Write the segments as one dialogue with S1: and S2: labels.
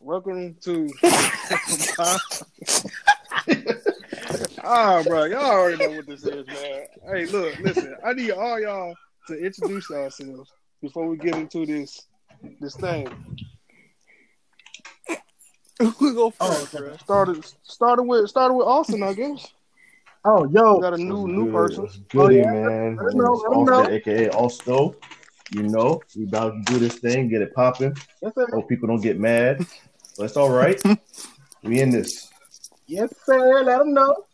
S1: Welcome to. Ah, bro, y'all already know what this is, man. Hey, look, listen. I need all y'all to introduce ourselves before we get into this this thing.
S2: we go
S3: Oh, okay.
S1: Started started with started with Austin, I guess.
S3: Oh,
S1: We
S3: yo,
S1: got a new
S4: What's
S1: new person.
S4: What's Goody,
S3: Oh, yeah.
S4: man.
S3: Let him know,
S4: name is
S3: let him know.
S4: Austin, aka Alsto. You know, we about to do this thing, get it popping.
S3: yes, sir.
S4: Hope people don't get mad, but it's all right. we in this.
S3: Yes, sir. Let them know.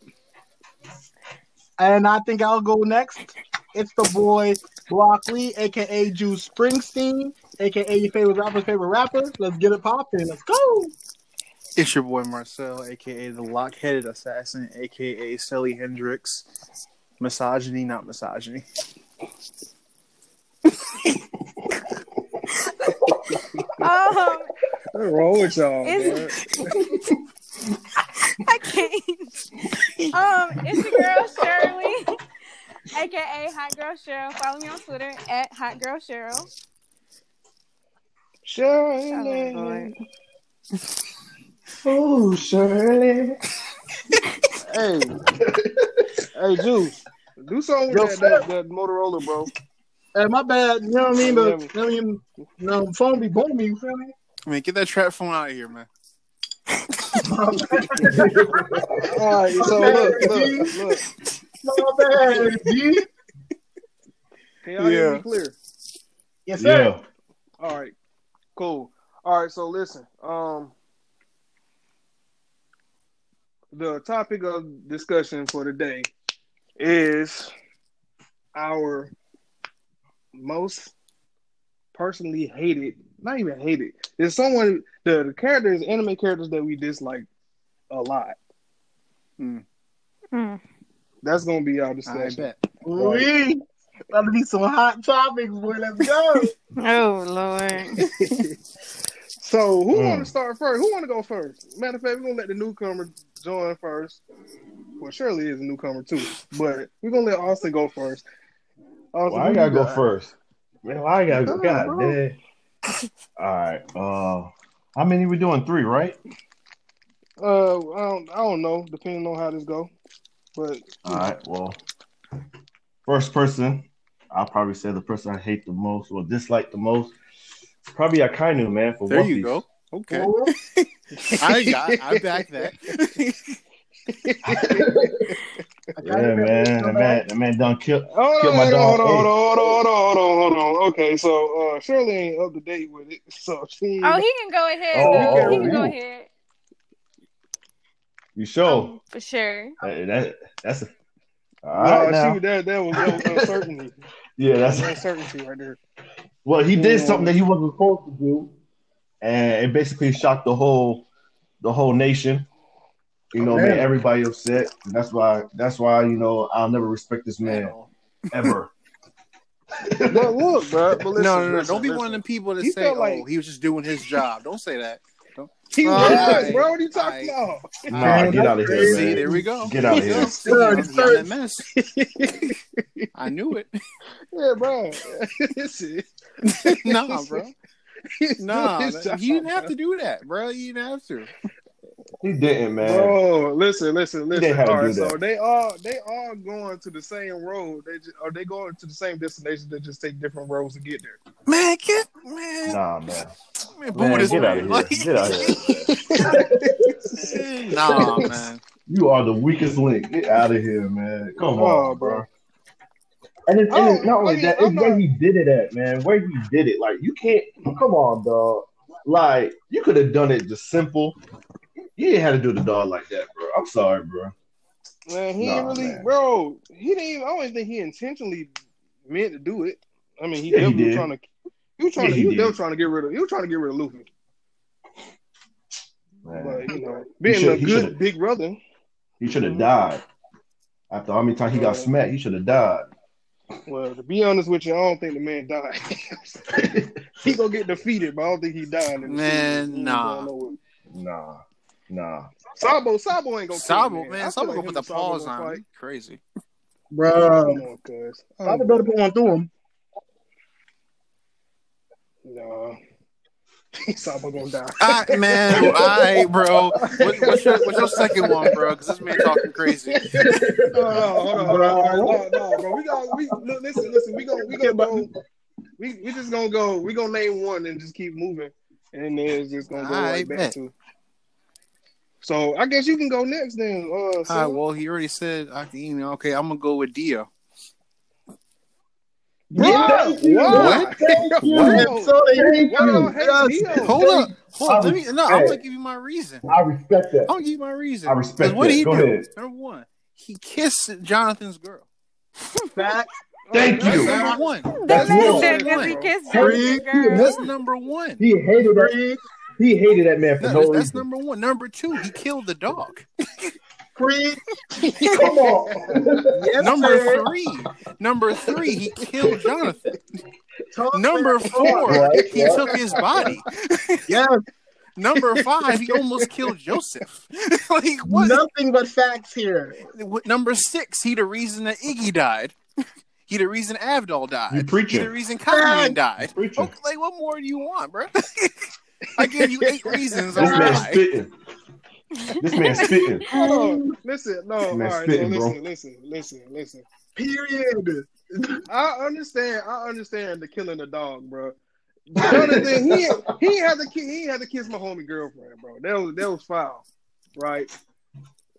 S3: And I think I'll go next. It's the boy Broccoli, aka Juice Springsteen, aka your favorite rapper's favorite rapper. Let's get it popping. Let's go.
S2: It's your boy Marcel, aka the lock-headed assassin, aka Sally Hendrix. Misogyny, not misogyny.
S5: Um,
S1: What's wrong with y'all,
S5: I can't. Um, it's your girl Shirley, aka Hot Girl Cheryl. Follow me on Twitter at Hot Girl Cheryl. Oh,
S1: Shirley.
S4: Oh, Shirley.
S1: Hey, hey, Juice, do something with
S3: Yo,
S1: that, that that Motorola, bro.
S3: Hey, my bad. You know what I mean? But you know what I mean? You know, phone be booming. You feel me?
S2: I mean, get that trap phone out of here, man.
S1: All right, so look, look, look.
S3: My bad, G.
S1: Can y'all hear me clear?
S3: Yes, sir.
S4: Yeah.
S1: All right, cool. All right, so listen. Um, the topic of discussion for today is our most personally hated, not even hated. It's someone the, the characters, anime characters that we dislike a lot.
S5: Hmm.
S1: That's gonna be our
S2: I
S1: discussion.
S2: bet.
S3: We about to be some hot topics, boy. Let's go.
S5: Oh Lord.
S1: So who
S4: Mm.
S1: want to start first? Who want to go first? Matter of fact, we're gonna let the newcomer join first. Well, Shirley is a newcomer too, but we're gonna let Austin go first. Austin,
S4: Well, I gotta
S1: you
S4: go first. Man, why I gotta go?
S1: Come
S4: God damn. All right. Uh, how many we doing? Three, right?
S1: Uh, I don't, I don't know, depending on how this go. But
S4: All right. Well, first person, I'll probably say the person I hate the most or dislike the most. Probably Akainu, man. For
S2: There
S4: One
S2: you
S4: Piece.
S2: go. Okay.
S3: Oh,
S2: I got. I back that.
S4: Yeah, man. That man, that man done killed.
S1: hold
S4: Kill
S1: on,
S4: my
S1: hold on,
S4: dog.
S1: hold on, hold on, hold on, hold on, hold on. Okay, so uh, Shirley ain't up to date with it, so she.
S5: Oh, he can go ahead.
S4: Oh,
S5: though.
S1: oh,
S5: he can go
S4: oh.
S5: ahead.
S4: You sure?
S5: Um, for sure.
S4: That, that- that's a. All
S1: no,
S4: right now.
S1: she, that, that was that was uncertainty.
S4: Yeah,
S1: That's
S4: that's
S1: uncertainty right there.
S4: well. He did
S1: Yeah.
S4: something that he wasn't supposed to do, and it basically shocked the whole, the whole nation. You know,
S3: Okay.
S4: made everybody upset. And that's why. That's why you know I'll never respect this man ever.
S1: But look, bro. But listen,
S2: no, no, no!
S1: listen,
S2: Don't be
S1: listen.
S2: one of them people that
S1: He
S2: say,
S1: felt
S2: "Oh,
S1: like-
S2: he was just doing his job." Don't say that.
S1: He
S2: Oh,
S1: was,
S2: alright,
S1: bro. What are you talking
S2: alright.
S1: about?
S4: Nah,
S3: Man,
S4: get out of here,
S2: See,
S4: man.
S2: there we go.
S4: Get out of here.
S2: See, I'm
S3: Sir,
S2: beyond that mess. I knew it.
S1: yeah, bro. Listen.
S2: nah, bro.
S1: He's
S2: Nah,
S1: doing his
S2: that-
S1: job,
S2: he didn't have to do that, bro. He didn't have to.
S4: He didn't, man.
S1: Bro, listen, listen, listen.
S4: didn't have to
S1: All right, so they all they all going to the same road. They just, are they going to the same destination? They just take different roads to get there.
S2: Man, get man,
S4: Nah, man.
S2: man, boo
S4: Man,
S2: this
S4: get out of here.
S2: Like-
S4: Get out of here.
S2: nah, man.
S4: You are the weakest link. Get out of here, man. Come
S1: Oh,
S4: on,
S1: bro.
S4: bro. And it's, and it's
S1: Oh,
S4: not only
S1: I mean,
S4: that,
S1: I'm
S4: it's where
S1: not-
S4: he did it at, man. Where he did it. Like, you can't, come on, dog. Like, you could have done it just simple. You didn't have to do the dog like that, bro. I'm sorry, bro.
S1: Man, he
S4: Nah,
S1: ain't really,
S4: man.
S1: bro. He didn't. Even, I don't even think he intentionally meant to do it. I mean, he
S4: Yeah, he
S1: was trying to. He was trying
S4: Yeah,
S1: to.
S4: he
S1: He was definitely trying to get rid of. He was trying to get rid of Luffy.
S4: Man.
S1: But you know, being a good big brother.
S4: He should have died. After how many times he got smacked, he should have died.
S1: Well, to be honest with you, I don't think the man died. he gonna get defeated, but I don't think he died. In the
S2: Man,
S1: series. He ain't
S2: nah.
S4: nah, nah.
S1: Sabo, Sabo ain't gonna. kill
S2: Sabo,
S1: him,
S2: man, Sabo
S1: like
S2: gonna put the
S1: and
S2: paws on
S1: fight.
S2: him. Crazy.
S3: bro.
S1: Come on, cuz.
S3: I better put one through him.
S1: No. Sabo gonna die.
S2: Ah, man, all right, bro. What, what's, your, what's your second one, bro? Because this man talking crazy.
S1: no, no, hold on, hold hold on, no, no, bro. We got we look, listen, listen. We gonna we gonna go. We we just gonna go. We gonna name one and just keep moving, and then it's just gonna go
S2: I
S1: right back
S2: bet.
S1: to. So I guess you can go next then. Uh,
S2: All right, well, he already said, I can, you know, okay, I'm going to go with Dio.
S1: Bro,
S4: Thank you.
S1: why?
S4: Thank you.
S1: Whoa.
S3: So
S4: Thank
S1: y'all
S4: you.
S3: Yes.
S1: Dio?
S2: Hold up. Hold
S4: I
S2: up. Let me, no, I'm going to give you my reason.
S4: I respect that.
S2: I'm going to give you my reason.
S4: I respect
S2: 'Cause what
S4: that.
S2: did he
S4: Go
S2: do?
S4: ahead.
S2: Number one, he kissed Jonathan's girl.
S3: Fact.
S4: Thank
S1: that's
S4: you.
S2: That's number one.
S5: That
S4: That's
S5: man
S4: wrong.
S5: said
S2: That's
S5: because he kissed
S3: Three.
S5: Girl.
S2: That's number one.
S4: He hated that.
S3: Free.
S4: He hated that man for
S2: No,
S4: no
S2: that's, that's
S4: reason.
S2: number one. Number two, he killed the dog.
S3: Free.
S4: Come on.
S3: Yes,
S2: Number
S3: sir.
S2: three, number three, he killed Jonathan.
S3: Talk
S2: Number four,
S4: Right,
S2: he
S4: right.
S2: took his body.
S3: Yeah.
S2: Number five, he almost killed Joseph. like what?
S3: Nothing but facts here.
S2: Number six, he the reason that Iggy died. He the reason Avdol died.
S4: You preaching.
S2: He the reason Cotton died.
S4: Preaching.
S2: Okay, like what more do you want, bro? I gave you eight reasons
S4: This
S2: on
S4: man spitting. This man spitting.
S1: Hold on. Listen, no, all
S4: Man,
S1: right.
S4: spitting, bro.
S1: listen, listen, listen, listen.
S3: Period.
S1: I understand. I understand the killing the dog, bro. Jonathan, he he had to ki- he had to kiss my homie girlfriend, bro. That was that was foul, right?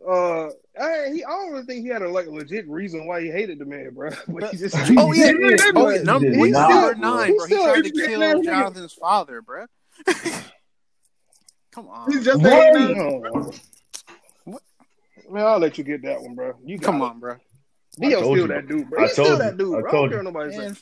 S1: Uh, I, he I don't really think he had a like legit reason why he hated the man, bro. But he just
S2: Oh yeah,
S4: He
S2: oh yeah.
S4: he
S2: Number,
S4: did
S2: number nine,
S1: He
S2: bro? He
S1: still-
S2: tried to
S1: he
S2: kill
S1: still-
S2: Jonathan's father, bro. Come on,
S3: He's just
S4: What?
S3: saying
S1: Oh. Man, I'll let you get that one, bro. You
S2: come
S1: it.
S2: on, bro.
S1: Dio
S4: I told
S1: still
S4: you.
S1: that dude, bro.
S4: I
S1: He's still
S4: told
S1: that dude,
S4: I
S1: bro. I
S4: told
S1: don't care
S4: you.
S1: what nobody
S2: Man.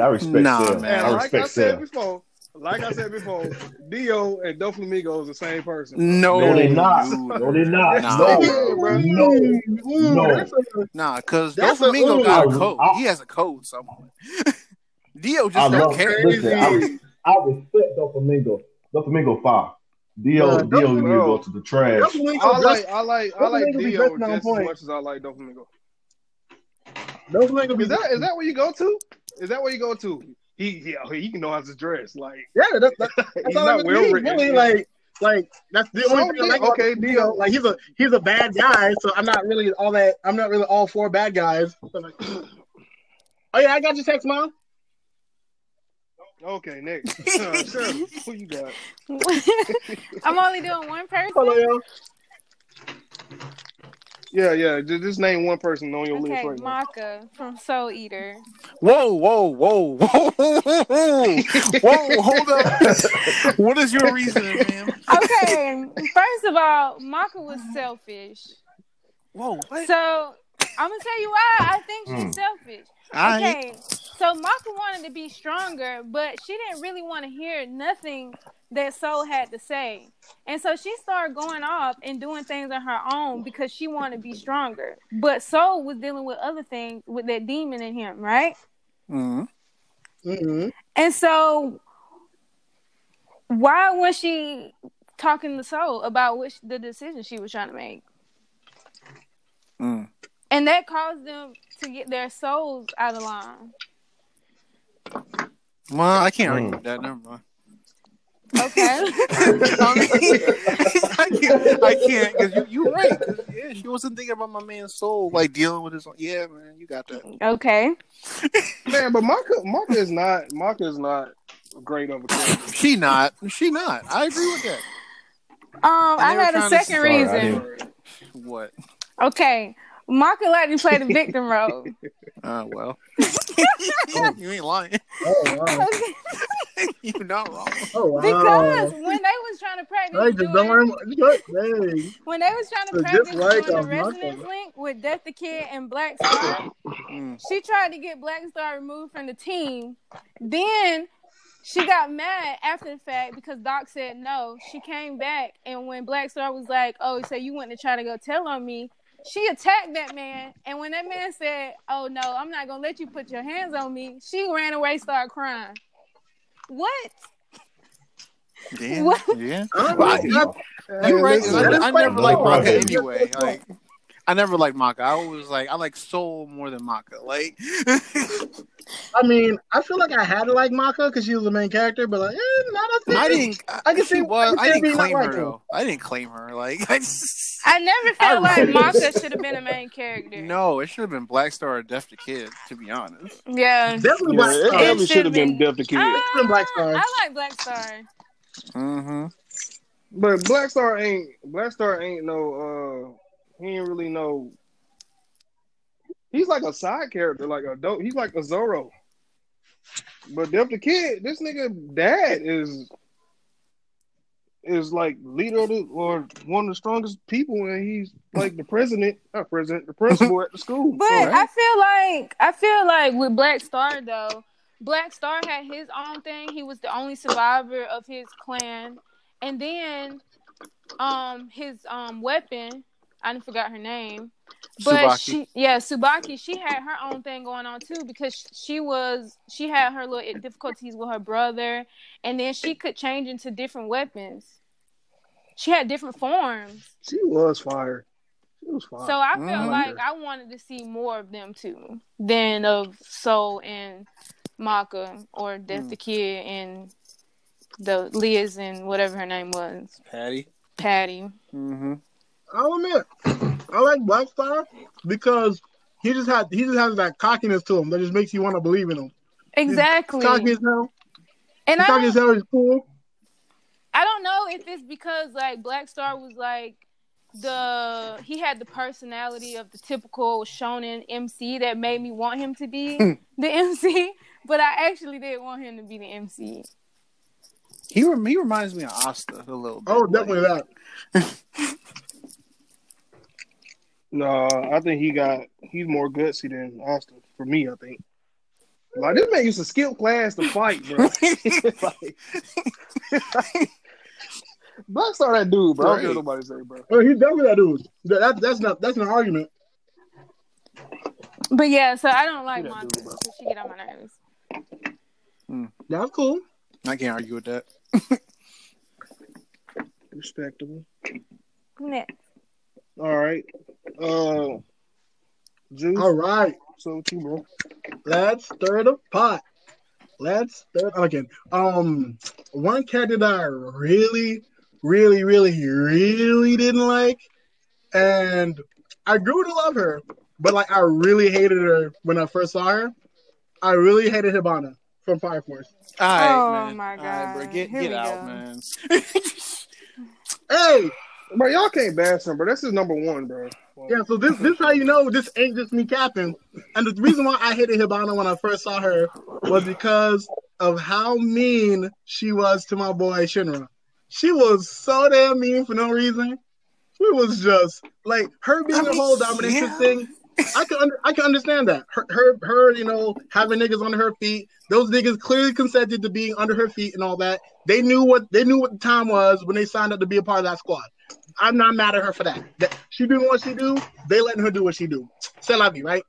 S4: I respect
S2: Nah,
S4: Sam.
S2: man.
S1: And
S4: I
S1: like I said
S4: Sam.
S1: before, like I said before, Dio and Doflamingo is the same person.
S2: No,
S4: No, they not.
S2: dude.
S4: No, they not.
S2: Nah.
S4: No,
S1: Yeah, bro.
S4: no.
S3: Ooh,
S4: No.
S3: that's a-
S2: Nah, because
S3: That's a-
S2: Doflamingo
S3: ooh.
S2: got a
S4: I-
S2: code.
S4: I-
S2: he has a code somewhere. Dio
S4: I
S2: just don't
S4: love.
S2: care.
S4: Listen, I, I respect Doflamingo. Doflamingo five. Dio,
S3: Nah,
S4: Dio, you need to go to the trash.
S3: Doflamingo
S1: I like I like I like
S3: Doflamingo be
S1: Dio
S3: best on
S1: just
S3: point.
S1: as much as I like Doflamingo.
S3: Doflamingo be-
S1: Is that is that where you go to? Is that where you go to? He he, oh, he can know how to dress. Like
S3: Yeah, that, that, that's
S1: he's
S3: all
S1: not
S3: I
S1: well
S3: mean.
S1: written.
S3: Really, like, like that's the
S1: So,
S3: only thing I like.
S1: okay,
S3: Dio.
S1: Dio.
S3: Like he's a he's a bad guy, so I'm not really all that. I'm not really all for bad guys. So, like, oh yeah, I got your text, mom.
S1: Okay, next. Uh, Shirley, who you got?
S5: I'm only doing one person.
S3: Hello.
S1: Yeah, yeah. Just, just name one person on your list
S5: Okay,
S1: right now.
S5: Maka from Soul Eater.
S2: Whoa, whoa, whoa, whoa, whoa, whoa, hold up. what is your reasoning, man?
S5: Okay, first of all, Maka was selfish.
S2: Whoa, what?
S5: So I'm gonna tell you why I think she's
S4: Mm.
S5: selfish.
S2: I
S5: Okay, so Maka wanted to be stronger, but she didn't really want to hear nothing that Soul had to say. And so she started going off and doing things on her own because she wanted to be stronger. But Soul was dealing with other things with that demon in him, right?
S2: Mhm.
S3: Mm-hmm.
S5: And so why was she talking to Soul about which the decision she was trying to make?
S2: Mm.
S5: And that caused them to get their souls out of line.
S2: Well, I can't argue
S4: Mm.
S2: with that. Never mind.
S5: Okay.
S2: I mean, I can't, I can't, because you, you're right. 'cause, yeah, she wasn't thinking about my man's soul, like dealing with his. Yeah, man, you got that.
S5: okay.
S1: Man, but Marka Marka is not Marka is not great of a character.
S2: She not. She not. I agree with that.
S5: Um, I
S2: they were
S5: had a
S2: trying to-
S5: second
S4: Sorry, I
S5: reason.
S2: What?
S5: Okay. Maka let me play the victim role.
S2: Uh, well, you ain't lying.
S3: Oh wow.
S5: Okay.
S2: You're not wrong.
S3: Oh wow.
S5: Because when they was trying to practice
S3: I just don't
S5: doing,
S3: worry. Dang.
S5: when they was trying to
S3: It's
S5: practice
S3: like
S5: doing the resonance
S3: Maka.
S5: link with Death the Kid and Black Star,
S2: Mm.
S5: she tried to get Black Star removed from the team. Then she got mad after the fact because Doc said no. She came back, and when Black Star was like, "Oh, so you went to try to go tell on me," she attacked that man. And when that man said, "Oh no, I'm not gonna let you put your hands on me," she ran away, started crying. What?
S2: Damn.
S5: What?
S2: Yeah.
S3: I don't
S2: Well, I- You're right. 'cause
S3: That is
S2: I, I never liked
S3: cool.
S2: Maka anyway. Like, I never liked Maka. I always like I like Soul more than Maka. Like
S3: I mean, I feel like I had to like Maka because she was the main character, but like, eh, not a thing.
S2: I didn't.
S3: I can see-
S2: was.
S3: I
S2: I didn't
S3: see me not
S2: claim her
S3: liking
S2: though. I didn't claim her. Like I just,
S5: I never felt
S2: I
S5: like
S2: really-
S5: Maka should have been a main character.
S2: no, it should have been Black Star or Death the Kid. To be honest.
S5: Yeah.
S3: Definitely
S1: Yeah,
S3: Black Star.
S5: It
S1: should have been
S5: should've
S1: Death the Kid.
S5: Ah,
S3: been Black Star.
S5: I like Black Star.
S2: Mm-hmm.
S1: But Black Star ain't Black Star ain't no uh he ain't really no he's like a side character, like a dope he's like a Zoro. But Def the Kid, this nigga dad is is like leader of the or one of the strongest people and he's like the president, not president, the principal at the school.
S5: But
S1: So,
S5: I feel like I feel like with Black Star though, Black Star had his own thing. He was the only survivor of his clan, and then um his um weapon, I didn't forgot her name, but
S2: Tsubaki.
S5: she yeah Tsubaki she had her own thing going on too because she was she had her little difficulties with her brother, and then she could change into different weapons. She had different forms.
S1: she was fire. She was fire.
S5: So I feel
S2: Mhm.
S5: like I wanted to see more of them too than of Soul and Maka or Death
S2: Mm.
S5: the Kid and the Liz and whatever her name was,
S2: Patty.
S5: Patty.
S2: Mm-hmm.
S3: I'll admit, I like Black Star because he just had he just has that cockiness to him that just makes you want to believe in him.
S5: Exactly.
S3: Cocky as hell.
S5: And
S3: He's cocky
S5: I
S3: as
S5: don't,
S3: hell. He's cool.
S5: I don't know if it's because like Black Star was like the he had the personality of the typical shonen MC that made me want him to be the MC, but I actually did want him to be the MC.
S2: He rem- he reminds me of Asta a little bit.
S3: Oh,
S2: Like,
S3: definitely that.
S1: No, I think he got he's more gutsy than Asta for me. I think. Like this man used to skip class to fight, bro. like, Black Star that dude, bro. I don't care what nobody say, bro.
S3: Oh, he's definitely that dude. That, that, that's not that's not an argument.
S5: But yeah, so I don't like
S1: that dude, bro.
S5: because she get on my nerves.
S3: That's hmm. cool.
S2: I can't argue with that.
S1: Respectable.
S5: Next.
S1: All right. Uh, Juice.
S3: All right,
S1: So what you, bro?
S3: let's stir the pot. Let's stir again. Um, one character that I really, really, really, really didn't like, and I grew to love her, but like I really hated her when I first saw her. I really hated Hibana from Fire Force.
S2: All right,
S5: Oh,
S2: man.
S5: my
S2: All right, bro.
S5: God.
S2: Get
S5: Here
S2: get out,
S5: go.
S2: man.
S3: Hey,
S1: Bro, y'all can't bash him, bro. That's his number one, bro.
S3: Yeah, so this this how you know this ain't just me capping. And the reason why I hated Hibana when I first saw her was because of how mean she was to my boy Shinra. She was so damn mean for no reason. She was just like her being
S2: I
S3: a
S2: mean,
S3: whole domination
S2: yeah.
S3: thing. I can under, I can understand that. Her, her her you know having niggas under her feet. Those niggas clearly consented to being under her feet and all that. They knew what they knew what the time was when they signed up to be a part of that squad. I'm not mad at her for that. that she doing what she do. They letting her do what she do. C'est la vie, right?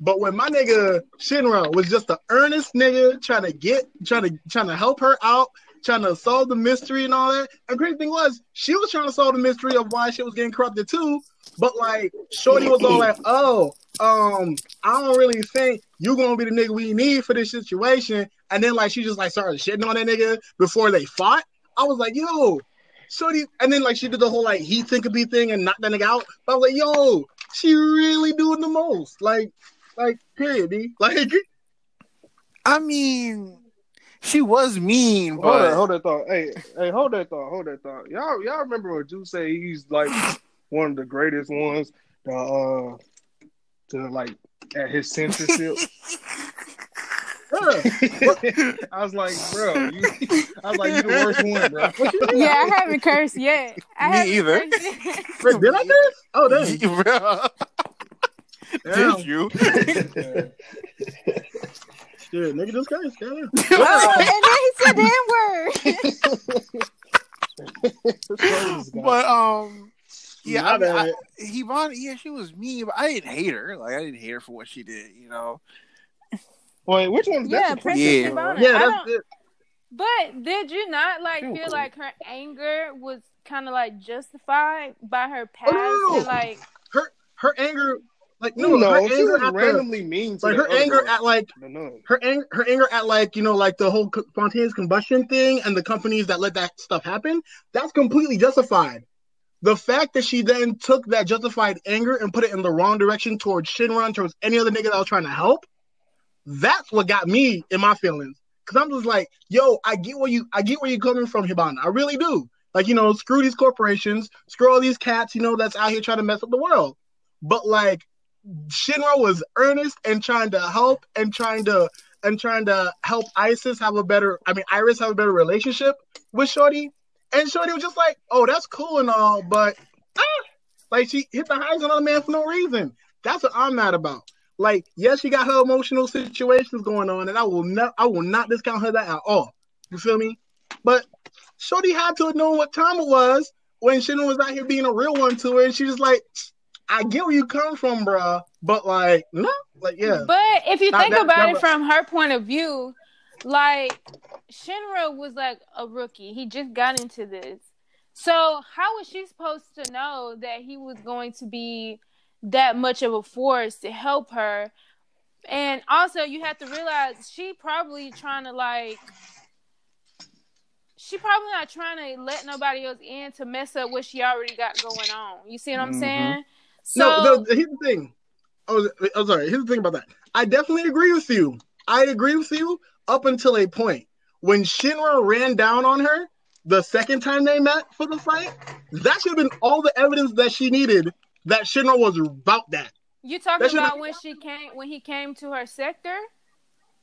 S3: But when my nigga Shinra was just an earnest nigga trying to get, trying to trying to help her out, trying to solve the mystery and all that. And crazy thing was, she was trying to solve the mystery of why she was getting corrupted too. But like, Shorty was all like, "Oh, um, I don't really think you're gonna be the nigga we need for this situation." And then like she just like started shitting on that nigga before they fought. I was like, "Yo, Shorty," and then like she did the whole like he think of be thing and knock that nigga out. I was like, "Yo, she really doing the most." Like, like period, B. Like,
S2: I mean, she was mean,
S1: Hold
S2: but
S1: that, hold that thought. Hey, hey, hold that thought. Hold that thought. Y'all, y'all remember when Juice say he's like one of the greatest ones to uh to like at his censorship.
S3: yeah.
S1: I was like, bro, you, I was like, you're the worst one, bro.
S5: Yeah, I haven't cursed yet. I
S2: Me
S5: haven't
S2: either.
S5: cursed yet.
S3: Wait, did I curse? Oh, damn.
S2: Did you?
S3: Shit, nigga just cursed. Damn.
S5: oh, and then he said the N word.
S2: but um, yeah,
S3: My
S2: I mean, I,
S3: bad.
S2: Hibana, yeah, she was mean, but I didn't hate her. Like I didn't hate her for what she did. You know,
S1: Wait, which one's
S5: Yeah,
S1: that?
S5: Princess
S2: Yeah.
S5: Hibana.
S3: Yeah, that's it.
S5: But did you not like feel
S1: cool.
S5: like her anger was kind of like justified by her oh, past
S3: no, no.
S5: and like
S3: her her anger, like
S1: No,
S3: no,
S1: no,
S3: her
S1: she
S3: anger
S1: was
S3: at the,
S1: randomly mean
S3: like her anger
S1: girl,
S3: at like
S1: the nun.
S3: her anger, her anger at like you know like the whole co- spontaneous combustion thing and the companies that let that stuff happen. That's completely justified. The fact that she then took that justified anger and put it in the wrong direction towards Shinra towards any other nigga that was trying to help, that's what got me in my feelings. Cause I'm just like, yo, I get where you, I get where you're coming from, Hibana. I really do. Like, you know, screw these corporations, screw all these cats, you know, that's out here trying to mess up the world. But like, Shinra was earnest and trying to help and trying to and trying to help Isis have a better, I mean, Iris have a better relationship with Shorty. And Shorty was just like, oh, that's cool and all, but ah, like she hit the highs on other man for no reason. That's what I'm mad about. Like, yes, she got her emotional situations going on, and I will not, I will not discount her that at all. You feel me? But Shorty had to have known what time it was when Shinra was out here being a real one to her, and she was like, I get where you come from, bruh, but like, no, like, yeah.
S5: But if you
S3: Now,
S5: think
S3: that-
S5: about
S3: that
S5: it from her point of view, like Shinra was like a rookie. He just got into this. So how was she supposed to know that he was going to be that much of a force to help her? And also you have to realize she probably trying to like she probably not trying to let nobody else in to mess up what she already got going on. You see what I'm
S2: Mhm.
S5: saying? So
S3: no, the, here's the thing. Oh, oh, sorry. Here's the thing about that. I definitely agree with you. I agree with you up until a point. When Shinra ran down on her the second time they met for the fight, that should have been all the evidence that she needed that Shinra was about that.
S5: you talking
S3: that
S5: about when she came when he came to her sector?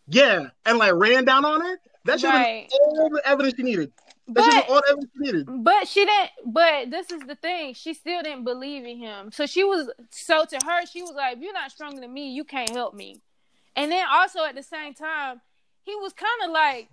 S3: Yeah, and like ran down on her. That should have
S5: Right.
S3: been all the evidence she needed. That should have
S5: But
S3: been all the evidence she needed.
S5: But she didn't. But this is the thing. She still didn't believe in him. So she was. So to her, she was like, "If you're not stronger than me, you can't help me." And then also at the same time, he was kind of like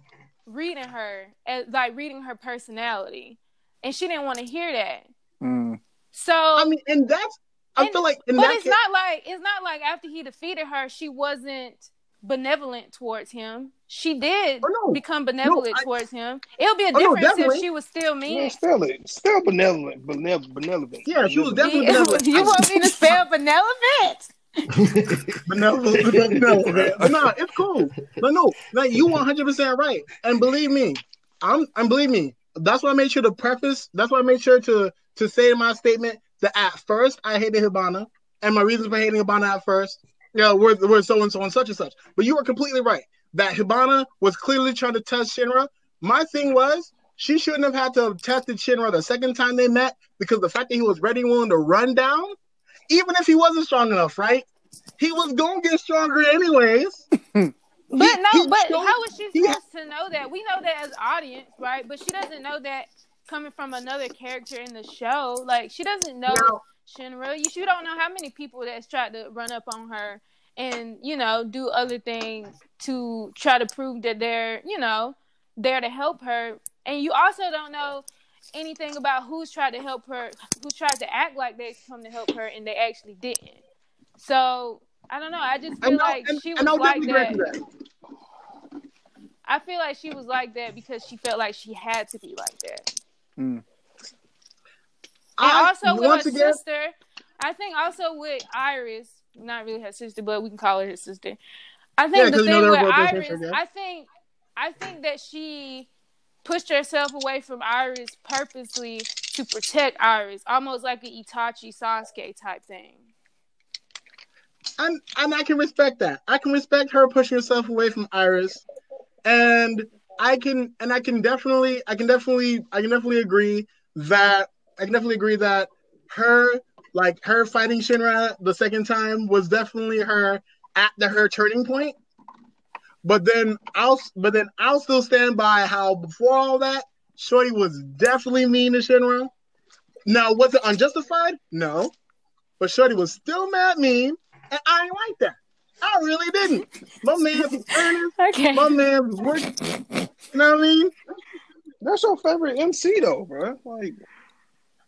S5: reading her, as, like reading her personality, and she didn't want to hear that.
S2: Mm.
S5: So
S3: I mean, and that's. I
S5: And-
S3: feel like in
S5: but
S3: that
S5: it's
S3: case,
S5: not like it's not like after he defeated her, she wasn't benevolent towards him. She did
S3: Oh, no.
S5: become benevolent
S3: I-
S5: towards him. It'll be a
S3: Oh, no,
S5: difference if she was still mean.
S1: Yeah, spell it. Still benevolent, benevolent, benevolent.
S3: Yeah, she was definitely
S5: You-
S3: benevolent.
S5: you want me to spell benevolent?
S3: benevolent, benevolent. But no, it's cool. But no, like you 100 percent right. And believe me, I'm and believe me, that's why I made sure to preface. That's why I made sure to to say in my statement that at first I hated Hibana, and my reasons for hating Hibana at first, you know, were were so and so and such and such. But you were completely right that Hibana was clearly trying to test Shinra. My thing was. She shouldn't have had to have tested Shinra the second time they met because the fact that he was ready and willing to run down, even if he wasn't strong enough, right? He was gonna get stronger anyways.
S5: But
S3: He-
S5: no,
S3: he
S5: but
S3: showed-
S5: how is she
S3: he-
S5: supposed to know that? We know that as audience, right? But she doesn't know that coming from another character in the show. Like she doesn't know
S3: Now-
S5: Shinra. You, you don't know how many people that's tried to run up on her and you know do other things to try to prove that they're you know there to help her. And you also don't know anything about who's tried to help her, who tried to act like they come to help her and they actually didn't. So I don't know. I just feel like she was like that.
S3: that.
S5: I feel like she was like that because she felt like she had to be like that.
S2: Mm.
S5: And
S3: I-
S5: also with
S3: once
S5: her
S3: again,
S5: sister, I think also with Iris, not really her sister, but we can call her his sister. I think
S3: Yeah,
S5: the
S3: 'cause, you know,
S5: thing with Iris,
S3: sister.
S5: I think, I think that she pushed herself away from Iris purposely to protect Iris, almost like an Itachi Sasuke type thing.
S3: and and I can respect that. I can respect her pushing herself away from Iris, and I can and I can definitely I can definitely I can definitely agree that I can definitely agree that her like her fighting Shinra the second time was definitely her at the her turning point. But then I'll but then I'll still stand by how before all that, Shorty was definitely mean to Shinra. Now was it unjustified? No. But Shorty was still mad mean, and I ain't like that. I really didn't. My man's earnest,
S5: Okay.
S3: my man's working. You know what I mean?
S1: That's your favorite MC though, bro. Like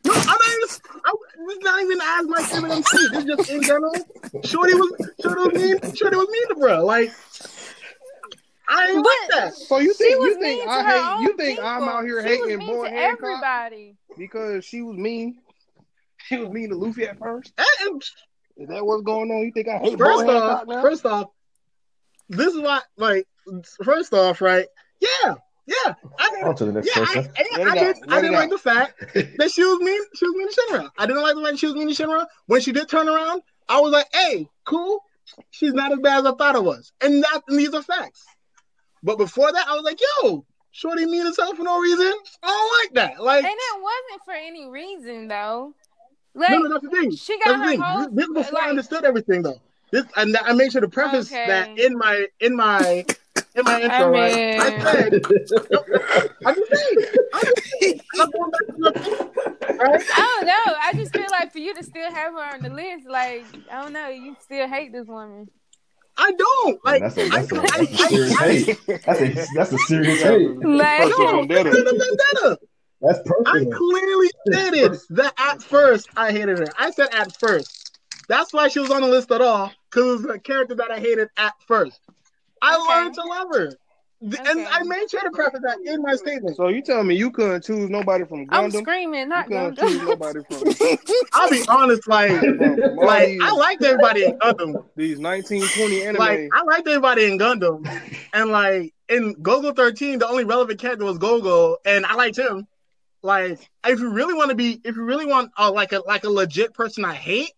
S3: No, I'm not even. I, this is not even as my favorite MC. This is just in general. Shorty was, Shorty was mean. Shorty was mean to bro. Like, I ain't like that.
S1: So you think you think I hate you think I'm out here
S5: She
S1: hating
S5: mean
S1: Boy
S5: to everybody.
S1: because she was mean? She was mean to Luffy at first.
S3: And, and
S1: Is that what's going on? You think I hate
S3: First off,
S1: now?
S3: first off, this is why. Like, first off, right? Yeah, yeah. I
S4: On to the next
S3: yeah,
S4: person.
S3: I,
S1: Let
S3: I,
S1: it
S3: did, I didn't like the fact that she was mean. She was mean to Shinra. I didn't like the fact she was mean to Shinra. When she did turn around, I was like, "Hey, cool. She's not as bad as I thought it was." And that and these are facts. But before that, I was like, "Yo, Shorty mean herself for no reason. I don't like that." Like,
S5: And it wasn't for any reason though. Like
S3: no, no, that's the thing.
S5: she
S3: That's
S5: got
S3: the
S5: her
S3: thing.
S5: whole
S3: This, this is before I understood everything, though. This and I made sure to preface
S5: Okay.
S3: that in my in my in my intro.
S5: I
S3: right? I said, I'm just saying. I'm just saying. I'm going back to nothing, right?
S5: I don't know. I just feel like for you to still have her on the list, like I don't know, you still hate this woman.
S3: I don't like.
S4: that's a, that's a,
S3: I-
S4: that's a
S3: I-
S4: serious
S3: I-
S4: hate. That's a that's a serious hate.
S5: Like,
S1: Personal
S3: No,
S1: vendetta.
S3: it's not a vendetta.
S4: That's
S3: I
S4: personal.
S3: clearly stated that at first I hated her. I said at first. That's why she was on the list at all, because it was a character that I hated at first. I
S5: Okay.
S3: learned to love her. Th- And I made sure to preface that in my statement.
S1: So you telling me you couldn't choose nobody from Gundam?
S5: I'm
S1: Gundam?
S5: screaming,
S1: You
S5: not
S1: couldn't
S5: Gundam.
S1: choose nobody from,
S3: I'll be honest, like,
S1: from, from all
S3: like
S1: these,
S3: I liked everybody in Gundam.
S1: these 1920 anime.
S3: Like I liked everybody in Gundam, and like in Golgo 13, the only relevant character was Golgo, and I liked him. Like, if you really want to be, if you really want, uh, like a like a legit person I hate,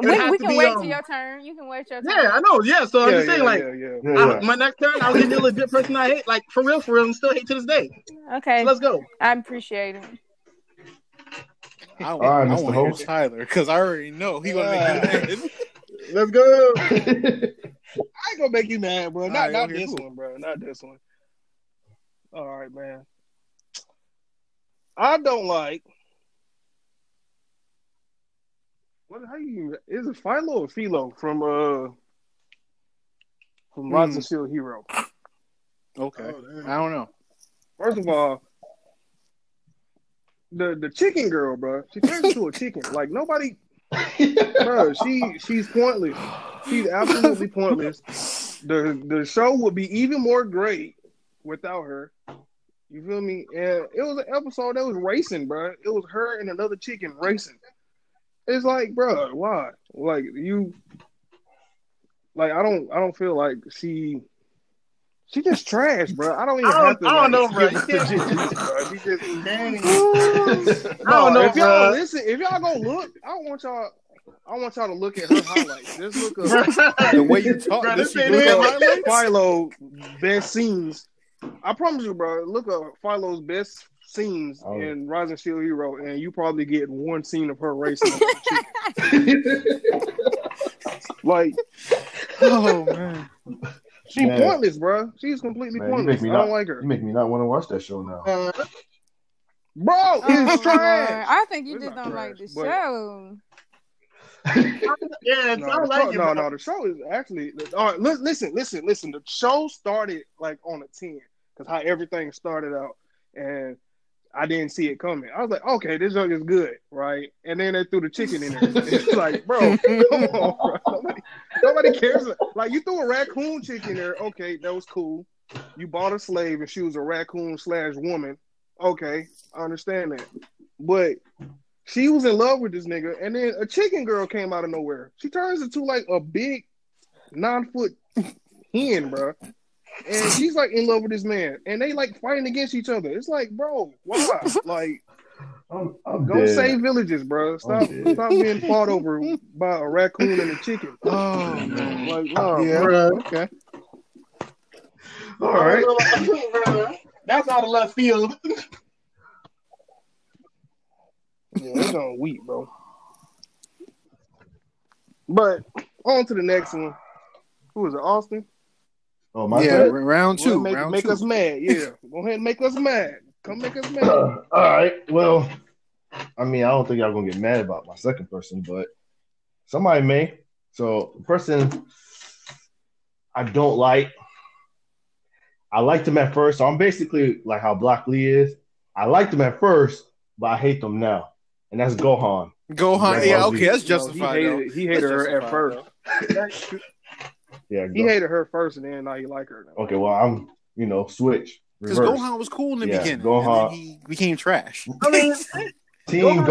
S5: We, we can
S3: be,
S5: wait
S3: um,
S5: till your turn. You can wait your turn.
S3: Yeah, I know. Yeah, so I'm
S1: yeah,
S3: just saying,
S1: yeah,
S3: like,
S1: yeah, yeah.
S4: Yeah,
S3: I- my next turn, I'll give you a legit person I hate. Like for real, for real, and still hate to this day.
S5: Okay,
S3: So let's go.
S5: I appreciate it.
S2: I,
S4: All right,
S2: I
S4: Mr.
S2: want to
S4: Host.
S2: Tyler because I already know he gonna make you mad.
S3: Let's go.
S1: I ain't gonna make you mad, bro. Not
S2: All right,
S1: not this
S2: cool.
S1: one, bro. Not this one. All right, man. I don't like. What? How you? Is it Filo or Filo from uh from
S2: Hmm.
S1: Rise of Shield Hero?
S2: Okay,
S3: Oh.
S2: I don't know.
S1: First of all, the the chicken girl, bro. She turns into a chicken. Like nobody, bro. She she's pointless. She's absolutely pointless. The the show would be even more great without her. You feel me? And it was an episode that was racing, bro. It was her and another chicken racing. It's like, bro, why? Like you, like I don't, I don't feel like she, she just trash, bro. I don't even
S3: I don't-
S1: to.
S3: I don't know, bro.
S1: give
S3: You
S1: her
S3: can't-
S1: legit juice, bro. She just,
S3: Dang.
S1: no,
S3: I don't know,
S1: if y'all
S3: bro.
S1: listen, if y'all go look, I want y'all. I want y'all to look at her highlights. Just look up
S2: The way you talk,
S3: Bro,
S2: this
S3: this
S2: shit look
S3: it,
S2: like-
S1: Filo best scenes. I promise you, bro. Look up Filo's best scenes
S4: Oh.
S1: in Rising Shield Hero, and you probably get one scene of her racing. like
S2: Oh man,
S1: she
S4: Man.
S1: pointless, bro. She's completely
S4: Man,
S1: pointless.
S4: make me
S1: I don't like her,
S4: You make me not want to watch that show now.
S3: Uh,
S1: bro.
S5: Oh,
S1: It's
S5: Lord.
S1: trash.
S5: I think you
S1: It's
S5: just don't like the
S1: but-
S5: show.
S3: yeah,
S1: No,
S3: I don't
S1: the
S3: like
S1: show,
S3: it.
S1: no, no. The show is actually. All right, listen, listen, listen. The show started like on a ten because how everything started out, and I didn't see it coming. I was like, okay, this joke is good, right? And then they threw the chicken in there. It's like, bro, come on, bro. Nobody, nobody cares. Like you threw a raccoon chicken there. Okay, that was cool. You bought a slave and she was a raccoon slash woman. Okay, I understand that, but she was in love with this nigga, and then a chicken girl came out of nowhere. She turns into like a big nine foot hen, bro. And she's like in love with this man, and they like fighting against each other. It's like, bro, why? like,
S4: I'm, I'm
S1: go
S4: dead.
S1: save villages, bro. Stop, stop being fought over by a raccoon and a chicken.
S2: oh man.
S1: Like, no,
S2: Yeah.
S3: Bruh.
S2: Okay.
S4: All right.
S3: That's out of left field.
S1: Yeah, it's on wheat, bro. But on to the next one. Who is it? Austin?
S4: Oh, my
S2: yeah,
S4: turn?
S2: round
S1: Go
S2: two.
S1: ahead, make,
S2: round
S1: make
S2: two.
S1: us mad. Yeah, go ahead and make us mad. Come make us mad.
S4: Uh, all right. Well, I mean, I don't think y'all gonna get mad about my second person, but somebody may. So, the person I don't like. I liked him at first. So I'm basically like how Block Lee is. I liked him at first, but I hate them now. And that's Gohan.
S2: Gohan. Yeah, okay, that's
S1: No,
S2: justified.
S1: he hated, he hated
S2: That's
S1: her at first.
S4: Yeah.
S1: He
S4: Go-
S1: hated her first, and then now he like her. Now.
S4: okay. Well, I'm you know switch
S2: Because. Gohan was cool in the
S4: Yeah,
S2: beginning.
S4: Gohan-
S2: And then he became trash.
S3: I mean,
S4: Team
S3: Gohan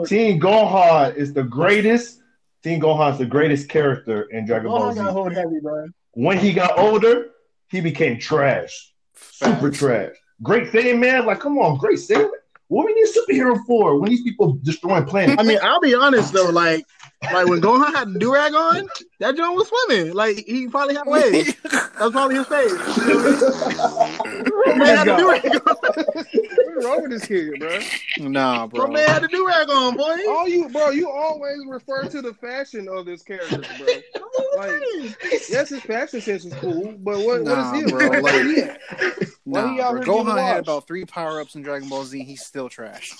S4: Gohan. Team Gohan is the greatest Teen Gohan's the greatest character in Dragon Ball Z.
S3: got heavy, bro.
S4: When he got older, he became trash. Super trash. Great thing, man. Like, come on, great thing. What we need a superhero for when these people destroying planets?
S3: I mean, I'll be honest though, like, like when Gohan had the durag on, that joint was swimming. Like he probably had waves. That was probably his face. You know what I mean? Man had the durag on.
S1: What's wrong with this kid, bro?
S2: Nah,
S3: Bro,
S2: bro.
S3: man had the durag on, boy.
S1: All you, bro, you always refer to the fashion of this character, bro. Like, yes, his fashion sense is cool, but what,
S2: Nah,
S1: what is he,
S2: bro,
S1: bro?
S2: like-
S1: he at?
S2: Nah,
S1: he
S2: bro. Gohan had about three power ups in Dragon Ball Z. He's still trash.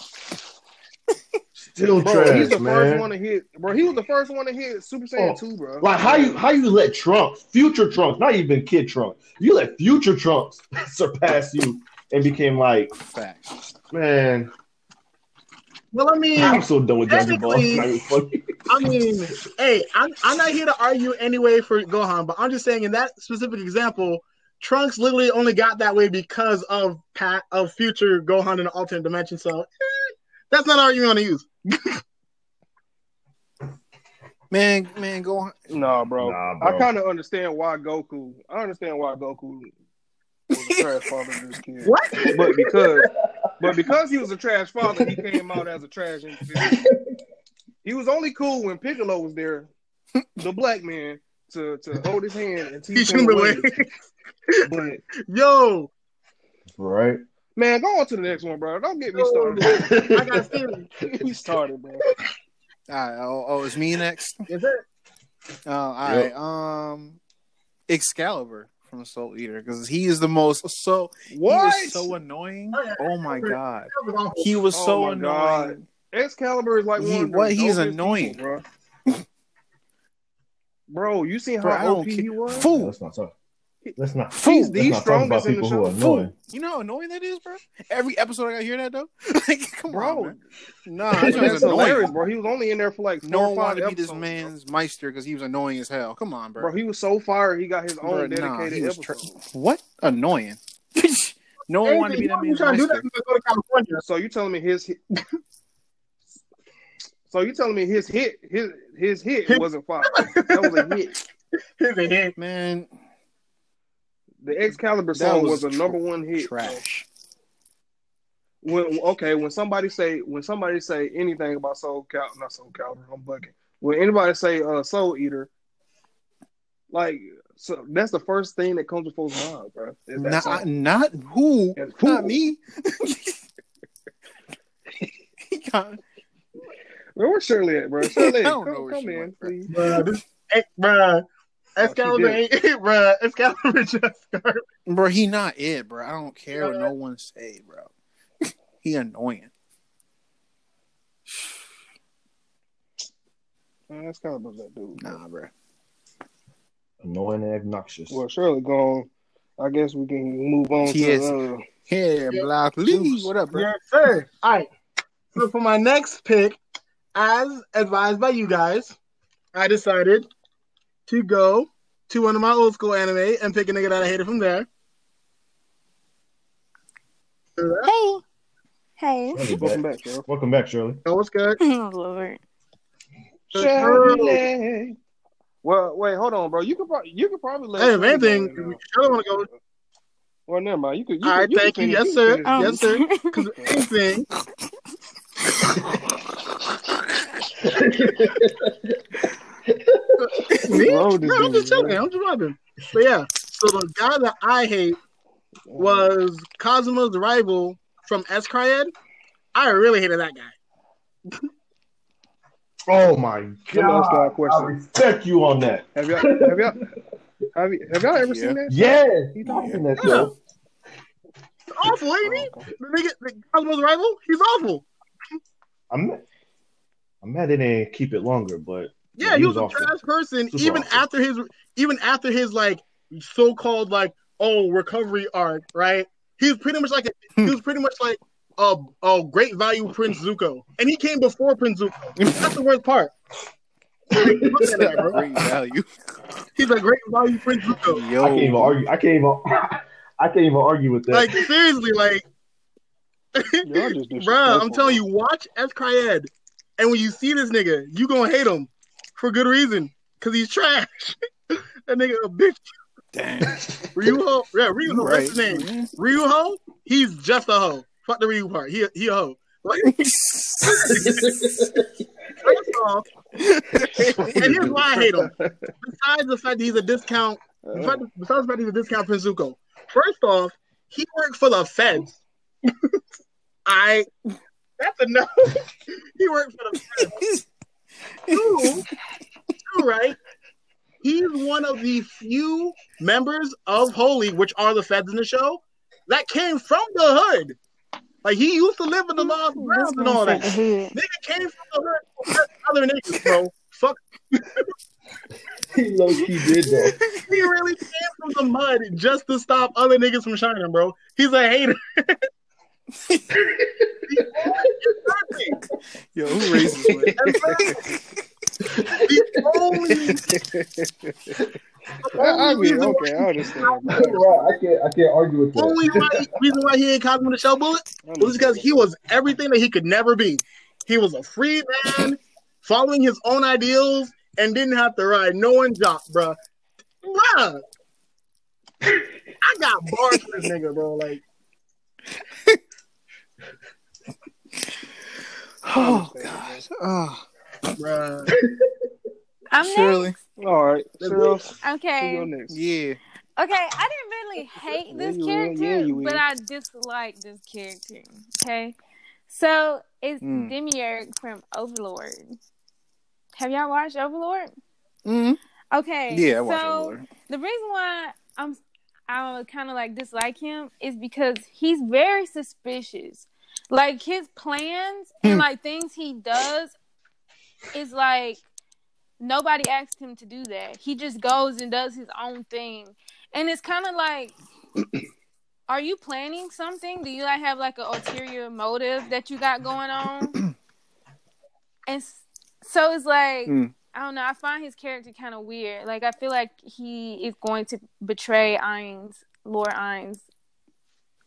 S4: Still
S1: Bro,
S4: trash,
S1: he's the
S4: man.
S1: first one to hit. Bro, he was the first one to hit Super Saiyan
S4: Oh,
S1: 2, bro.
S4: Like how you how you let Trunks, future Trunks, not even kid Trunks, you let future Trunks surpass you and became like,
S2: Facts.
S4: man,
S3: Well, I mean,
S4: I'm so done with Dragon Ball. It's not even funny.
S3: I mean, hey, I'm, I'm not here to argue anyway for Gohan, but I'm just saying in that specific example, Trunks literally only got that way because of Pat of future Gohan in an alternate dimension. So eh, that's not an argument I'm gonna use.
S2: Man, man, go.
S1: Nah, bro.
S4: Nah, bro.
S1: I kind of understand why Goku. I understand why Goku was a trash father to this kid.
S3: What?
S1: But because, but because he was a trash father, he came out as a trash individual. He was only cool when Piccolo was there, the black man, to, to hold his hand and teach
S3: Teach
S1: him
S3: him
S1: the
S3: the
S1: way.
S3: way.
S1: But
S3: Yo,
S4: Right?
S1: Man, go on to the next one, bro. Don't get me started.
S3: I got theory.
S1: Get me started, bro.
S2: All right, oh, oh, it's me next.
S3: Is it?
S2: Uh, all right, um, Excalibur from Soul Eater because he is the most so
S1: What?
S2: he is so annoying.
S3: Oh, yeah.
S2: Oh my god,
S3: That was awful.
S2: he was
S1: Oh
S2: so
S1: my
S2: annoying.
S1: God. Excalibur is like
S2: He-
S1: one of
S2: what? He's annoying.
S1: people, bro. bro, you seen
S2: I
S1: how
S2: don't
S1: OP he was?
S2: Fool,
S4: Let's not talk. Let's not.
S2: Fool.
S1: He's
S4: Let's
S1: the
S4: not talk about
S1: strongest in the
S4: people who are
S1: show.
S4: annoying.
S2: You know how annoying that is, bro. Every episode I gotta hear that though. like, come
S1: Bro,
S2: on, man. Nah, that
S1: That's
S2: was
S1: hilarious,
S2: annoying.
S1: bro. He was only in there for like four
S2: No
S1: or
S2: one
S1: five
S2: wanted to be this
S1: episodes,
S2: man's Meister because he was annoying as hell. Come on, bro.
S1: Bro. bro, he was so fired. He got his
S2: Bro,
S1: own
S2: nah,
S1: dedicated
S2: he was
S1: episode.
S2: tra- what annoying? no one wanted to be that
S3: You
S2: man's
S3: trying to do that?
S2: Meister.
S3: Go to California.
S1: so you telling me his? so you telling me his hit, his his hit wasn't fired? That was a hit.
S3: His hit.
S2: Man,
S1: The Excalibur song
S2: was
S1: was, a number one hit.
S2: trash.
S1: When okay, when somebody say when somebody say anything about Soul Cal, not Soul Calibur, I'm bugging. When anybody say uh, Soul Eater, like so that's the first thing that comes before his mind, bro.
S2: Not,
S1: song.
S2: not who?
S1: And who?
S2: Not me. He got-
S1: Where where's Shirley at, bro? Shirley,
S2: I don't
S1: come,
S2: know where
S1: come
S2: she
S1: in,
S2: went, bro.
S1: please.
S3: Bruh, this, hey, bruh. Excalibur
S1: did.
S3: ain't it, bruh. Excalibur just started.
S2: bro, he not it, bro. I don't care what no one say, bro. he annoying.
S1: Man, Excalibur's that dude. bro.
S2: Nah, bro.
S4: Annoying and obnoxious.
S1: Well, Shirley gone. I guess we can move on
S2: Yes.
S1: to uh,
S2: Yeah,
S3: Yeah.
S2: Black Lee. What up, bro?
S3: Yes, sir. All right. So for my next pick, as advised by you guys, I decided to go to one of my old school anime and pick a nigga that I hated from there.
S5: Hey. Hey.
S1: Welcome
S4: back.
S1: back, Shirley.
S4: Welcome back, Shirley.
S3: Oh, what's good?
S5: Oh, Lord.
S1: Shirley. Well, wait, hold on, bro. You could probably you could probably let.
S3: Hey, if anything,
S1: go in now.
S3: Shirley want to go.
S1: Well, never mind. You could. You
S3: All
S1: could, you
S3: thank you. Yes, sir.
S5: Um,
S3: Yes, sir. Because if anything, me?
S1: Roll this
S3: No, I'm just chilling.
S1: man.
S3: I'm just vibing. But yeah, so the guy that I hate was Kazuma's rival from s-CRY-ed. I really hated that guy.
S4: Oh my
S1: Let me ask y'all a
S4: god! I
S1: question.
S4: respect you on that.
S1: Have y'all have y'all have, you, have y'all ever
S2: Yeah.
S1: seen that?
S4: Yes,
S1: He
S4: I've seen
S1: talking.
S4: that show.
S3: Awful, ain't he? The nigga, the Kazuma's rival, he's awful.
S4: I'm mad. I'm mad they didn't keep it longer, but
S3: Yeah, he was,
S4: awful.
S3: a trash person.
S4: Super
S3: even
S4: awful.
S3: after his, even after his like so-called like oh recovery arc, right? He was pretty much like a, hmm. he was pretty much like a, a great value Prince Zuko, and he came before Prince Zuko. That's the worst part. Like, look that.
S2: Great value.
S3: He's a great value Prince Zuko.
S2: Yo,
S4: I can't even argue. I can't even. I can't even argue with that.
S3: Like seriously, like,
S1: Y'all
S3: bruh, I'm telling you, watch s-CRY-ed, and when you see this nigga, you gonna hate him. For good reason. Cause he's trash. that nigga a bitch.
S2: Damn.
S3: Ryuho, yeah, Ryuho,
S2: You
S3: what's his
S2: right.
S3: name? Ryuho, he's just a hoe. Fuck the Ryu part. He he a hoe. Like, first off, and here's why I hate him. Besides the fact that he's a discount, besides besides the fact that he's a discount Prince Zuko. First off, he worked for the feds. I that's enough. he worked for the feds. Two, two, right? He's one of the few members of Holy, which are the feds in the show, that came from the hood. Like he used to live in the Lost Grounds and all that. Nigga came from the hood. Other niggas, bro. Fuck.
S4: He low key did though.
S3: He really came from the mud just to stop other niggas from shining, bro. He's a hater.
S2: Yo, who raises man?
S3: the only
S1: I mean, okay, I understand.
S4: I can't I can't argue with that.
S3: only why, reason why he ain't Kazuma the Shell Bullet was because he was everything that he could never be. He was a free man, following his own ideals, and didn't have to ride no one job, bruh. Bruh. I got bars for this nigga, bro. Like,
S2: Oh gosh. Oh,
S3: bruh.
S5: I'm
S2: Shirley.
S1: All right, Cheryl,
S5: next.
S1: who
S5: Okay.
S1: next?
S2: Yeah.
S5: Okay, I didn't really hate this
S1: you will.
S5: character,
S1: Yeah,
S5: but I dislike this character. Okay, so it's
S2: Mm.
S5: Demiurge from Overlord. Have y'all watched Overlord?
S2: Mm.
S5: Okay,
S2: Yeah, I
S5: so
S2: Overlord.
S5: the reason why I'm I kind of like dislike him is because he's very suspicious. Like his plans and like things he does is like nobody asked him to do that. He just goes and does his own thing. And it's kind of like are you planning something? Do you like have like an ulterior motive that you got going on? and so it's like
S2: Hmm.
S5: I don't know. I find his character kind of weird. Like I feel like he is going to betray Ainz, Lord Ainz.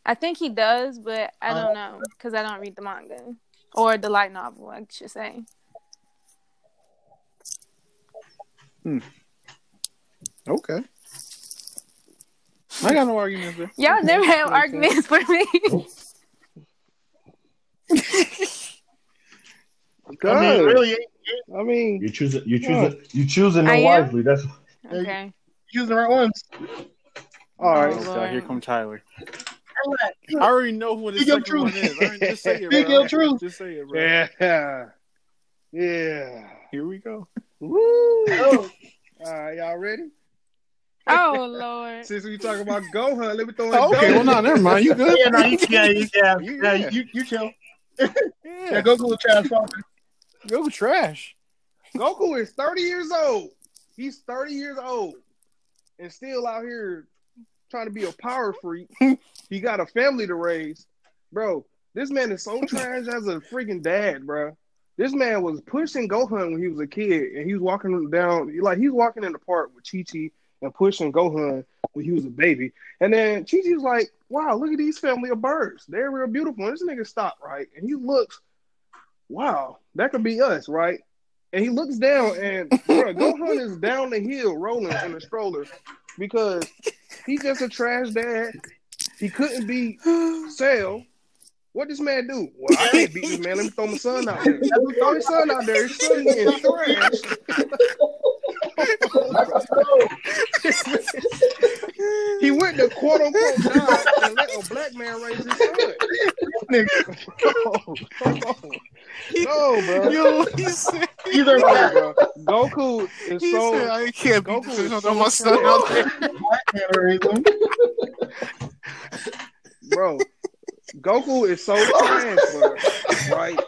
S5: I think he does, but I don't know because I don't read the manga or the light novel. I should say. Hmm.
S2: Okay. I got no arguments there.
S5: Y'all never have arguments for me.
S3: I mean,
S1: Good.
S3: really, ain't
S1: I mean,
S4: You choosing you choosing you choosing
S5: I
S4: them wisely. That's
S5: okay.
S3: using the right ones.
S1: all right.
S5: Oh,
S2: So here come Tyler.
S3: Relax.
S2: I already know who the
S3: Speak your
S2: second one is. I already- just say it,
S3: Speak
S2: bro.
S3: your truth.
S2: Just say it, bro.
S1: Yeah. Yeah.
S2: Here we go.
S1: Woo.
S3: Oh,
S1: All right, y'all ready?
S5: Oh Lord.
S1: Since we talking about Gohan, let me throw in
S2: Oh, okay, well,
S1: Gohan.
S2: no, never mind. You good?
S3: yeah, no, you, yeah, you, yeah,
S2: You-
S3: yeah,
S2: yeah.
S3: you, you chill. Yeah,
S2: Yeah,
S3: Goku was trash talking.
S2: go trash.
S1: Goku is 30 years old. He's 30 years old and still out here trying to be a power freak. he got a family to raise. Bro, this man is so trash as a freaking dad, bro. This man was pushing Gohan when he was a kid, and he was walking down, like, he's walking in the park with Chi Chi and pushing Gohan when he was a baby. And then Chi Chi was like, wow, look at these family of birds. They're real beautiful. And this nigga stopped, right? And he looks, wow, that could be us, right? And he looks down, and bro, Gohan is down the hill rolling in a stroller because he's just a trash dad. He couldn't be Cell. What this man do? Well, I can't beat this man. Let me throw my son out there. Throw his son out there. His son is trash. He went to quote unquote die and let a black man raise his son. no, bro.
S2: Yo, he said,
S3: Either way,
S1: bro. Goku is
S2: he
S1: so
S2: said I can't beat
S1: Goku
S2: this
S1: is
S2: on
S1: so
S2: my son out there.
S3: can't raise him.
S1: bro. Goku is so trash, bro. Right?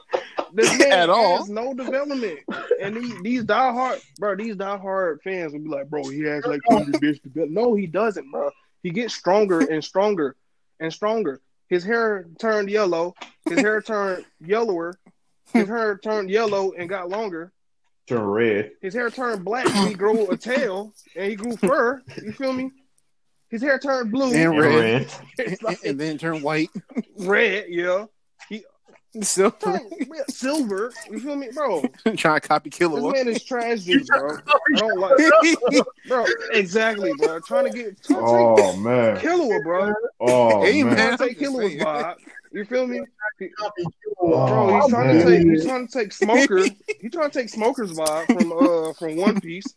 S1: This man
S2: At all.
S1: has no development, and these, these diehard, bro. These diehard fans will be like, bro, he acts like he's the bitch. develop-" No, he doesn't, bro. He gets stronger and stronger and stronger. His hair turned yellow. His hair turned yellower. His hair turned yellow and got longer.
S4: turn red.
S1: His hair turned black and he grew a tail and he grew fur. You feel me? His hair turned blue.
S2: And
S4: And
S2: red.
S4: red.
S1: Like
S2: and then turned white.
S1: red, yeah. He
S2: So
S1: Yeah, silver. You feel me, bro?
S2: trying to copy Killua.
S1: This
S2: Killua.
S1: man is trash juice, bro. I don't like, bro. Exactly, bro. Trying to get trying to
S4: Oh man.
S1: take Killua, bro.
S4: Oh
S2: Hey,
S4: man.
S2: Man.
S1: take
S2: I'm Killua's
S1: vibe. You feel me?
S4: Oh,
S1: Bro, he's trying
S4: man.
S1: to take he's trying to take Smoker. He's trying to take Smoker's vibe from uh from One Piece.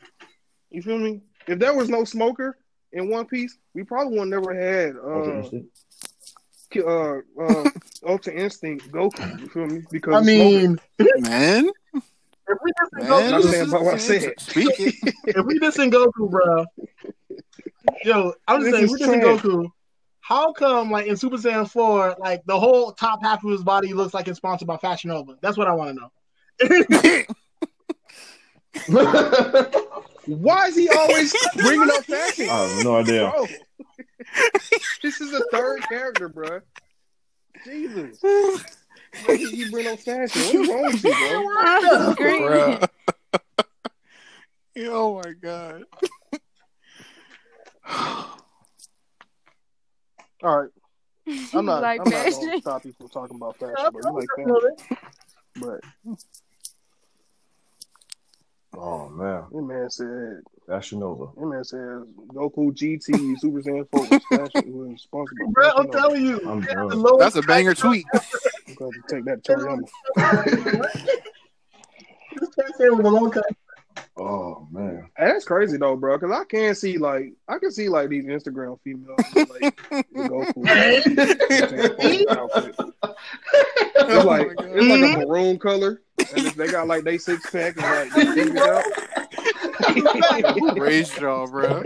S1: You feel me? If there was no Smoker in One Piece, we probably would never had uh ki- uh uh Ultra Instinct Goku. You feel me? Because
S3: I mean,
S2: Man,
S3: if we just
S2: man.
S3: go,
S1: Not saying about what I said.
S3: If we just Goku, bro. Yo, I'm just
S1: This
S3: saying,
S1: is
S3: we just in
S1: trash.
S3: Goku. How come, like in Super Saiyan 4, like the whole top half of his body looks like it's sponsored by Fashion Nova? That's what I want to know.
S1: Why is he always bringing up fashion?
S4: I have no idea.
S1: Bro, this is the third character, bro. Jesus. Why did you bring up fashion? What's wrong with you, bro?
S5: I'm screaming.
S2: Bruh. oh my god.
S1: All right. I'm not.
S5: like
S1: I'm not gonna stop you from talking about fashion, bro. You like fashion, but
S4: Oh man.
S1: that man said.
S4: Fashion Nova.
S1: That man said Goku GT Super Saiyan 4 was fashion was sponsored by
S3: Bro, I'm telling you.
S4: I'm
S3: the lowest
S2: That's a banger tweet.
S1: I'm going to take that to Toriyama.
S3: This cat said with a low cut.
S4: Oh man.
S1: That's crazy though, bro. Because I can see like I can see like these Instagram females like the Goku outfit. It's like
S2: Oh
S1: it's like a oh maroon color, and if they got like they six pack and like they figured out.
S2: Who raised y'all, bro?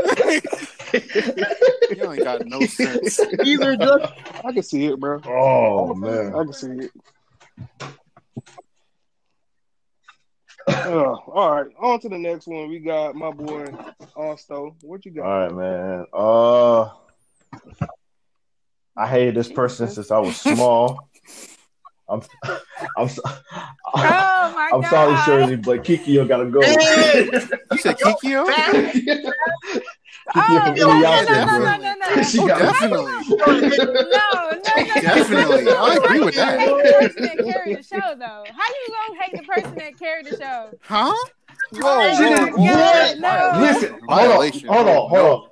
S2: you ain't got no sense.
S3: Either just
S1: I can see it, bro.
S4: Oh man.
S1: I can see it. Uh, all right, on to the next one. We got my boy Austo. What you got?
S4: All right, man. Uh, I hated this person since I was small. I'm, I'm, so-
S5: Oh my
S4: I'm
S5: god.
S4: sorry, Shirley, but Kikyo gotta go.
S2: You said Kikyo?
S4: Kikyo
S5: Oh,
S4: from
S5: no, no, no, no, no, no, no.
S4: She
S2: Oh, definitely.
S5: No, no, no.
S2: Definitely. I agree with that.
S5: hate the person that carried the show, though. How you gonna hate the person that carried the show?
S2: Huh?
S1: Whoa,
S5: Oh
S1: whoa, whoa.
S5: God, no.
S4: Listen, hold on, hold on, hold on.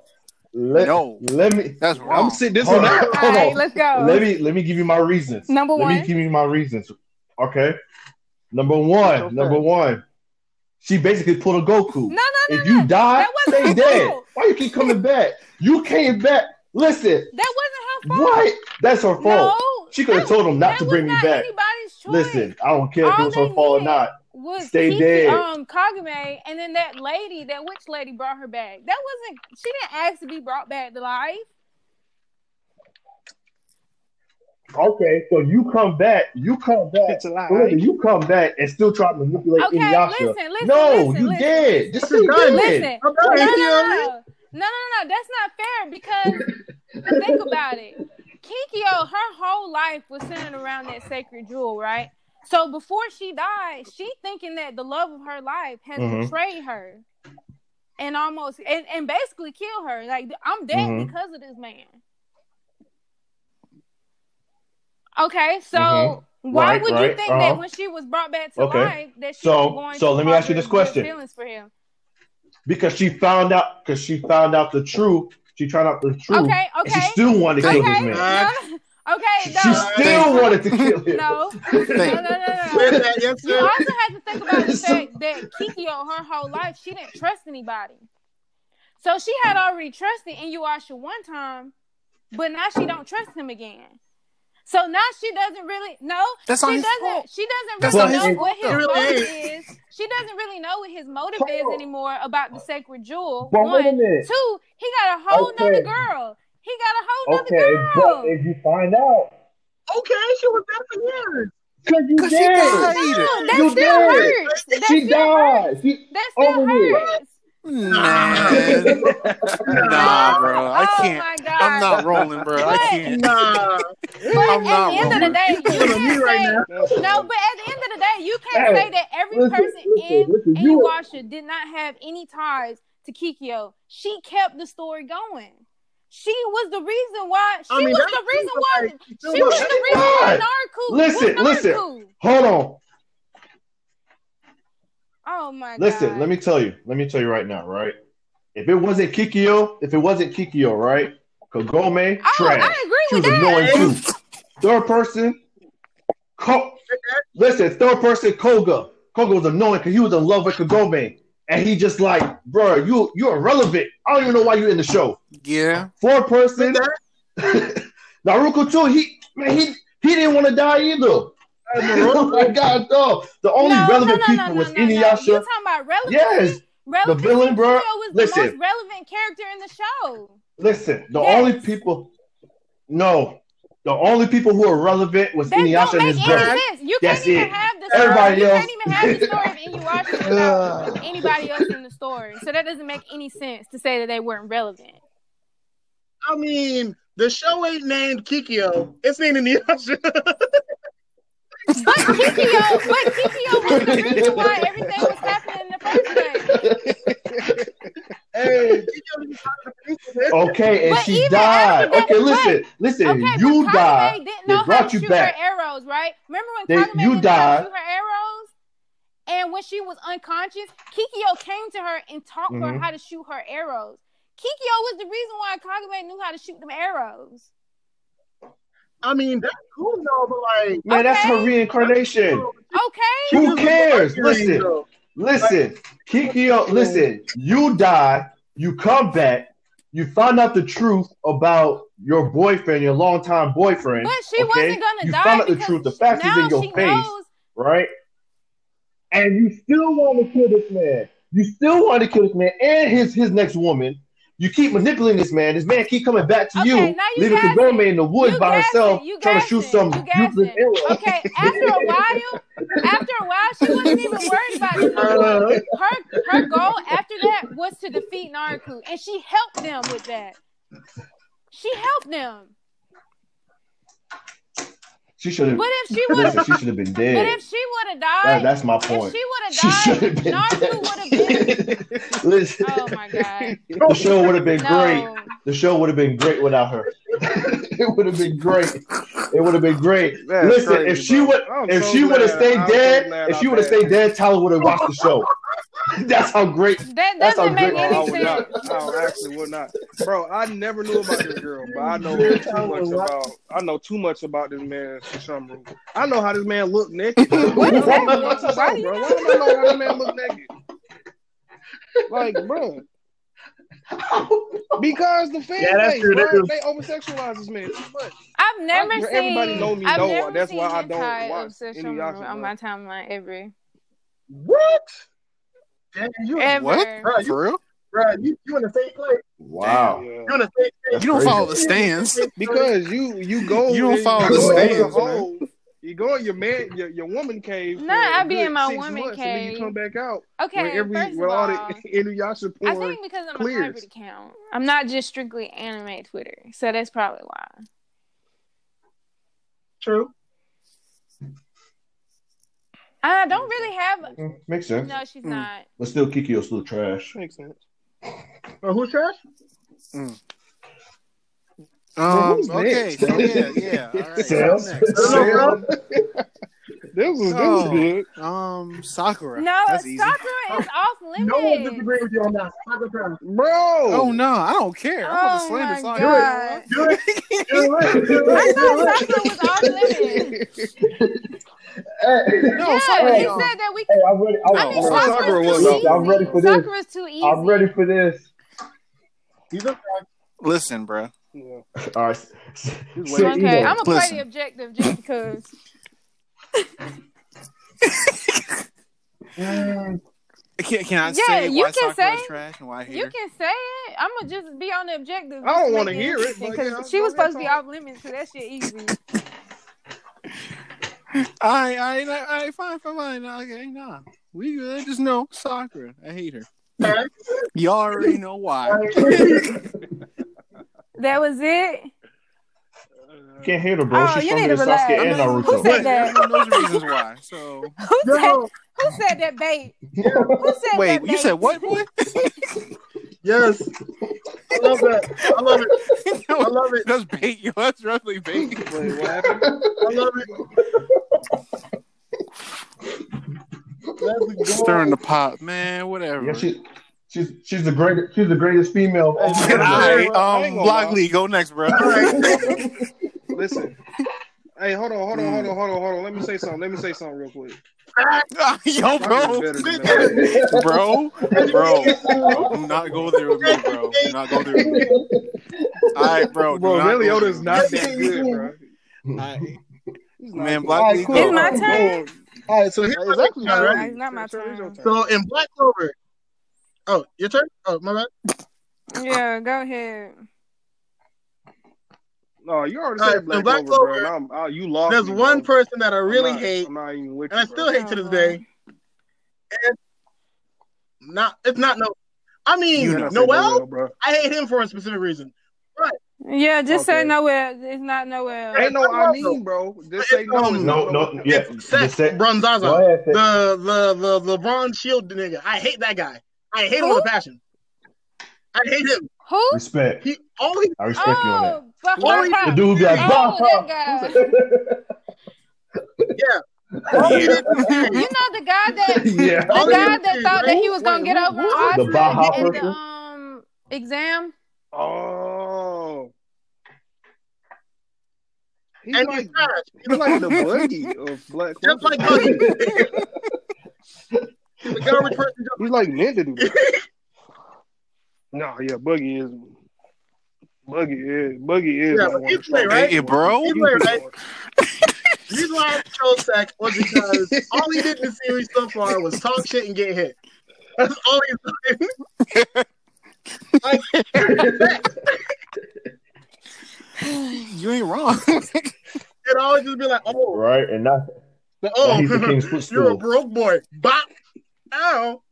S4: Let,
S2: No.
S4: let me
S2: That's wrong.
S1: I'm sitting this
S4: hold
S1: one
S4: on,
S1: out.
S4: Hold
S5: right,
S4: on.
S5: let's go.
S4: Let me let me give you my reasons.
S5: Number
S4: Let
S5: one.
S4: me give you my reasons. Okay. Number one.
S1: Okay.
S4: Number one. She basically pulled a Goku.
S5: No, no, no,
S4: if you
S5: no.
S4: die, stay dead.
S5: fault.
S4: Why you keep coming back? You came back. Listen,
S5: That wasn't her fault.
S4: what? That's her fault.
S5: No,
S4: She could have told him not to
S5: was
S4: bring me
S5: not
S4: back.
S5: Anybody's choice.
S4: Listen, I don't care if it was her
S5: they
S4: fault or
S5: needed
S4: not.
S5: Was
S4: Stay
S5: Kiki,
S4: dead.
S5: um Kagome, and then that lady, that witch lady, brought her back. That wasn't. She didn't ask to be brought back to life.
S4: Okay, so you come back. You come back.
S1: It's a lie.
S4: Listen, you come back and still try to manipulate
S5: Okay,
S4: Inuyasha.
S5: listen, listen,
S4: no,
S5: listen,
S4: you
S5: listen,
S4: did. This is
S3: listen,
S4: you did.
S5: Listen,
S3: I'm
S5: no,
S3: not
S5: no, no, no, no, no, no. That's not fair because think about it. Kikyo, her whole life was centered around that sacred jewel, right? So before she died, she thinking that the love of her life has
S4: Mhm.
S5: betrayed her and almost and, and basically killed her. Like I'm dead
S4: Mhm.
S5: because of this man. Okay, so
S4: Mhm.
S5: why
S4: Right,
S5: would you think
S4: uh-huh.
S5: that when she was brought back to
S4: Okay.
S5: life that she
S4: So-
S5: was going
S4: so
S5: to
S4: let me ask you this question.
S5: feelings for him?
S4: Because she found out. Because she found out the truth. She found out the truth.
S5: Okay,
S4: And she still wanted to kill
S5: Okay,
S4: this
S5: no,
S4: man.
S5: no, okay,
S4: She
S5: no,
S4: still wanted to kill him.
S5: no, no,
S2: Thank
S5: no, no, no, no.
S3: That, yes,
S5: You also have to think about the fact that Kikyo, her whole life, she didn't trust anybody. So she had already trusted Inuyasha one time, but now she don't trust him again. So now she doesn't really no.
S2: That's
S5: she
S2: not his
S5: doesn't.
S2: fault.
S5: She doesn't really
S4: not
S5: know
S4: his
S5: what his
S3: really
S5: motive
S3: ain't.
S5: is. She doesn't really know what his motive is
S4: on.
S5: anymore about the sacred jewel.
S4: But
S5: One, two. He got a whole
S4: Okay.
S5: nother girl. He got a whole nother
S4: Okay,
S5: girl.
S4: but if you find out,
S3: Okay, she was there for years.
S4: because you
S2: Because she
S4: did.
S2: died.
S5: No, that
S4: You
S5: still
S4: did.
S5: hurts. That
S4: She
S5: still hurts.
S4: died. She,
S5: That still
S4: Over with.
S5: hurts.
S2: Man. Nah, bro. I
S5: oh
S2: can't.
S5: my god.
S2: I'm not rolling, bro. I can't.
S3: Nah.
S5: But
S2: I'm
S5: at
S2: not
S5: the end of the day, you can't
S3: me right
S5: say
S3: now.
S5: no. But at the end of the day, you can't
S4: Hey,
S5: say that every
S4: listen,
S5: person
S4: listen,
S5: in
S4: listen, you-
S5: Inuyasha did not have any ties to Kikyo. She kept the story going. She was the reason why. She
S3: I mean,
S5: was the reason why.
S3: like,
S5: She was the reason why
S4: God. Listen, listen. Hold on.
S5: Oh my
S4: Listen,
S5: god.
S4: let me tell you. Let me tell you right now, right? If it wasn't Kikyo, if it wasn't Kikyo, right? Kagome,
S5: Oh,
S4: trash.
S5: I agree
S4: She
S5: with that.
S4: annoying too. Third person, Ko- listen, third person, Koga. Koga was annoying because he was in love with Kagome. And he just like, bro, you you're irrelevant. I don't even know why you're in the show.
S2: Yeah.
S4: Fourth person, Naraku too. He man, he he didn't want to die either. oh my god, no. The only
S5: no,
S4: relevant
S5: no, no,
S4: people
S5: no,
S4: was
S5: no, no, no. You
S4: Inuyasha.
S5: talking about relevant?
S4: Yes,
S5: relevant.
S4: the villain, bro.
S5: Was
S4: Listen.
S5: the most relevant character in the show.
S4: Listen, the
S5: Yes.
S4: only people, no, the only people who are relevant was
S5: That
S4: Inuyasha
S5: don't
S4: and
S5: make
S4: his
S5: any sense. You
S4: That's
S5: can't even
S4: it.
S5: have the story.
S4: Everybody
S5: you
S4: else-
S5: can't even have the story of Inuyasha without anybody else in the story. So that doesn't make any sense to say that they weren't relevant.
S3: I mean, the show ain't named Kikyo. It's named Inuyasha.
S5: But Kikyo, but Kikyo was the reason why everything was happening in the first place.
S3: hey, Kikyo is part of the producer.
S4: Okay, and
S5: But
S4: she died.
S5: after that-
S4: Okay, listen, listen.
S5: Okay,
S4: you
S5: but Kagome
S4: died.
S5: didn't
S4: They
S5: know how
S4: brought you
S5: shoot
S4: back.
S5: her arrows, right? Remember when
S4: They-
S5: Kagome
S4: you
S5: how
S4: died.
S5: to shoot her arrows? And when she was unconscious, Kikyo came to her and taught her
S4: Mhm.
S5: how to shoot her arrows. Kikyo was the reason why Kagome knew how to shoot them arrows.
S3: I mean, that's cool, though, but like,
S4: Man, that's her reincarnation.
S5: Okay.
S4: Who cares?
S3: a
S4: Listen.
S3: though.
S4: Listen, Kikyo, listen, you die, you come back, you find out the truth about your boyfriend, your longtime boyfriend.
S5: But she
S4: okay?
S5: wasn't gonna
S4: you
S5: die
S4: found out the truth. The facts is
S5: now
S4: in your
S5: she
S4: face,
S5: knows
S4: right? And you still want to kill this man. You still want to kill this man and his his next woman. You keep manipulating this man. This man keep coming back to
S5: Okay,
S4: you,
S5: you
S4: leaving. Kagome in the woods
S5: You
S4: by herself, trying to shoot
S5: gassing,
S4: some
S5: you gassing.
S4: useless arrow.
S5: Okay, after a while, after a while, she wasn't even worried about it. Uh-huh. Her her goal after that was to defeat Naraku, and she helped them with that. She helped them.
S4: She should have.
S5: But if she would
S4: Listen,
S5: have,
S4: she should have been
S5: but
S4: dead.
S5: if she would have died,
S4: That, that's my
S5: if
S4: point.
S5: she would
S4: She
S5: have
S4: should
S5: died,
S4: have been
S5: Naraku would have been.
S4: dead. Listen,
S5: Oh my god!
S4: the show would have been great. The show would have been great without her. it would have been great. It would have been great.
S1: That's
S4: Listen,
S1: crazy,
S4: if she
S1: bro.
S4: would,
S1: I'm
S4: if
S1: so
S4: she would have stayed
S1: I'm
S4: dead,
S1: glad
S4: if she would have stayed dead, Tyler would have watched the show. That's how great.
S5: that
S4: That's
S5: doesn't
S4: how
S5: make
S4: great-
S1: I
S5: any
S1: would not.
S5: sense.
S1: I actually would not, bro. I never knew about this girl, but I know too much about. I know too much about this man, Sesshomaru. I know how this man look naked.
S5: What is
S1: Why
S5: happening?
S1: watch the show,
S5: Why do you
S1: bro?
S5: know
S1: Why do I know how this man look naked? Like, bro, because the fan
S3: Yeah,
S1: base,
S3: true,
S1: bro, they over sexualize this man too much.
S5: I've never
S1: I-
S5: seen.
S1: everybody know me
S5: I've
S1: know,
S5: never
S1: that's
S5: seen
S1: why I don't watch
S5: of sexual
S1: Inuyasha,
S5: on my timeline ever.
S3: What? Damn, you,
S5: Ever.
S2: What?
S3: bro, you,
S2: For real?
S3: bro, you, you in the same place.
S4: Wow.
S1: Yeah.
S3: You in the same place.
S2: You don't
S4: crazy.
S2: follow the stands.
S1: Because you you go
S2: You don't follow the
S1: go
S2: stands,
S1: hole, You go in your man your, your woman cave.
S5: Nah,
S1: for a
S5: I be in my woman
S1: months, and then
S5: cave.
S1: you come back out
S5: Okay,
S1: when every
S5: first
S1: when
S5: of
S1: all
S5: all,
S1: the Inuyasha
S5: I think because I'm
S1: clears.
S5: a private account, I'm not just strictly anime Twitter, so that's probably why.
S3: True.
S5: I don't really have.
S4: Mm, Makes sense.
S5: No, she's
S2: Mm.
S5: not.
S4: But still, Kikyo's still trash.
S1: Makes sense.
S3: Uh, who's trash?
S2: Um,
S1: who's
S2: okay,
S1: next?
S2: so yeah, yeah. All right.
S4: Sam?
S2: who's next?
S3: I don't know, bro.
S1: This was this
S2: Oh.
S1: was good.
S2: Um, Sakura.
S5: No,
S2: That's easy.
S5: Sakura is off limits.
S3: No one
S5: limits.
S3: disagrees with you on that. Sakura trash.
S1: Bro.
S2: Oh no, I don't care. I'm about to
S5: slam
S2: slander
S5: my
S2: Sakura.
S5: god!
S3: Do it. Do it.
S5: I thought
S3: it.
S5: Sakura was off limits.
S4: Hey,
S2: No,
S5: Yeah,
S2: Sakura.
S5: they
S2: no.
S5: said that we.
S4: hey, I'm ready. I'm,
S5: I think
S1: Oh,
S4: I'm-
S5: Sakura's
S1: was
S5: easy.
S4: I'm ready for this.
S5: Sakura's too easy.
S4: I'm ready for this.
S3: He's a trash.
S2: Listen, bro.
S1: Yeah.
S4: All right. s- s-
S1: He's
S4: sit
S1: waiting.
S5: Okay,
S4: Eno.
S5: I'm gonna play the objective just because.
S2: Can, can I
S5: Yeah,
S2: say
S5: you
S2: why
S5: can
S2: Sakura is
S5: say-
S2: trash and why I
S5: You can say it. I'm gonna just be on the objective.
S1: I don't wanna hear it,
S5: because
S1: yeah,
S5: she was supposed to be off limits, so that shit easy.
S2: I, I, I, I, fine, fine, fine. Okay, nah, we good. Just know Sakura. I hate her. Y'all already know why.
S5: That was it.
S4: Can't hate her, bro.
S5: Oh,
S4: She's
S5: you need to relax.
S4: Sasuke and
S2: Who
S5: Who said that?
S2: Everyone knows the reasons why. So
S5: Who said? Who said that bait? Who said
S2: wait,
S5: that
S2: you said
S5: bait?
S2: what? Boy?
S3: yes. I love that. I love it. I love it.
S2: That's bait, yo. That's roughly bait.
S1: Wait, what happened?
S3: I love it.
S2: Stirring the pot, man. Whatever.
S4: Yeah, she, she's she's the greatest. She's the greatest female.
S1: Hey,
S2: All
S1: man, I
S2: um,
S1: gonna
S2: Block. Lee, go next, bro.
S3: All right.
S1: Listen. Hey, hold on, hold on, hold on, mm. hold on, hold on. Let me say something. Let me say something real quick.
S2: Yo, bro,
S1: Better
S2: bro, bro. Do not go there with me, bro. Do not go there with me. All right, bro.
S1: Bro,
S2: not go
S1: Meliodas
S2: there
S1: not that good, bro.
S2: All right. Man,
S1: good.
S2: Block
S3: All right, cool.
S5: It's my turn.
S3: All right. So here's
S1: It's
S3: my turn,
S1: not
S3: right?
S5: right. It's not my
S1: Sure,
S5: turn.
S3: So in Black Clover. Oh, your turn. Oh, my bad.
S5: Yeah, go ahead.
S1: No, you already said
S3: right,
S1: Black
S3: Black
S1: Clover, bro.
S3: Clover,
S1: and I'm, I, you lost
S3: There's
S1: me,
S3: one
S1: bro.
S3: person that I really
S1: I'm not,
S3: hate,
S1: I'm not even with
S3: and I still hate to this day. And not it's not no. I mean,
S2: You
S1: You
S2: know.
S1: know.
S3: Noel.
S1: bro.
S3: I hate him for a specific reason.
S5: Yeah, just say
S1: Okay.
S5: nowhere. It's not nowhere.
S1: Ain't no
S3: I
S1: I mean, bro. Just say no.
S4: No, no,
S1: no.
S4: yeah.
S3: Seth
S4: just say- Bronzazza, ahead,
S3: the the the LeBron Shield nigga. I hate that guy. I hate him
S5: Who?
S3: with a passion. I hate him.
S5: Who?
S4: Respect.
S3: He all he
S4: I respect you on that.
S5: Oh, but
S3: Well,
S4: The dude would be like,
S5: Oh,
S4: bah,
S5: that
S4: bah.
S3: all
S2: Yeah.
S5: you know the guy that
S4: yeah.
S5: the
S3: All
S5: guy that
S3: did,
S5: thought that he was gonna
S1: Wait,
S5: get over
S1: who?
S4: The Baja
S5: in the um exam.
S1: Oh. He's
S3: and
S1: like,
S3: he's trash.
S1: like the buggy of Black
S3: Just like Buggy. He's a garbage person.
S1: He's like meant to do that. No, yeah, Buggy is. Buggy is. Buggy is.
S3: Yeah,
S1: like one of
S3: he's
S1: the
S3: right?
S2: Hey, bro.
S3: He's right, right? The reason why I chose Sack was because all he did in the series so far was talk shit and get hit. That's all he's doing. like,
S2: You ain't wrong.
S3: it always just be like, oh,
S4: Right, and not
S3: the, oh,
S4: he's the king's
S3: you're a broke boy. Bop. Ow.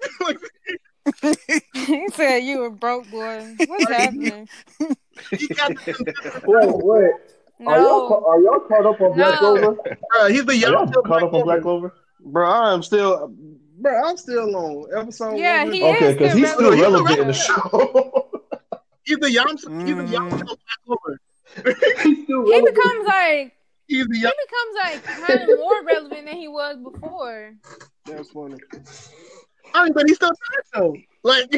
S3: Like,
S5: he said you were broke boy. What's happening?
S3: he got the,
S4: Wait, wait. Are y'all,
S5: No.
S4: are y'all caught up on Black
S5: No.
S4: Clover?
S3: uh, he's the
S4: Are y'all
S3: young
S4: caught up on Black Clover?
S1: Bro, I am still. Bro, I'm still on episode.
S5: Yeah,
S1: one
S5: he
S1: with-
S4: Okay, because he's still
S3: relevant.
S4: relevant in the show.
S3: He's the Yamcha. He's the
S2: Mm.
S3: Yamcha Black Clover.
S5: He becomes like
S3: He's the
S5: he becomes like kind of more relevant than he was before.
S1: That's funny.
S3: I mean, but he's still trash though. Like,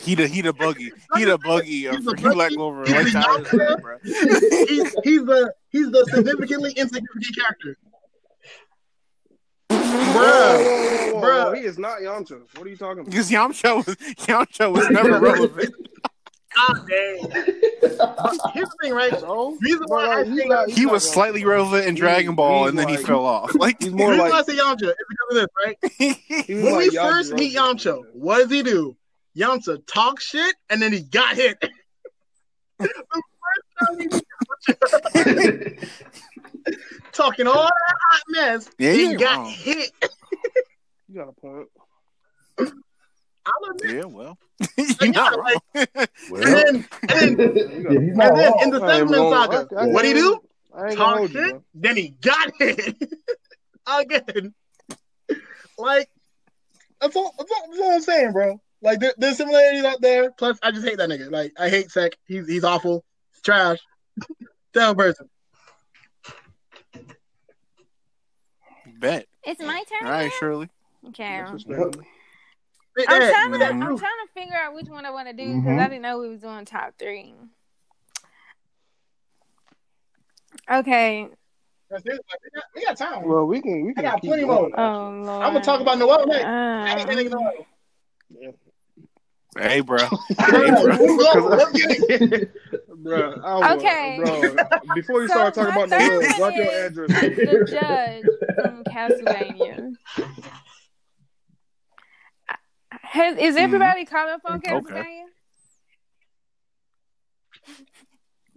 S2: he the he the buggy. He the buggy of
S3: He's the
S2: freaking Black
S3: buggy.
S2: Clover.
S3: He's
S2: Like
S3: the
S2: Tyler
S3: Yamcha.
S2: said, bro.
S3: he's he's the he's the significantly insignificant character.
S1: Whoa,
S3: Bruh. Bruh.
S1: He is not Yamcha. What are you talking about?
S2: Because Yamcha was Yamcha was never relevant.
S3: God dang. Here's the thing, right?
S1: So,
S3: Reason why
S1: like, he's
S3: think
S1: not-
S2: He was slightly
S1: bro.
S2: relevant in Dragon Ball,
S1: he's
S2: and then he fell off. Like
S1: He's more
S3: reason
S1: like
S3: why I say Yamcha is because of this, right? When
S1: like
S3: we
S1: Yamcha
S3: first meet
S1: Yamcha.
S3: Yamcha, what does he do? Yamcha talk shit and then he got hit. the first time he meet Yamcha, talking all that hot mess,
S2: Yeah,
S3: he got
S2: wrong.
S3: hit.
S1: You got a point.
S3: I'll admit.
S2: Yeah, well, you're not wrong.
S3: And
S4: Well,
S3: then, and then,
S4: yeah,
S3: and
S4: not
S3: then in the
S1: I ain't
S3: Seven
S1: gonna-
S3: Saga,
S1: I- I
S3: what he do?
S1: ain't- I
S3: Talk
S1: hold you,
S3: shit, then he got hit again. Like that's all, that's all. That's all I'm saying, bro. Like there, there's similarities out there. Plus, I just hate that nigga. Like I hate Sek. He's he's awful. He's trash. Terrible person.
S2: Bet.
S5: It's my turn.
S2: All right,
S5: now?
S2: Shirley.
S5: Okay.
S1: Disrespectful.
S3: Hey,
S5: I'm trying to
S3: hey,
S5: I'm trying to figure out which one I want to do because
S4: Mhm.
S5: I didn't know we was doing top three. Okay.
S3: that's it. Like, we, got, time.
S1: Well, we can. We
S3: I
S1: can
S3: got plenty more.
S5: Oh lord.
S3: I'm gonna talk about Noel next. I hate that nigga
S5: Uh,
S2: Hey, bro.
S3: Bro, move on. Let's get it.
S1: bro, I was,
S5: Okay.
S1: bro. Before you
S5: So
S1: start talking about the
S5: third
S1: love, drop your
S5: is-
S1: address.
S5: the judge from Castlevania. Has, is everybody caught up on
S2: Okay.
S5: Castlevania?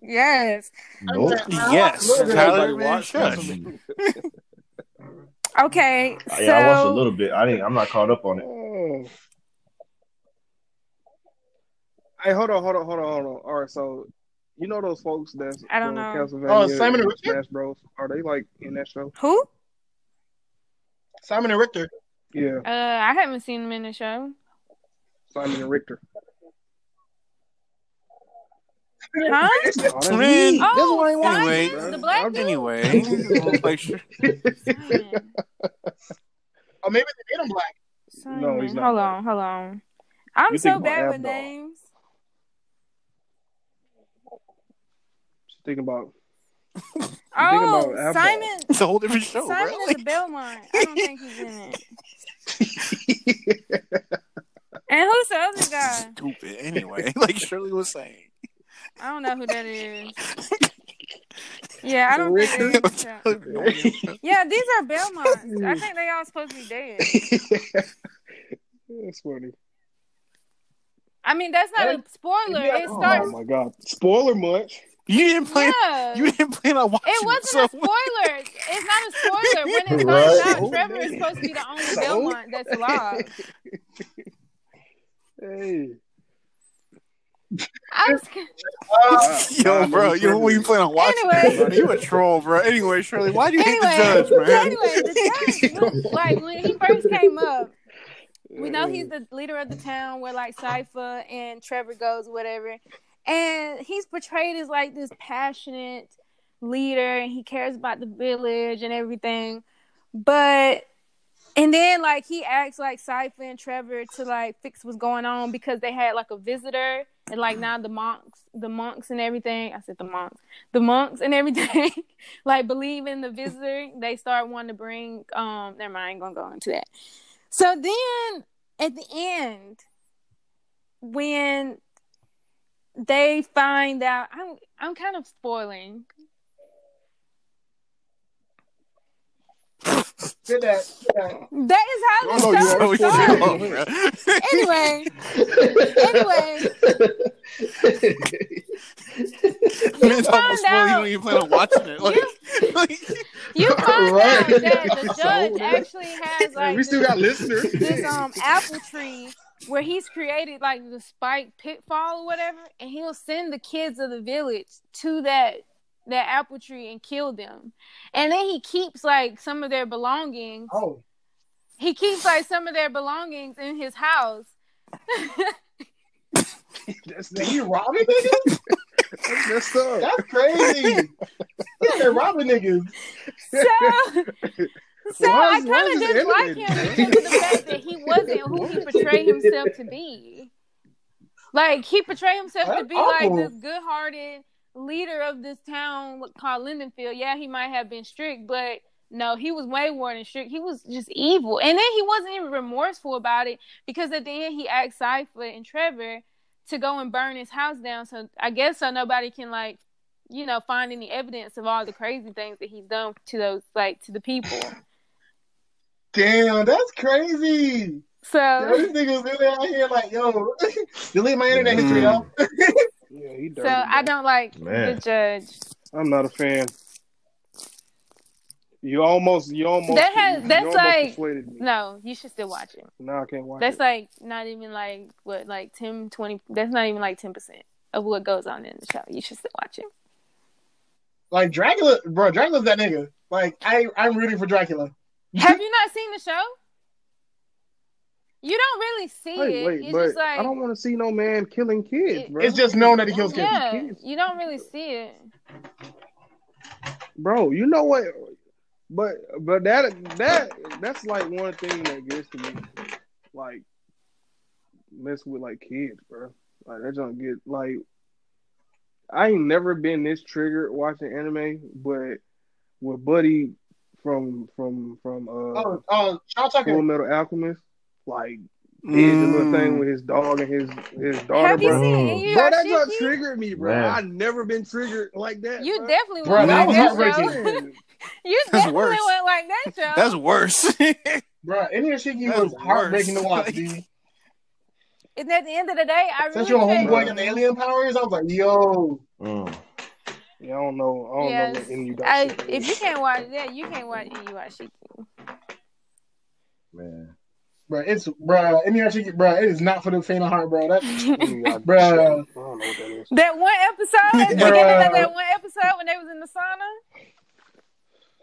S5: Yes.
S4: Nope.
S2: Yes, Tyler,
S1: watch
S5: Okay. So
S4: yeah, I watched a little bit. I didn't. I'm not caught up on it.
S1: Hey, hold on, hold on, hold on, hold on. All right, so you know those folks that's
S5: I don't know.
S1: Castlevania
S3: Oh, Simon and Richard?
S1: Smash Bros. Are they like in that show?
S5: who?
S3: Simon and Richter.
S1: Yeah,
S5: Uh, I haven't seen him in the show.
S1: Simon and Richter.
S5: Huh?
S1: Oh, that's
S2: Man.
S5: Oh,
S1: why I ain't watching,
S2: Anyway.
S1: bro.
S5: the black
S1: I'm-
S5: dude?
S2: Anyway, like, sure.
S5: Simon.
S3: Or oh, maybe they made him black.
S5: Simon.
S1: No, he's not
S5: Hold
S1: black.
S5: on, hold on. I'm
S1: You
S5: so bad with
S1: Abdul.
S5: names.
S1: Thinking about
S5: Oh,
S1: about
S5: Simon.
S2: it's a whole different show,
S5: Simon
S2: bro.
S5: is a Belmont. I don't think he's in it. And who's the other guy?
S2: Stupid. Anyway, like Shirley was saying.
S5: I don't know who that is. Yeah, I don't think they're in. Yeah, these are Belmonts. I think they all supposed to be dead.
S1: That's funny.
S5: I mean, that's not a spoiler.
S3: Yeah.
S5: It
S1: Oh my god! Spoiler much?
S2: You didn't plan.
S5: Yeah.
S2: You didn't plan on watching
S5: It wasn't a
S2: so-
S5: spoiler. It's not a spoiler. When it
S4: Right.
S5: starts out, Trevor is supposed to be the only
S1: So?
S5: Belmont that's alive.
S1: Hey,
S5: I was,
S3: Uh,
S2: Yo,
S1: Nah,
S2: bro,
S1: man,
S2: you when you plan on watching
S5: Anyway.
S2: it, you a troll, bro. Anyway, Shirley, why do you
S5: anyway,
S2: hate the judge, man?
S5: anyway, the judge, was- like when he first came up, we know he's the leader of the town where like Sypha and Trevor goes, whatever. And he's portrayed as like this passionate leader and he cares about the village and everything. But and then like he acts like Sypha and Trevor to like fix what's going on because they had like a visitor and like now the monks the monks and everything. I said the monks. The monks and everything like believe in the visitor. They start wanting to bring um never mind, I ain't gonna go into that. So then at the end, when they find out, I'm I'm kind of spoiling.
S3: Did that. That.
S5: That is how the
S1: no, you
S5: show
S1: are
S5: starts. Anyway,
S2: Man's almost
S5: find
S2: spoiled. You
S5: out-
S2: don't even plan on watching it. Like, like
S5: you find
S4: Right.
S5: out that the judge actually has like
S1: we still
S5: this,
S1: got listeners.
S5: this um apple tree where he's created like the spike pitfall or whatever, and he'll send the kids of the village to that that apple tree and kill them. And then he keeps like some of their belongings.
S3: Oh.
S5: He keeps like some of their belongings in his house.
S1: That's,
S3: he robbing niggas?
S1: that's messed up.
S3: That's crazy. yeah, they're robbing niggas.
S5: So, so
S1: Why
S5: I kind of
S1: this
S5: didn't like him because of the fact that he wasn't who he portrayed himself to be. Like he portrayed himself to
S3: That's
S5: be like
S3: awful.
S5: this good-hearted leader of this town called Lindenfeld. Yeah, he might have been strict, but no, he was way more than strict. He was just evil, and then he wasn't even remorseful about it because at the end he asked Sypha and Trevor to go and burn his house down. So I guess so nobody can like, you know, find any evidence of all the crazy things that he's done to those like to the people.
S3: Damn, that's crazy.
S5: So
S3: Yo, these niggas really out here like, yo, delete my internet history, yo.
S1: Yeah, he dirty.
S5: so I don't like
S4: Man.
S5: the judge.
S1: I'm not a fan. You almost, you almost,
S5: That has-
S1: you
S5: that's
S1: almost
S5: like-
S1: persuaded me.
S5: No, you should still watch it.
S1: No, I can't watch
S5: That's
S1: it.
S5: like not even like what like 10, 20 that's not even like ten percent of what goes on in the show. You should still watch it.
S3: Like Dracula, bro, Dracula's that nigga. Like I, I'm rooting for Dracula.
S5: Have you not seen the show? You don't really see
S1: wait,
S5: it.
S1: wait,
S5: it's
S1: but
S5: just like
S1: I don't want to see no man killing kids,
S5: It-
S1: bro.
S3: It's just known that he kills kids.
S5: yeah,
S1: kids.
S5: you don't really see it.
S1: bro. You know what? But but that that that's like one thing that gets to me, like mess with like kids, bro. Like that don't get like. I ain't never been this triggered watching anime, but with Buddy from from from uh
S3: Oh, Shou
S1: Full
S3: Tucker.
S1: Metal Alchemist, like he did the little thing with his dog and his his daughter,
S5: Have you
S1: bro.
S5: seen
S4: Mm.
S1: Bro, that just triggered me, bro.
S4: Man.
S1: I never been triggered like that.
S5: You
S1: bro.
S5: definitely
S3: Bro,
S5: went
S3: that
S5: like
S3: was
S5: that
S3: heartbreaking.
S5: you
S2: That's
S5: definitely
S2: worse.
S5: went like that show.
S2: That's worse.
S3: Bro, Inuyashiki
S2: That's
S3: was heartbreaking
S2: worse.
S3: to watch,
S2: Like-
S3: dude.
S5: and at the end of the day, I
S3: Since
S5: really
S3: your homeboy got alien powers, I was like, yo.
S4: Mm.
S1: Yeah, I don't know. I don't
S5: Yes.
S1: know what in you got.
S5: I, if you can't watch that, you can't watch Inuyashiki.
S4: Man.
S3: Bro, it's bro, Inuyashiki, bro, it is not for the faint of heart, bro. That
S1: Bruh.
S3: Bruh.
S1: I don't know what that is.
S5: That one episode, at the
S3: Bruh.
S5: beginning of that one episode when they was in the sauna,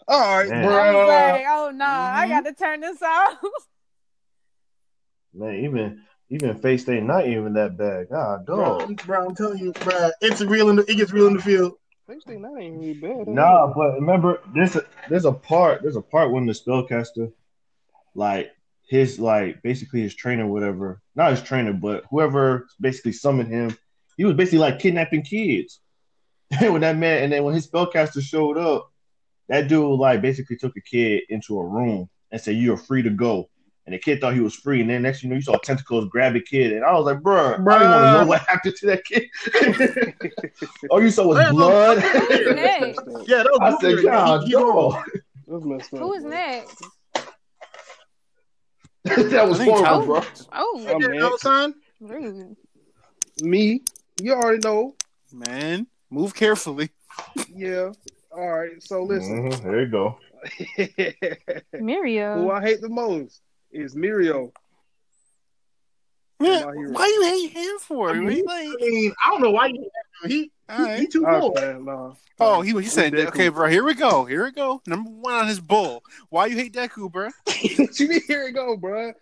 S1: All right,
S4: Man.
S1: bro.
S5: I was like, "Oh no, I mm-hmm. got to turn this off."
S4: Man, even Even Face Day not even that bad. God,
S3: Bro,
S4: dog.
S3: I'm, bro, I'm telling you, bro, it's real. In the, it gets real in the field.
S1: Next thing that ain't really bad.
S4: Nah,
S1: it?
S4: but remember, there's a there's a part there's a part when the spellcaster, like his like basically his trainer, whatever, not his trainer, but whoever basically summoned him, he was basically like kidnapping kids. And when that man, and then when his spellcaster showed up, that dude like basically took a kid into a room and said, "You're free to go." And the kid thought he was free, and then next thing you know, you saw tentacles grab the kid, and I was like, "Bruh, I didn't want to know what happened to that kid." All you saw was
S3: Yeah,
S4: blood.
S5: Who's next?
S3: Yeah, that was
S4: I said,
S3: Booker.
S4: God,
S3: He- he wrong.
S4: dog.
S1: That's messed up.
S5: Who is
S1: bro.
S5: next?
S4: that was
S2: I think
S4: horrible, bro.
S2: Tyler-
S5: Oh,
S1: I'm
S3: Yeah,
S1: next.
S3: dollar sign.
S5: rude.
S1: Me, you already know.
S2: Man, move carefully.
S1: Yeah. All right. So listen,
S4: Mhm, there you go.
S5: Mirio.
S1: Who I hate the most is Mirio.
S2: Man,
S1: My hero.
S2: why you hate him for?
S3: I mean,
S2: He
S3: I mean, I don't know why you. He he,
S2: all
S3: he too cool.
S1: Okay, nah.
S2: Oh, he he said,
S1: Deku.
S2: okay, bro. Here we go. Here we go. Number one on his bull. Why you hate Deku, bro?
S1: what you mean? Here it go, bro.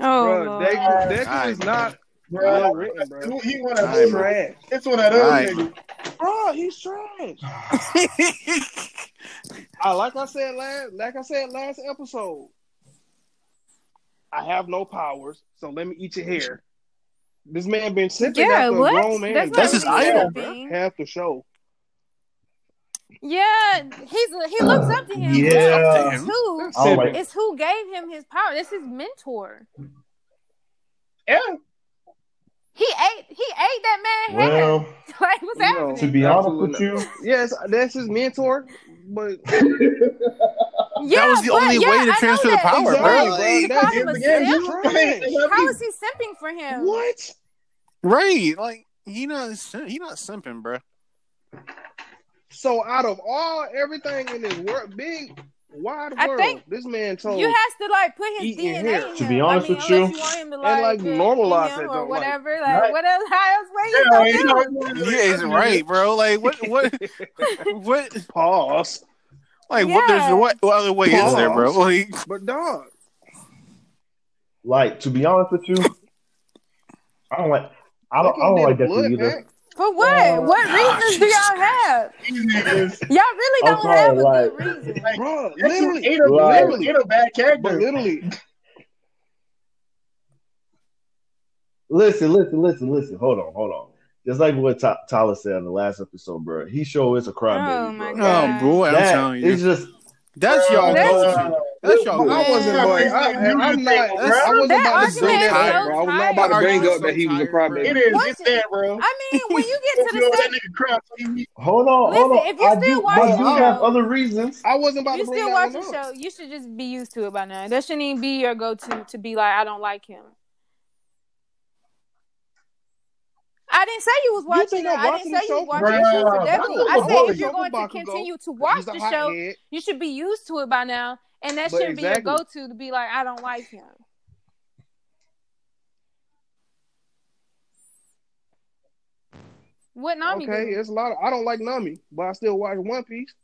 S5: Oh,
S1: bro,
S5: Lord.
S1: Deku, Deku
S2: Alright,
S1: is not
S3: Bro,
S1: well written, bro.
S3: he one of
S2: Alright,
S3: those.
S2: bro.
S1: Trash,
S3: It's one of those
S2: Alright.
S3: niggas.
S1: bro. He's trash. I like I said last, like I said last episode. I have no powers, so let me eat your hair. This man been sipping
S5: Yeah,
S1: after
S5: what?
S1: a grown man.
S5: That's.
S2: That's his idol,
S5: something.
S1: Half the show.
S5: Yeah, he's he looks up to him.
S4: Yeah.
S5: but It's who?
S1: That's
S4: I oh, don't
S1: sipping.
S4: like-
S5: It's who gave him his power. That's his mentor.
S3: Yeah,
S5: He ate. He ate that man hair.
S4: Well,
S5: like what's
S1: No.
S5: happening?
S4: to be honest with you,
S1: Yes, that's his mentor, but
S5: yeah,
S2: that was the
S5: but-
S2: only
S5: yeah,
S2: way to
S5: know
S2: transfer the power,
S1: Exactly,
S2: bro.
S1: bro.
S2: Like,
S5: You call
S1: That's
S5: him a simp? How is he simping for him?
S1: what?
S2: Right? Like he not he not simping, bro.
S1: So out of all everything in this world, big wide
S5: I
S1: world,
S5: think
S1: this man told
S5: You has to like put his DNA
S1: hair.
S5: in
S4: To be honest
S5: I mean,
S4: with you,
S5: unless you want him to like,
S1: like,
S5: uh,
S1: normalize it,
S5: or
S1: though, like-
S5: whatever. Like,
S3: Right.
S5: what else? How else? What
S3: Yeah,
S5: you gonna
S3: you
S5: do?
S2: Yeah, it's right, bro. Like what what what
S1: pause.
S2: like what there's what, what other way is there, bro? Like
S1: But dog,
S4: like to be honest with you, I don't like. I don't. I don't like Deku either.
S5: For what?
S3: Uh,
S5: what reasons do y'all have? Y'all really don't
S4: sorry,
S5: have a
S4: like-
S5: good reason.
S3: Like,
S1: bro,
S3: Deku
S1: literally,
S3: ain't a,
S4: Right.
S3: literally ain't a bad
S1: but
S3: character.
S1: literally,
S4: Listen, listen, listen, listen. Hold on, hold on. Just like what Ta- Tyler said in the last episode, bro. He sure is a crybaby.
S5: Oh, my
S4: bro.
S5: God.
S2: oh boy, I'm
S4: That
S2: telling you,
S4: is just
S2: that's y'all
S5: That's-
S2: go to. That's y'all
S1: I
S2: go
S1: wasn't
S5: Yeah.
S1: going. I, I'm not. I wasn't
S5: That
S1: about to bring
S5: argument
S1: that
S5: is
S1: up,
S5: so
S1: bro. I was not about to bring
S2: Argument
S1: up that he was a
S2: so tired,
S1: crybaby.
S3: It is.
S5: What?
S3: It's there, bro.
S5: I mean, when you get to the
S3: that
S5: stage,
S3: nigga cry.
S4: hold on, hold on.
S5: if you
S4: I
S5: still
S4: do,
S5: watch
S4: I
S1: the
S4: do
S1: show-
S4: have other reasons.
S1: I wasn't about
S5: you
S1: to bring
S5: still watch the show. You should just be used to it by now. That shouldn't even be your go-to to be like, I don't like him. I didn't say you was watching
S1: think
S5: it.
S1: I'm
S5: I didn't say you was watching the show for
S3: Bruh,
S5: Deku. I said if you're going to continue to watch the show,
S1: hothead.
S5: you should be used to it by now, and that
S1: But
S5: shouldn't be your go-to to be like, I don't like him. What Nami
S1: Okay,
S5: do?
S1: it's a lot. Of, I don't like Nami, but I still watch One Piece.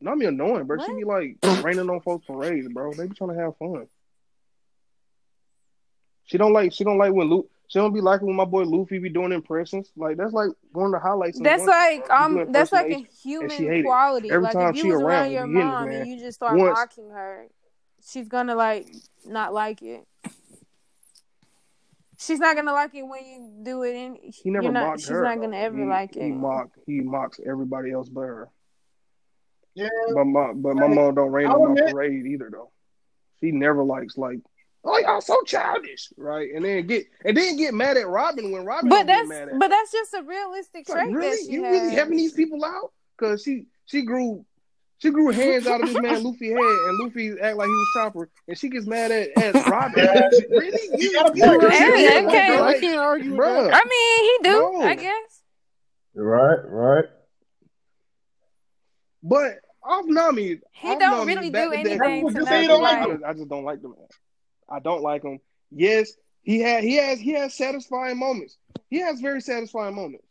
S1: Nami annoying, bro. She be like raining on folks' parades, bro. They be trying to have fun. She don't like. She don't like when Luke. She don't be liking when my boy Luffy be doing impressions. Like that's like one of the highlights.
S5: That's
S1: One
S5: like
S1: bro. He do
S5: um, that's like a
S1: impersonation, and she
S5: human quality.
S1: Every
S5: like
S1: time
S5: if you
S1: she
S5: was
S1: around,
S5: around your mom
S1: man,
S5: and you just start
S1: once-
S5: mocking her, she's gonna like not like it. She's not gonna like it when you do it. In
S1: He never
S5: not,
S1: mocked
S5: She's
S1: her.
S5: not gonna ever
S1: he,
S5: like
S1: He
S5: it.
S1: mock. He mocks everybody else but her.
S3: Yeah,
S1: But my but my mom don't rain on my parade either though. She never likes like, oh y'all so childish, right? And then get and then get mad at Robin when Robin
S5: But
S1: don't get
S5: that's
S1: mad at.
S5: but that's just a realistic
S1: her. Like,
S5: trait
S1: really,
S5: that she
S1: you
S5: has.
S1: really helping these people out? Cause she she grew she grew hands out of this man Luffy head, and Luffy act like he was Chopper, and she gets mad at, at Robin. Really? You,
S3: gotta
S1: you
S3: point.
S5: Hey,
S1: did
S5: that
S1: that,
S5: can't-
S1: bro?
S2: I argue with
S5: I mean, he do.
S1: No.
S5: I guess.
S4: Right, right.
S1: But off Nami,
S5: He
S1: off
S5: don't
S1: Nami,
S5: really
S1: back
S5: do
S1: to
S5: anything
S3: to
S1: Back to
S3: don't
S1: I just- I just don't like the man. I don't like him. Yes, he had he has he has satisfying moments. He has very satisfying moments.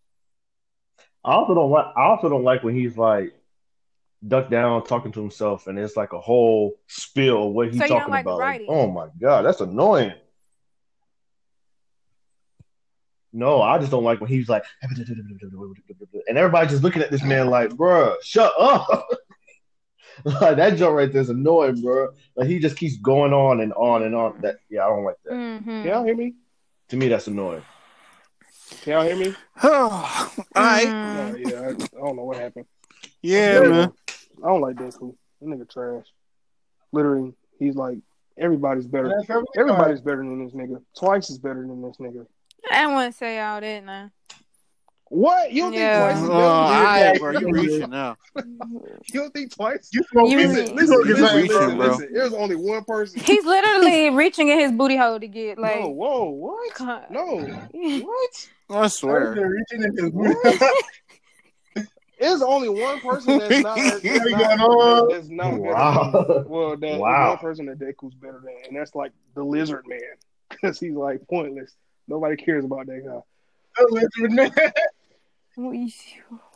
S4: I also don't like. I also don't like when he's like duck down talking to himself, and it's like a whole spill of what he's
S5: So you don't
S4: talking
S5: like
S4: about. Like, oh my god, that's annoying. No, I just don't like when he's like, and everybody's just looking at this man like, bruh, shut up. like that joke right there is annoying, bro. Like he just keeps going on and on and on. That yeah, I don't like that.
S5: Mhm.
S1: Can y'all hear me?
S4: To me, that's annoying.
S1: Can y'all hear me?
S2: All right.
S5: Mhm.
S1: Oh, yeah, I, I don't know what happened.
S2: Yeah, man.
S1: I don't like Deku. That nigga trash. Literally, he's like everybody's better. Everybody's better than this nigga. Twice is better than this nigga.
S5: I wouldn't say all that now.
S1: What? You don't
S5: Yeah.
S1: think twice is
S2: Oh,
S1: better?
S2: all
S1: than
S2: right,
S1: this
S2: bro. You reaching now.
S1: You don't think twice?
S3: You smoke
S5: You-
S1: Listen, listen, listen,
S3: weed.
S1: listen,
S2: bro.
S1: listen. There's only one person.
S5: He's literally reaching in his booty hole to get like.
S1: no, whoa, what?
S5: con-
S1: No, what?
S2: I swear.
S3: Reaching in his booty.
S1: There's only one person that's not. That's not, that's not
S4: Wow.
S1: than- Well, that
S4: Wow.
S1: one person that Deku's better than, and that's like the Lizard Man, because he's like pointless. Nobody cares about that guy.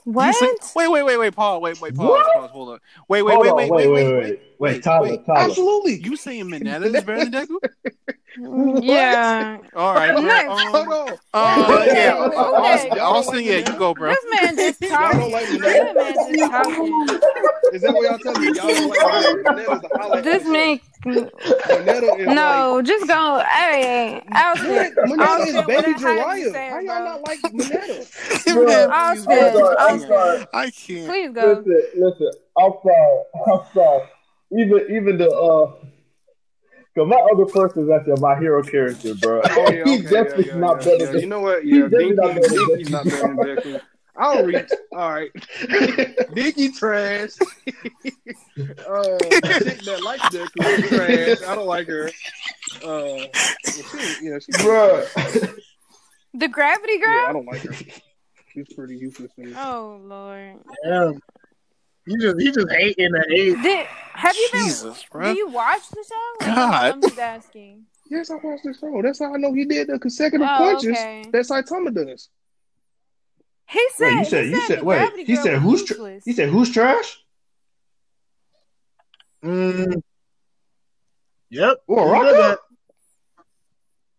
S5: What?
S2: You say- wait, wait, wait, wait, Paul. Wait, wait, pause,
S4: What?
S2: pause, hold on. Wait, wait, wait,
S4: on,
S2: wait, wait, wait, wait,
S4: wait, Tyler, Tyler.
S1: Absolutely.
S2: You saying Mineta is better than Deku?
S5: Yeah.
S2: All right. all right,
S5: Next.
S1: Hold
S2: um,
S1: on.
S2: uh, yeah,
S5: Okay.
S2: Austin, Austin, yeah, you go, bro.
S5: This man just talking.
S1: like
S5: This man just talking.
S1: Is that what y'all telling me? Y'all don't like Mineta? Mineta's the highlight.
S5: This man.
S1: Mineta is like.
S5: No, just go. Hey, Austin.
S1: What? Mineta
S5: Austin,
S1: is baby
S5: the hell
S1: How y'all not like Mineta?
S2: Man,
S5: Austin,
S2: please,
S5: Austin.
S2: I
S5: Austin.
S2: can't. I can't.
S5: Please go.
S4: Listen, listen. I'm sorry. I'm sorry. Even even the uh, cause my other person is actually my hero character, bro.
S1: Oh, yeah,
S4: He's
S1: okay,
S4: definitely
S1: yeah, yeah,
S4: not
S1: yeah,
S4: better
S1: yeah.
S4: than.
S1: You know what?
S4: He's
S1: Yeah,
S4: definitely not
S1: Denki,
S4: better than
S1: Denki's not better than Deku. I'll reach. All right. Denki trash. uh, the chick that likes Deku trash. I don't like her. Uh, she, yeah, she,
S4: Bro,
S5: The gravity
S1: Yeah, I don't like her. She's pretty useless to me.
S5: Oh Lord.
S3: Damn. He just he just hating the hate.
S5: Did have you been
S2: Jesus,
S5: do you watch the show?
S2: God.
S5: I'm just asking.
S1: Yes, I watched the show. That's how I know he did the consecutive
S5: Oh,
S1: punches
S5: okay.
S1: that Saitama does.
S5: He said
S4: wait, you
S5: he
S4: said you
S5: said
S4: said wait. He said who's tra- he said who's trash?
S3: Mm. Yep. He
S4: Rocco?
S3: that.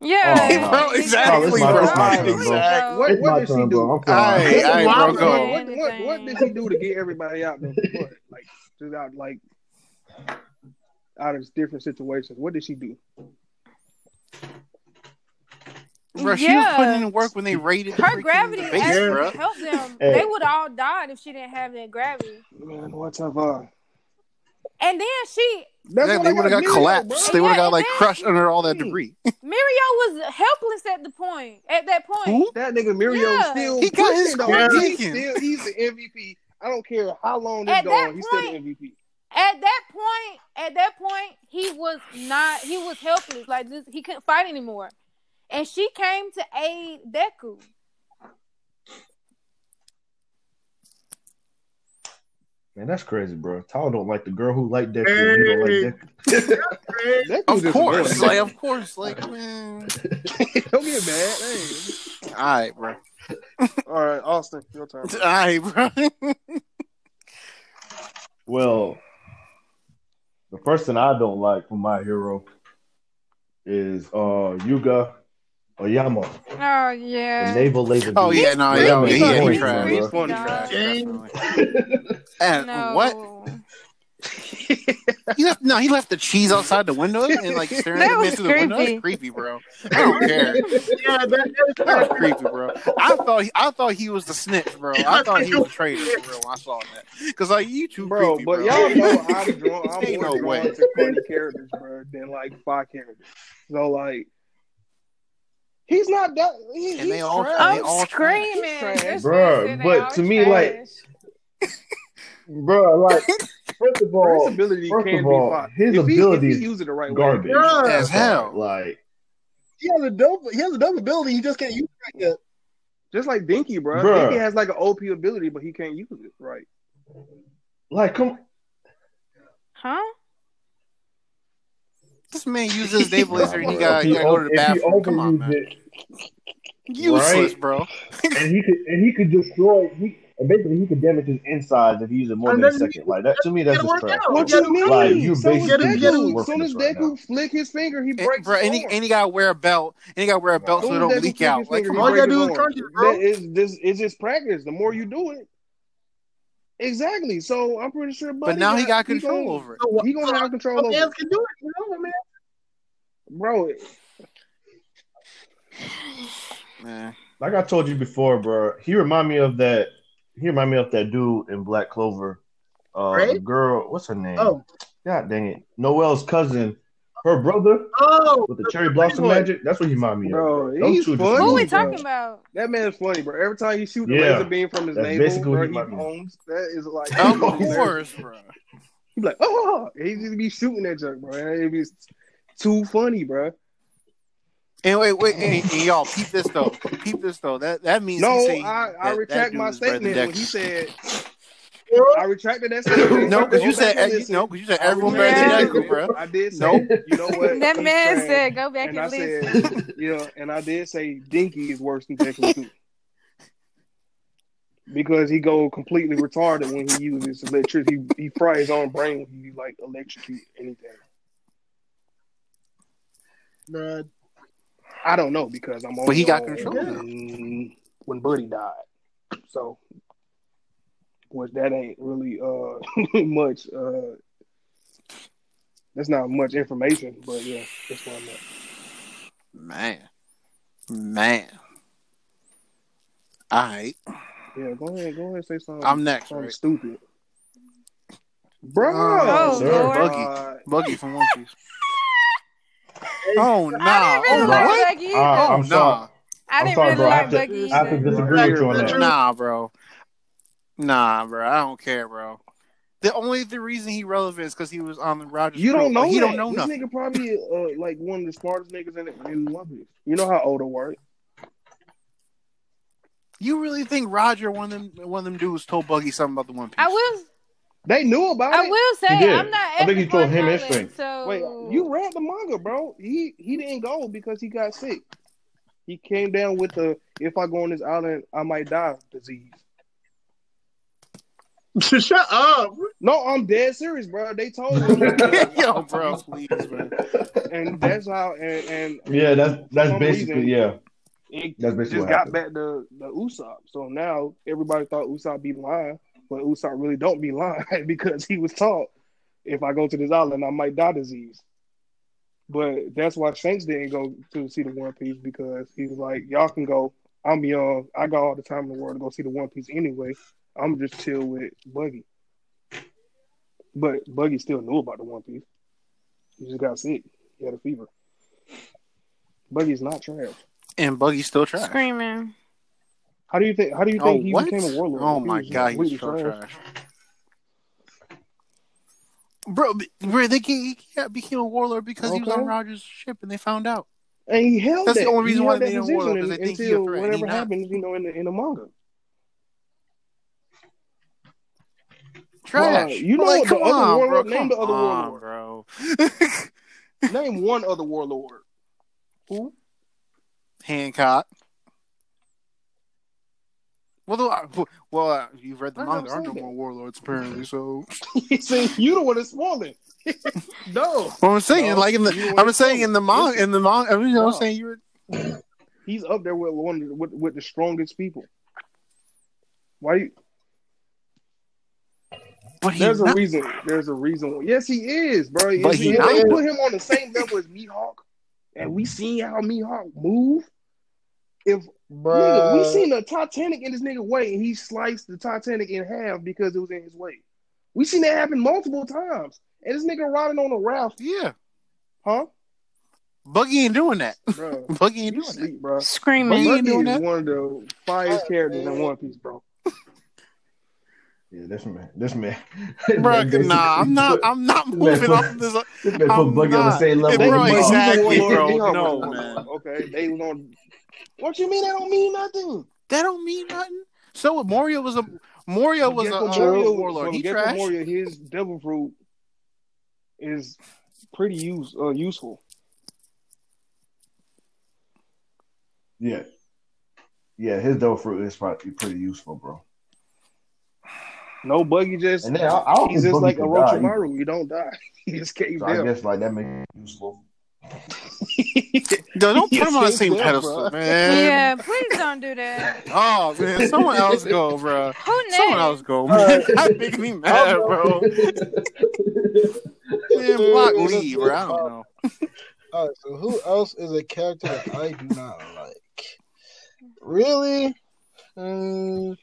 S5: Yeah,
S4: Oh,
S2: bro, exactly,
S4: Oh, my-
S2: bro.
S4: it's bro.
S2: Exactly.
S1: What,
S4: It's
S1: what
S4: my
S1: did she do?
S4: bro. I'm
S2: All
S4: sorry.
S2: right, all right, bro,
S1: What, what, what did she do to get everybody out there? Like, just out, like, out of different situations? What did she do?
S2: Bro, she
S5: Yeah.
S2: was putting in work when they raided
S5: her
S2: freaking
S5: gravity
S2: base,
S5: actually
S2: bro.
S5: helped them.
S4: Hey.
S5: They would all died if she didn't have that gravity.
S1: Man, what's up? Uh,
S5: And then she.
S1: That's
S2: yeah, they
S1: I
S2: would have got
S1: Mirio,
S2: collapsed.
S1: bro.
S2: They would have got like
S5: then-
S2: crushed under all that debris.
S5: Mirio was helpless at the point. At that point.
S2: Who?
S1: That nigga Mirio
S5: Yeah.
S1: still
S2: He got his
S1: pushing, though. He's still he's the MVP. I don't care how long this
S5: At that
S1: going. He's still the MVP.
S5: At that point, at that point, he was not. He was helpless. Like this, he couldn't fight anymore. And she came to aid Deku.
S4: Man, that's crazy, bro. Tyler don't like the girl who liked Deku. and He don't like Deku.
S1: That
S2: Of course, like of course, like man.
S1: don't get mad. Hey.
S2: All right, bro.
S1: All right, Austin, your turn.
S2: All right, bro.
S4: Well, the person I don't like from my hero is uh Yuga Aoyama,
S5: Oh, oh
S4: the oh,
S5: yeah.
S4: navel laser.
S2: oh
S4: dude.
S2: yeah, no,
S1: He's
S2: yeah,
S1: funny,
S2: yeah, he
S1: he's
S2: trash.
S1: funny,
S2: bro.
S1: he's funny.
S2: Trash, And
S5: No.
S2: what? He left. No, he left the cheese outside the window and like staring
S5: That
S2: at me
S5: was
S2: through the window. That's
S5: creepy.
S2: creepy, bro. I don't care.
S3: Yeah, that,
S2: That's creepy, bro. I thought he, I thought he was the snitch, bro. I thought he was a traitor, bro. When I saw that, because like you too
S1: bro,
S2: creepy,
S1: but
S2: bro.
S1: y'all know I'm drawn. I'm
S2: Ain't
S1: more
S2: no
S1: drawn
S2: way.
S1: to funny characters, bro, than like five characters. So like, he's not that. He,
S2: And
S1: he's
S2: they all-
S1: trash.
S2: they
S5: I'm
S2: all
S5: screaming.
S1: trash.
S5: This
S4: Bruh,
S5: man said they
S4: but to me, like, bro. Like, first of all, His
S1: ability
S4: first
S1: can
S4: of
S1: be
S4: all,
S1: fine.
S4: his
S1: if he,
S4: ability
S1: if
S4: is
S1: he use it the right
S4: garbage
S1: way.
S3: Yeah.
S2: As hell.
S4: Like,
S3: he has a dope. He has a dope ability. He just can't use it right yet.
S1: Just like Denki, bro.
S4: Bruh.
S1: Denki has like an OP ability, but he can't use it right.
S4: like, come.
S5: Huh?
S2: This man uses navel laser and he got
S4: if
S2: you gotta go to the bathroom. Come on, man.
S4: it,
S2: Useless,
S4: Right.
S2: bro.
S4: and he could and he could destroy. He And basically, he could damage his insides if he uses it more
S3: And
S4: than a second. Like that to me, that's just
S3: work
S4: trash.
S1: What you mean?
S4: Like, you
S1: so is
S4: basically
S1: Deku.
S3: just
S1: As
S4: working
S1: soon as
S4: this right
S1: Deku flick his finger, he
S2: And,
S1: breaks
S2: bro,
S1: his
S2: and he, and he gotta wear a belt, and he gotta wear a belt so it don't leak out. Like, come
S1: he
S3: All
S2: on.
S3: you gotta do is
S1: arm.
S3: crunch it, bro.
S1: That is this it's just practice. The more you do it, exactly. So I'm pretty sure.
S2: But
S1: Buddy
S2: now he got
S1: he
S2: control
S1: gonna,
S2: over it.
S3: So,
S1: He gonna have control over,
S3: fans
S1: it.
S3: can do it, you know, man.
S1: Bro.
S2: Man.
S4: Like I told you before, bro. He remind me of that. He remind me of that dude in Black Clover. Uh,
S3: Ray?
S4: the girl. What's her name?
S3: Oh,
S4: God dang it. Noel's cousin, her brother
S3: oh,
S4: with the cherry blossom
S1: What?
S4: magic. That's what he remind me
S1: Bro,
S4: of. Those
S1: he's funny.
S5: Who
S4: move,
S5: we
S4: bro.
S5: talking about?
S1: That man's funny, bro. Every time he shoot the
S4: Yeah.
S1: laser beam from his
S4: That's
S1: navel,
S4: basically
S1: bro, he
S4: he might
S1: owns. That is like,
S2: Of course, bro.
S1: He be like, oh, he just be shooting that junk, bro. It be too funny, bro.
S2: And wait, wait, and, oh. and y'all peep this though. Peep this though. That that means
S1: No,
S2: he's saying
S1: I, I
S2: that-
S1: retract
S2: that
S1: my
S2: is better than
S1: statement when he said. I retracted that statement.
S2: No, because you said
S1: uh,
S2: you, no, because you said
S1: I
S2: everyone better than
S1: that
S2: Deku, bro.
S1: I did say,
S2: Nope.
S1: you know what?
S5: That
S1: He's
S5: man
S1: trash.
S5: said, "Go back
S1: and
S5: and,
S1: I
S5: listen."
S1: said, yeah, and I did say Denki is worse than Deku too. Because he go completely retarded when he uses electricity. He, he fry his own brain when he like electrocute anything.
S3: Bruh.
S1: I don't know because I'm on.
S2: But he got control
S1: when, when Buddy died. So, which that ain't really uh much. uh That's not much information, but yeah, that's what I'm at.
S2: Man, man. All right,
S1: Yeah, go ahead, go ahead, and say something.
S2: I'm next,
S1: something
S2: right?
S1: stupid, bro.
S5: Oh,
S2: Buggy. Buggy from One Piece. Oh
S5: I
S2: nah!
S5: didn't really
S2: Oh
S5: like
S2: what?
S5: Buggy.
S4: Uh,
S2: Oh
S4: I'm
S2: nah!
S4: sorry.
S5: I didn't
S4: sorry,
S5: really
S4: bro. I
S5: like
S4: have to-
S5: Buggy
S4: I have to
S5: either.
S4: disagree with you on that.
S2: Nah, bro. Nah, bro. I don't care, bro. The only the reason he relevant is because he was on the Rogers.
S1: You don't know
S2: He
S1: that.
S2: don't know
S1: this
S2: nothing.
S1: nigga probably uh, like one of the smartest niggas in in One Piece. You know how Oda work.
S2: You really think Roger one of them one of them dudes told Buggy something about the One Piece?
S5: I will.
S1: They knew about
S5: I
S1: it.
S5: I will say I'm not.
S4: I think he told him his
S5: Edward
S4: strength.
S5: So
S1: Wait, you read the manga, bro? He he didn't go because he got sick. He came down with the "if I go on this island, I might die" disease.
S3: Shut up.
S1: No, I'm dead serious, bro. They told him,
S2: Yo, bro, please, man.
S1: and that's how. And, and
S4: Yeah, that's that's basically
S1: reason,
S4: yeah.
S1: it
S4: That's basically
S1: just
S4: what
S1: got
S4: happened.
S1: back to the Usopp. So now everybody thought Usopp be lying, but Usopp really don't be lying because he was taught if I go to this island, I might die disease. But that's why Shanks didn't go to see the One Piece because he was like, "Y'all can go. I'm young. I got all the time in the world to go see the One Piece anyway. I'm just chill with Buggy." But Buggy still knew about the One Piece. He just got sick. He had a fever. Buggy's not trash.
S2: And Buggy's still trash.
S5: screaming.
S1: How do you think? How do you
S2: Oh
S1: think he
S2: what?
S1: became a warlord?
S2: Oh my
S1: was
S2: god, he's so trash. Bro, b- bro, they he became a warlord because he was on Rogers' ship and they found out.
S1: And he held
S2: That's
S1: that.
S2: the only reason
S1: he
S2: why they didn't warlord, 'cause they think he a threat, and he
S1: whatever
S2: not.
S1: happens, you know, in the in the manga.
S2: Trash.
S1: Bruh, you know
S2: like,
S1: the
S2: come
S1: other
S2: on,
S1: warlord-
S2: bro.
S1: name the other
S2: on,
S1: warlord.
S2: bro.
S1: Name one other warlord. Who?
S2: Hancock. Well, though, I- well, uh, you've read the
S1: I
S2: manga. There aren't no more warlords apparently. So,
S1: See, you the one that's spoiling. no,
S2: well, I'm saying,
S1: No,
S2: like in the, I'm saying in the manga, in the manga, I mean, I'm saying you were.
S1: he's up there with one the- with, with the strongest people. Why? You,
S2: But
S1: there's a
S2: not.
S1: reason. There's a reason. Yes, he is, bro.
S2: But
S1: If
S2: he not.
S1: they put him on the same level as Mihawk, and we seen how Mihawk move. If Nigga, we seen the Titanic in this nigga way, and he sliced the Titanic in half because it was in his way. We seen that happen multiple times, and this nigga riding on a raft,
S2: Yeah,
S1: huh,
S2: Buggy ain't doing that.
S1: bro?
S2: Buggy ain't
S1: You
S2: doing that.
S1: bro.
S5: Screaming.
S2: Buggy ain't
S1: Buggy
S2: doing
S1: is
S2: that.
S1: one of the finest characters in One Piece, bro.
S4: Yeah, this man, this man,
S2: Bro,
S4: man
S2: nah, I'm not. I'm not moving
S4: put-
S2: off this.
S4: This man put
S2: I'm
S4: on the same level.
S2: Bro, exactly, bro. No, man.
S1: Okay, they don't. What you mean? That don't mean nothing.
S2: That don't mean nothing. So Moria was a Moria was a
S1: Gecko
S2: uh,
S1: Moria-
S2: warlord. He
S1: Gecko
S2: trash.
S1: Moria, his devil fruit is pretty use uh, useful.
S4: Yeah, yeah, his devil fruit is probably pretty useful, bro.
S1: No, Buggy just
S4: And then I, I don't
S1: he's just like
S4: can die either.
S1: Orochimaru. You don't die. He just caved
S4: So I guess like that makes it useful.
S2: Yo, don't put him on the same
S1: yeah,
S2: pedestal,
S1: bro.
S2: man.
S5: Yeah, please don't do that.
S2: Oh man, someone else go, bro.
S5: Who next?
S2: Someone else go, man. That make me mad, bro. Man, block
S3: Dude,
S2: Lee, bro. I don't know.
S3: All right, so who else is a character that I do not like? Really? Mm,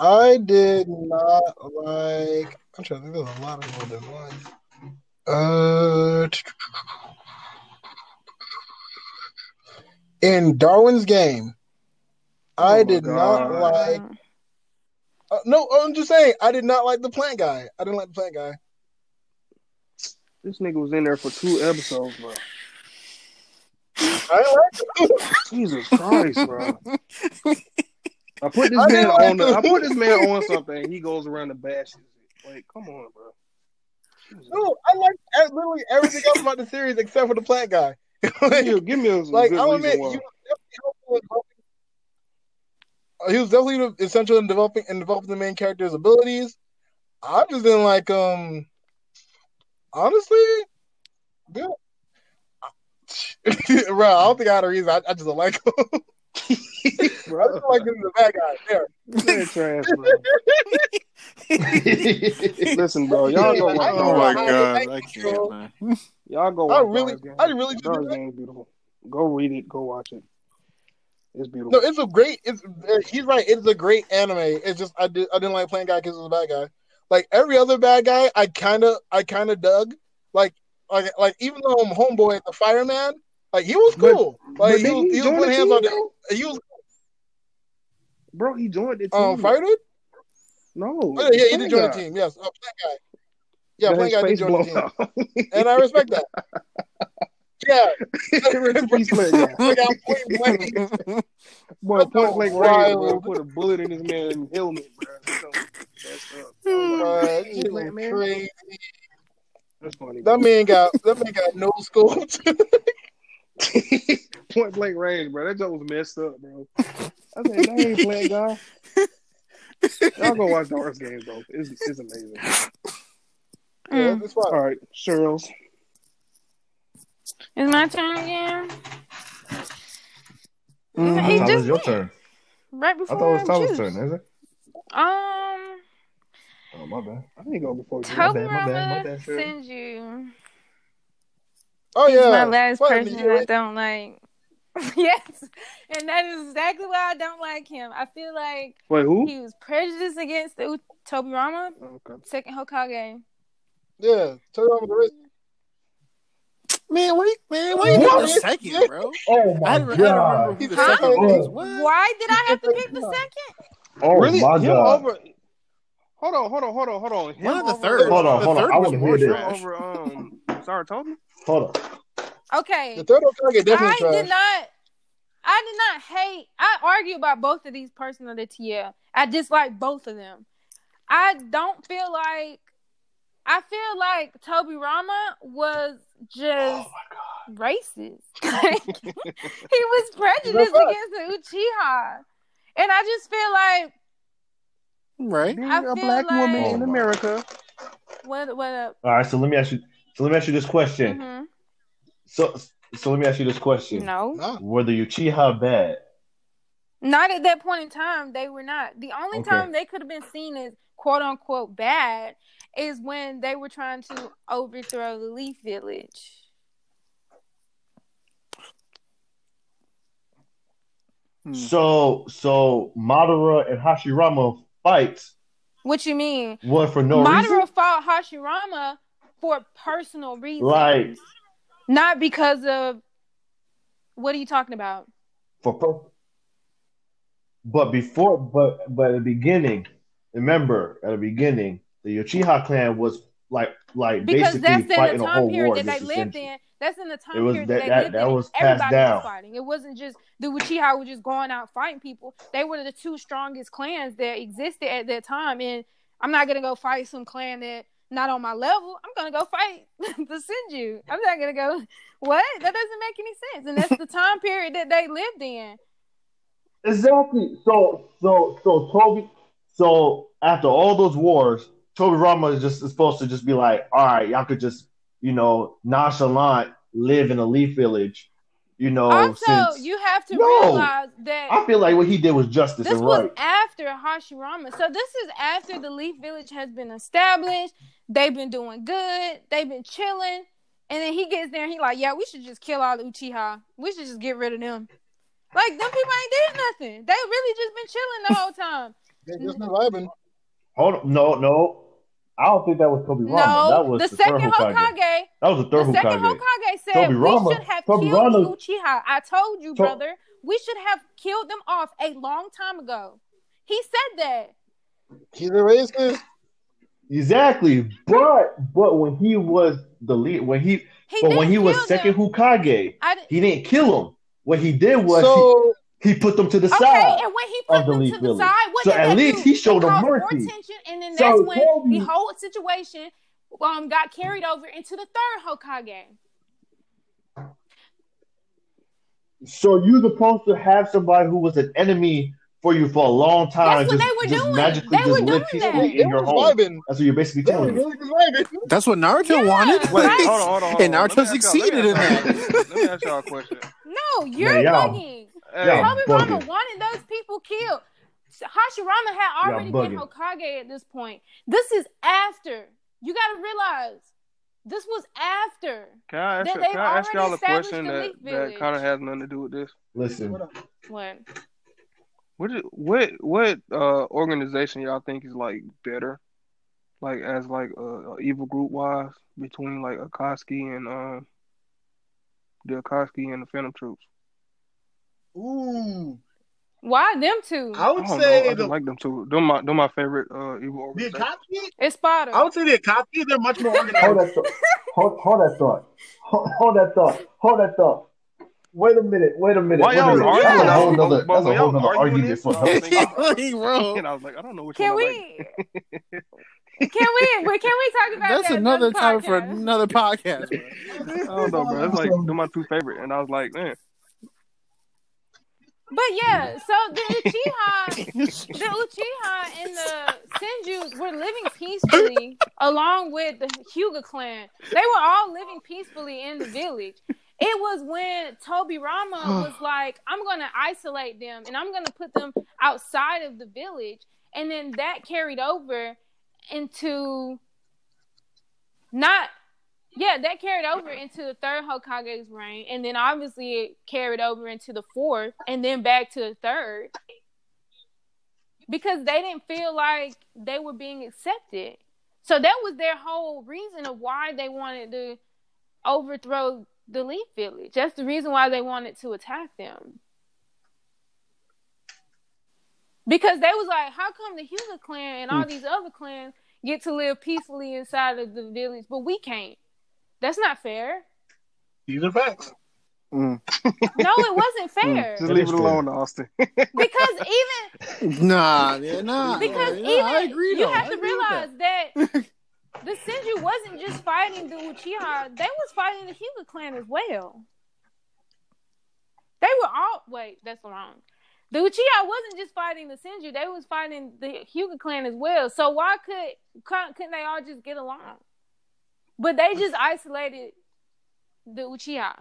S3: I did not like. I'm trying to think. There's a lot of more than one. Uh, in Darwin's game, I
S1: Oh my
S3: did not like. Uh, no, I'm just saying I did not like the plant guy. I didn't like the plant guy.
S1: This nigga was in there for two episodes, bro.
S3: I didn't like him.
S1: Jesus Christ, bro. I put this man on the, I put this man on something and he goes around and bashes it. Like, come on, bro.
S3: No, I like literally everything else about the series except for the plant guy.
S1: Give
S3: like,
S1: me, give me a
S3: like I'll admit,
S1: why.
S3: he was definitely helpful in developing- uh, he was definitely essential in developing and developing the main character's abilities. I just didn't like um honestly, yeah. bro. I don't think I had a reason. I, I just don't like him. I just
S1: bro.
S3: don't like him as a bad guy. There.
S1: Man, trash, bro. Listen, bro, y'all go watch
S2: Oh my god,
S3: I
S2: I can't, man.
S1: Y'all go
S3: I really, I really just
S1: Dark Game's beautiful. Go read it. Go watch it. It's beautiful.
S3: No, it's a great. It's uh, he's right. It's a great anime. It's just I did I didn't like playing guy because it was a bad guy. Like every other bad guy, I kind of I kind of dug. Like like like even though I'm homeboy the fireman, like he was cool.
S1: But
S3: like he was,
S1: he
S3: he was putting hands on the, he was
S1: Bro, he joined the team.
S3: um fired it.
S1: No.
S3: Oh, yeah, he did join the team. Yes, plant guy. Yeah,
S1: his
S3: guy did join the team, and I respect that. Yeah,
S1: Rest in peace, Plant guy.
S3: like I'm point blank.
S1: Boy, point blank bro. Put a bullet in his man's helmet, bro. That's so up.
S3: Bruh, that
S1: Hey,
S3: shit was
S1: Plant man.
S3: crazy.
S1: That's funny.
S3: That man got that man got no scope.
S1: point blank range, bro. That joke was messed up, bro. I said, dang, plant guy. Y'all go watch Darwin's game, bro. It's, it's amazing.
S3: Yeah,
S5: Mm.
S3: it's fine.
S1: All right, Cheryl's.
S5: It's my turn again. It
S4: I thought it
S5: just
S4: was your
S5: went
S4: turn.
S5: right before
S4: I
S5: before
S4: thought it was Tyler's
S5: Juice.
S4: turn, is it?
S5: Um,
S4: Oh my bad.
S1: I didn't go before you.
S4: My
S5: Toby
S4: bad, my bad, my
S5: Rama
S4: bad, Cheryl.
S5: sends you.
S3: Oh
S5: He's
S3: yeah,
S5: my last
S3: What,
S5: person
S3: you
S5: I don't like. yes, and that is exactly why I don't like him. I feel like
S1: Wait, who?
S5: he was prejudiced against the U- Tobirama,
S1: Okay.
S5: second Hokage.
S3: Yeah, turn on the wrist.
S2: Man, why, man, why you got the second, bro?
S4: Oh my
S2: had to, I had remember who the
S5: Huh?
S2: second was.
S4: Oh.
S2: What?
S5: Why did I have to pick the second?
S4: Oh
S1: really?
S4: my
S1: him
S4: god.
S1: over. Hold on, hold on, hold on, hold on. Him
S2: Why not the
S1: over-
S2: third?
S4: Hold on, hold on. I
S2: was more
S4: hear this.
S1: Him
S2: trash.
S1: over um Sarutobi?
S4: Hold on.
S5: Okay,
S3: The third Hokage definitely
S5: I
S3: trash.
S5: did not. I did not hate. I argue about both of these persons on the TL. I dislike both of them. I don't feel like. I feel like Tobirama was just oh racist. Like, he was prejudiced
S3: fact.
S5: against the Uchiha, and I just feel like
S2: Right.
S1: Being
S5: I
S1: a
S5: feel
S1: black woman in America.
S5: what what up?
S4: All right, so let me ask you. So let me ask you this question.
S5: Mhm.
S4: So, so let me ask you this question.
S5: No,
S3: Nah.
S4: Were the Uchiha bad?
S5: not at that point in time. They were not. The only
S4: Okay.
S5: time they could have been seen as quote unquote bad is when they were trying to overthrow the Leaf Village.
S2: Hmm.
S4: So, so Madara and Hashirama fight.
S5: What you mean?
S4: was for no
S5: Madara
S4: reason.
S5: fought Hashirama for personal reasons,
S4: Like
S5: not because of. What are you talking about?
S4: for pro- but before but but at the beginning remember at the beginning the Uchiha clan was like like
S5: Because
S4: basically
S5: that's in
S4: fighting
S5: the
S4: a
S5: time
S4: whole
S5: period
S4: war
S5: that they lived in. That's in the time
S4: was
S5: period
S4: that-
S5: that, they
S4: that-
S5: lived
S4: that
S5: in.
S4: was passed
S5: Everybody
S4: down.
S5: was fighting. It wasn't just the Uchiha were just going out fighting people. They were the two strongest clans that existed at that time. And I'm not gonna go fight some clan that not on my level. I'm gonna go fight the Senju. I'm not gonna go. What? That doesn't make any sense. And that's the time period that they lived in.
S4: Exactly. So so so Toby So after all those wars, Tobirama is just is supposed to just be like, all right, y'all could just, you know, nonchalant live in a leaf village, you know.
S5: Also,
S4: since
S5: you have to
S4: No.
S5: realize that
S4: I feel like what he did was justice
S5: this
S4: and
S5: was
S4: right.
S5: after Hashirama. So this is after the Leaf Village has been established. They've been doing good. They've been chilling. And then he gets there and he like, yeah, we should just kill all the Uchiha. We should just get rid of them. Like them people ain't did nothing. They really just been chilling the whole time.
S3: They just been vibing.
S4: Hold on, no, no. I don't think that was Toby Rama.
S5: No,
S4: that was
S5: the,
S4: the,
S5: second
S4: third Hokage.
S5: Hokage.
S4: That was the third
S5: the second
S4: Hokage.
S5: Hokage said
S4: Toby
S5: we
S4: Rama-
S5: should have
S4: Toby
S5: killed
S4: Rama-
S5: the Uchiha. I told you,
S4: To-
S5: brother. We should have killed them off a long time ago. He said that.
S3: He's a racist.
S4: Exactly, but but when he was the lead, when he
S5: He
S4: but when he was
S5: kill
S4: second
S5: them.
S4: Hokage,
S5: I
S4: he didn't kill him. What he did was
S3: So
S4: he, he put them to the side.
S5: okay,
S4: side.
S5: and when he put
S4: of the
S5: them
S4: Leaf
S5: to the
S4: Village.
S5: side, what
S4: So
S5: did
S4: at
S5: they
S4: least
S5: do?
S4: he showed them
S5: caused more
S4: mercy.
S5: tension, and then
S4: So
S5: that's when
S4: Toby-
S5: the whole situation um got carried over into the third Hokage.
S4: So you're supposed to have somebody who was an enemy for you for a long time.
S5: That's what
S4: just,
S5: they were doing.
S4: magically
S5: They
S4: just
S5: were
S4: live
S5: doing
S4: peacefully
S5: that.
S3: they
S4: in your home.
S3: vibing.
S4: That's what you're basically telling me.
S3: really.
S2: That's what Naruto
S5: Yeah,
S2: wanted.
S1: Wait, hold on, hold on, hold
S2: And
S1: on.
S2: Naruto
S1: Let me
S2: succeeded in that.
S1: Let me ask y'all a question.
S5: No, you're
S4: Man,
S5: bugging.
S1: Hey,
S4: Y'all Tobirama
S5: wanted those people killed. Hashirama had already been. Hokage at this point. This is after. You got to realize this was after.
S1: Can I ask,
S5: They-
S1: can I ask
S5: already
S1: y'all a question
S5: the
S1: that, that kind of has nothing to do with this?
S4: Listen,
S3: What?
S5: What?
S1: What is- what what uh organization y'all think is like better, like as like a, a evil group wise between like Akatsuki and um the Akatsuki and the Phantom Troupes?
S3: Ooh,
S5: Why them two?
S3: I
S1: I
S3: would
S1: don't know.
S3: say
S1: I just
S3: the
S1: like them two. They're my they're my favorite uh evil
S3: the. Akatsuki.
S5: It's Spada.
S3: I would say the Akatsuki. They're much more organized.
S4: hold that thought. Hold, hold that thought. Hold, hold that thought. Hold that thought. Wait a minute. Wait a minute.
S1: Why
S4: wait
S1: y'all
S4: a
S1: was arguing?
S4: That's a whole nother.
S1: but
S4: That's a whole
S1: y'all
S4: nother
S1: arguing
S4: argument for
S1: I was
S4: another
S1: thinking-
S4: time.
S2: He wrong.
S1: And I was like, I don't know which
S5: Can we?
S1: like.
S5: Can we? But can we talk about that?
S2: That's
S5: that
S2: another time for another podcast. bro.
S1: I don't know, bro. It's like they're my two favorite, and I was like, man,
S5: But yeah, so the Uchiha, the Uchiha and the Senjus were living peacefully along with the Hyuga clan. They were all living peacefully in the village. It was when Tobirama was like, I'm going to isolate them and I'm going to put them outside of the village. And then that carried over into not yeah, that carried over into the third Hokage's reign, and then obviously it carried over into the fourth, and then back to the third, because they didn't feel like they were being accepted. So that was their whole reason of why they wanted to overthrow the Leaf Village. That's the reason why they wanted to attack them. Because they was like, how come the Hyuga clan and all hmm. these other clans get to live peacefully inside of the village, but we can't? That's not fair.
S3: These are facts.
S2: Mm.
S5: No, it wasn't fair.
S1: just leave
S4: is
S1: it alone, Austin.
S5: because even
S2: Nah, yeah, nah.
S5: because
S2: nah,
S5: even
S2: I agree.
S5: you
S2: though.
S5: have
S2: I
S5: to
S2: agree
S5: realize that the Senju wasn't just fighting the Uchiha; they was fighting the Hyuga clan as well. They were all wait, that's wrong. The Uchiha wasn't just fighting the Senju; they was fighting the Hyuga clan as well. So why could couldn't couldn't they all just get along? But they just isolated the Uchiha,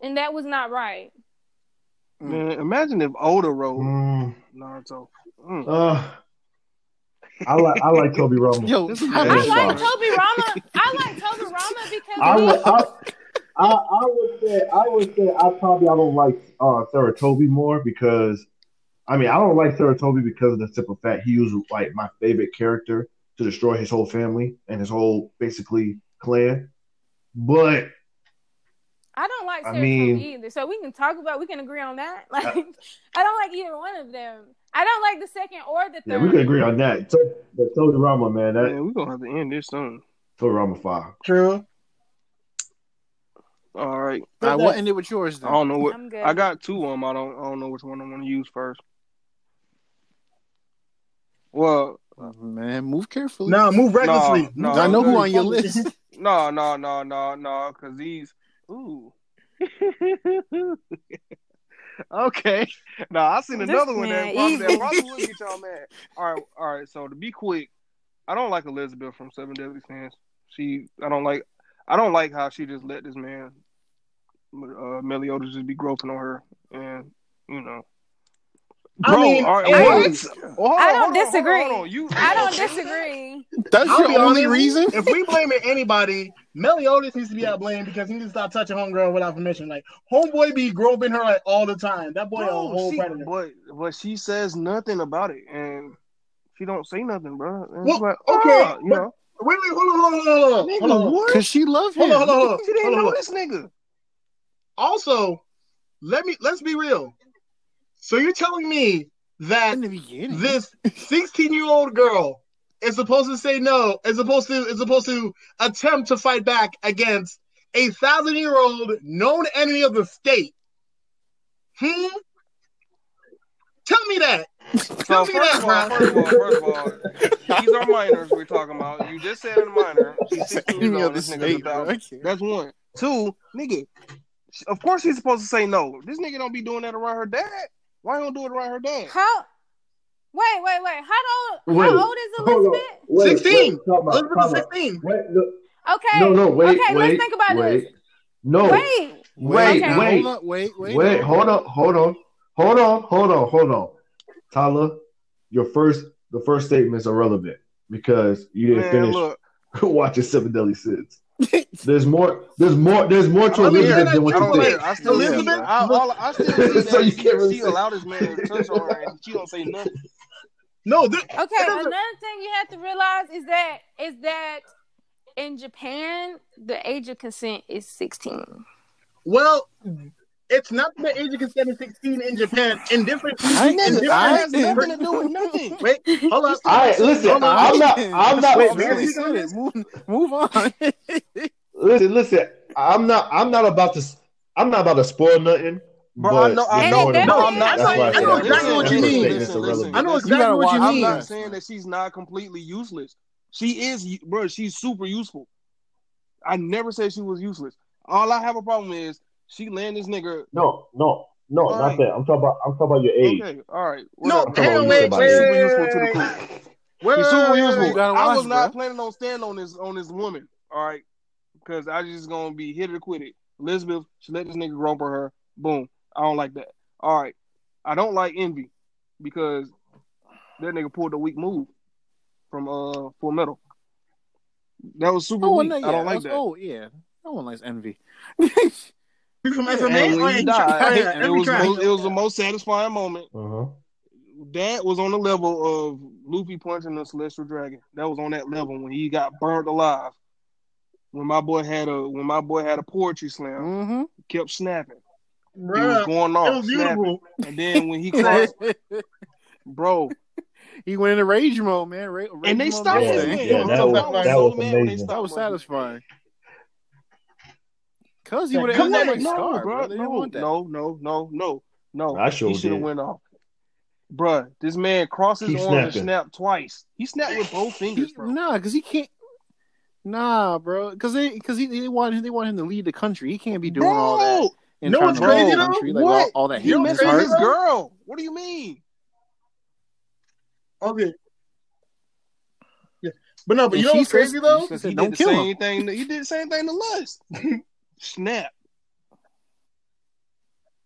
S5: and that was not right.
S1: Man, imagine if Oda wrote
S4: Mm,
S1: Naruto. Mm.
S4: uh, I like I like Tobirama.
S2: Yo,
S1: This is
S2: how
S4: I
S5: I like Tobirama. I like Tobirama because
S4: I would, I, I, I would say I would say I probably I don't like uh Sarutobi more because I mean I don't like Sarutobi because of the simple fact he was like my favorite character to destroy his whole family and his whole basically clan. But
S5: I don't like
S4: I
S5: Sarutobi
S4: mean-
S5: either. So we can talk about. We can agree on that. Like I don't like either one of them. I don't like the second or the third.
S4: yeah,
S5: third.
S4: we can agree on that. So, but Tobirama, man, that
S1: Man, we're gonna have to end this soon.
S4: Tobirama five.
S3: True.
S1: All right.
S2: All right, what ended with yours
S1: I don't know what
S5: I'm good.
S1: I got two of them. I don't I don't know which one I want to use first. Well,
S2: Man, move carefully.
S3: Now move recklessly.
S1: No,
S3: Move
S1: no.
S2: I know who on your list.
S1: no, no, no, no, no, because these. Ooh. okay. Now I seen
S5: This
S1: another one that
S5: man
S1: probably, that
S5: evil.
S1: probably would get y'all mad. All right, all right. So to be quick, I don't like Elizabeth from Seven Deadly Sins. She, I don't like, I don't like how she just let this man, uh, Meliodas, just be groping on her, and you know.
S3: I mean,
S1: all right,
S3: it
S1: what?
S3: was-
S1: Well, on,
S5: I don't
S1: hold on, hold on,
S5: disagree.
S1: hold on. You,
S5: I don't
S1: you okay with that?
S5: disagree.
S2: That's
S3: I'll
S2: your only
S3: honest,
S2: reason.
S3: If we blaming anybody, Meliodas needs to be out blamed because he needs to stop touching homegirl without permission. Like homeboy be groping her like all the time. That boy a whole
S1: she,
S3: predator.
S1: but but she says nothing about it, and she don't say nothing, bro. And
S3: Well,
S1: it's like,
S3: okay,
S1: ah, you
S3: but-
S1: know,
S3: Wait, wait, hold on, hold on, hold on, hold on,
S1: nigga,
S3: hold on,
S1: what?
S2: Cause she loved him.
S3: Hold on, hold on, hold on.
S1: She didn't
S3: Hold
S1: know
S3: on.
S1: this nigga.
S3: Also, let me let's be real. So you're telling me that
S2: In the beginning,
S3: this 16 year old girl is supposed to say no, is supposed to is supposed to attempt to fight back against a thousand year old known enemy of the state. Hmm? Tell me that.
S1: So
S3: me
S1: first
S3: that,
S1: of all,
S3: bro.
S1: first of all, first of all, these are minors we're talking about. You just said a minor. She's
S2: the
S1: 16 years
S2: enemy
S1: old.
S2: of the
S1: This nigga's a
S2: state, bro. I
S1: thousand.
S2: can't.
S1: That's one. Two, nigga. Of course he's supposed to say no. This nigga don't be doing that around her dad. Why don't do it around her dad?
S5: How? Wait, wait, wait. How old?
S4: Wait,
S5: how old is. Elizabeth?
S4: Wait,
S3: 16.
S4: wait, time out,
S3: Elizabeth is 16.
S4: Wait, no,
S5: Okay.
S4: no, no, wait,
S5: okay,
S4: wait,
S5: let's think about
S4: wait.
S5: this.
S4: No, wait,
S5: Wait.
S4: wait,
S5: Okay.
S4: Wait,
S2: hold on, wait, wait,
S4: wait, hold on, hold on, hold on, hold on, hold on. Tyler, your first, the first statements are relevant because you didn't
S1: Man,
S4: finish
S1: look.
S4: watching Seven Deadly Sins. There's more, there's more, there's more to
S3: I don't
S4: Elizabeth
S3: care.
S4: than what
S1: I
S4: you
S1: don't
S4: think.
S1: care. I still
S3: Elizabeth-
S1: see. I, I still see
S4: So
S1: that
S4: you
S1: she,
S4: can't really
S1: she
S4: say-
S1: allowed this man to touch on her, and she don't say nothing.
S3: No, this,
S5: Okay,
S3: It doesn't-
S5: another thing you have to realize is that is that in Japan the age of consent is 16.
S3: well, it's not the age of consent of 16 in Japan. In different,
S2: I-
S3: in
S1: Nigga,
S3: different,
S1: that has
S2: I-
S1: nothing to do with nothing.
S3: Wait, hold up.
S4: All right, listen,
S3: Hold on.
S4: I'm not, I'm not,
S3: Wait,
S2: Barely
S3: Barely
S2: said it. Move, move on.
S4: listen, listen, I'm not, I'm not about to, I'm not about to spoil nothing.
S1: Bro,
S4: but
S1: I know- I
S5: know-
S4: knowing
S5: no, I'm
S4: it.
S5: not
S4: That's why
S5: I
S4: said
S5: know
S4: that.
S3: exactly what you
S4: That's
S3: mean.
S4: statements
S1: Listen,
S4: are
S1: listen,
S4: relevant.
S3: I know
S2: You
S3: exactly
S2: gotta
S3: what you
S2: watch-
S1: I'm not saying that she's not completely useless. She is, bro. She's super useful. I never said she was useless. All I have a problem is she land this nigga.
S4: No, no, no,
S1: All
S4: not
S1: right.
S4: that. I'm talking about, I'm talking about your age.
S1: Okay, all right.
S3: No,
S1: whatever.
S4: I'm talking
S3: hang
S4: about
S3: on,
S4: what you
S3: wait, wait,
S1: She's super
S3: wait,
S1: useful to the crew.
S3: wait,
S1: She's super useful.
S3: wait,
S1: I was not
S2: bro.
S1: planning on standing on this on this woman. All right, because I just gonna be hit or quit it. Elizabeth, she let this nigga rope her. Boom. I don't like that. All right, I don't like envy because that nigga pulled a weak move from uh Full Metal. That was super
S2: Oh,
S1: weak.
S2: no,
S1: I don't like that.
S2: Oh, yeah. No one likes envy.
S3: You from
S2: Yeah,
S3: FMA?
S1: and when
S3: yeah,
S1: he died, it, was most, it was the most satisfying moment.
S4: Uh-huh.
S1: That was on the level of Luffy punching the Celestial Dragon. That was on that level when he got burned alive. When my boy had a when my boy had a poetry slam,
S2: Mm-hmm.
S1: kept snapping. He was going off,
S3: was
S1: snapping.
S3: beautiful.
S1: And then when he crossed, bro,
S2: he went into rage mode, man. Ra- rage
S1: and they stopped
S3: Yeah,
S1: this
S4: yeah,
S1: Yo,
S4: that
S1: I
S3: was-
S1: was
S3: that
S4: was
S1: mad when they
S4: amazing.
S2: That was satisfying. Cause he would have
S3: come
S2: ended
S3: on,
S2: like
S1: no,
S2: Scar,
S1: bro,
S2: bro.
S1: No,
S2: want that.
S1: no, no, no, no, no.
S4: I sure
S1: he should have went off. Bruh, this man crosses his arms and
S4: snapping.
S1: snapped twice. He snapped with both fingers, bro.
S2: nah, because he can't. Nah, bro. Because they, because he, they want, they want him to lead the country. He can't be doing all that
S1: Bro,
S2: and
S3: know
S2: trying
S3: what's
S2: to
S3: crazy,
S2: the
S3: though?
S2: country. Like
S1: What?
S2: all, all that
S1: he
S2: hate in his heart.
S1: his
S3: crazy, bro?
S1: girl. What do you mean?
S3: Okay. Yeah. But no, but
S2: And
S3: you know
S2: she
S3: what's crazy
S2: says-
S3: though?
S2: she says,
S1: He
S2: don't
S1: did the
S2: kill him.
S1: same thing. He did the same thing to Lust. Snap.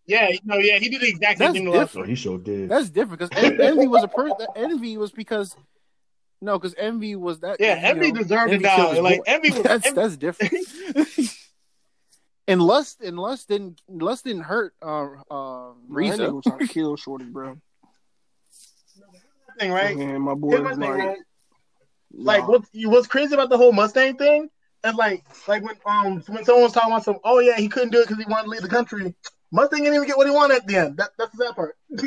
S3: Yeah, no, yeah, he did the exact same
S2: That's
S3: thing to us.
S4: So he sure did.
S2: That's different because envy was a person. Envy was because no, because envy was that.
S3: Yeah, Envy
S2: know,
S3: deserved to
S2: Envy killed
S3: die. Like
S2: boy.
S3: Envy was
S2: that's
S3: Envy,
S2: that's different. and lust and lust didn't lust didn't hurt uh, uh,
S1: Man, that nigga
S2: Riza.
S1: was trying to kill Shorty, bro.
S3: thing, right?
S1: And my boy
S3: Here's
S1: was like,
S3: right? Like
S1: nah.
S3: what's what's crazy about the whole Mustang thing? And like like when um when someone was talking about some, oh yeah, he couldn't do it because he wanted to leave the country. Mustang didn't even get what he wanted at the end. That, that's the sad part.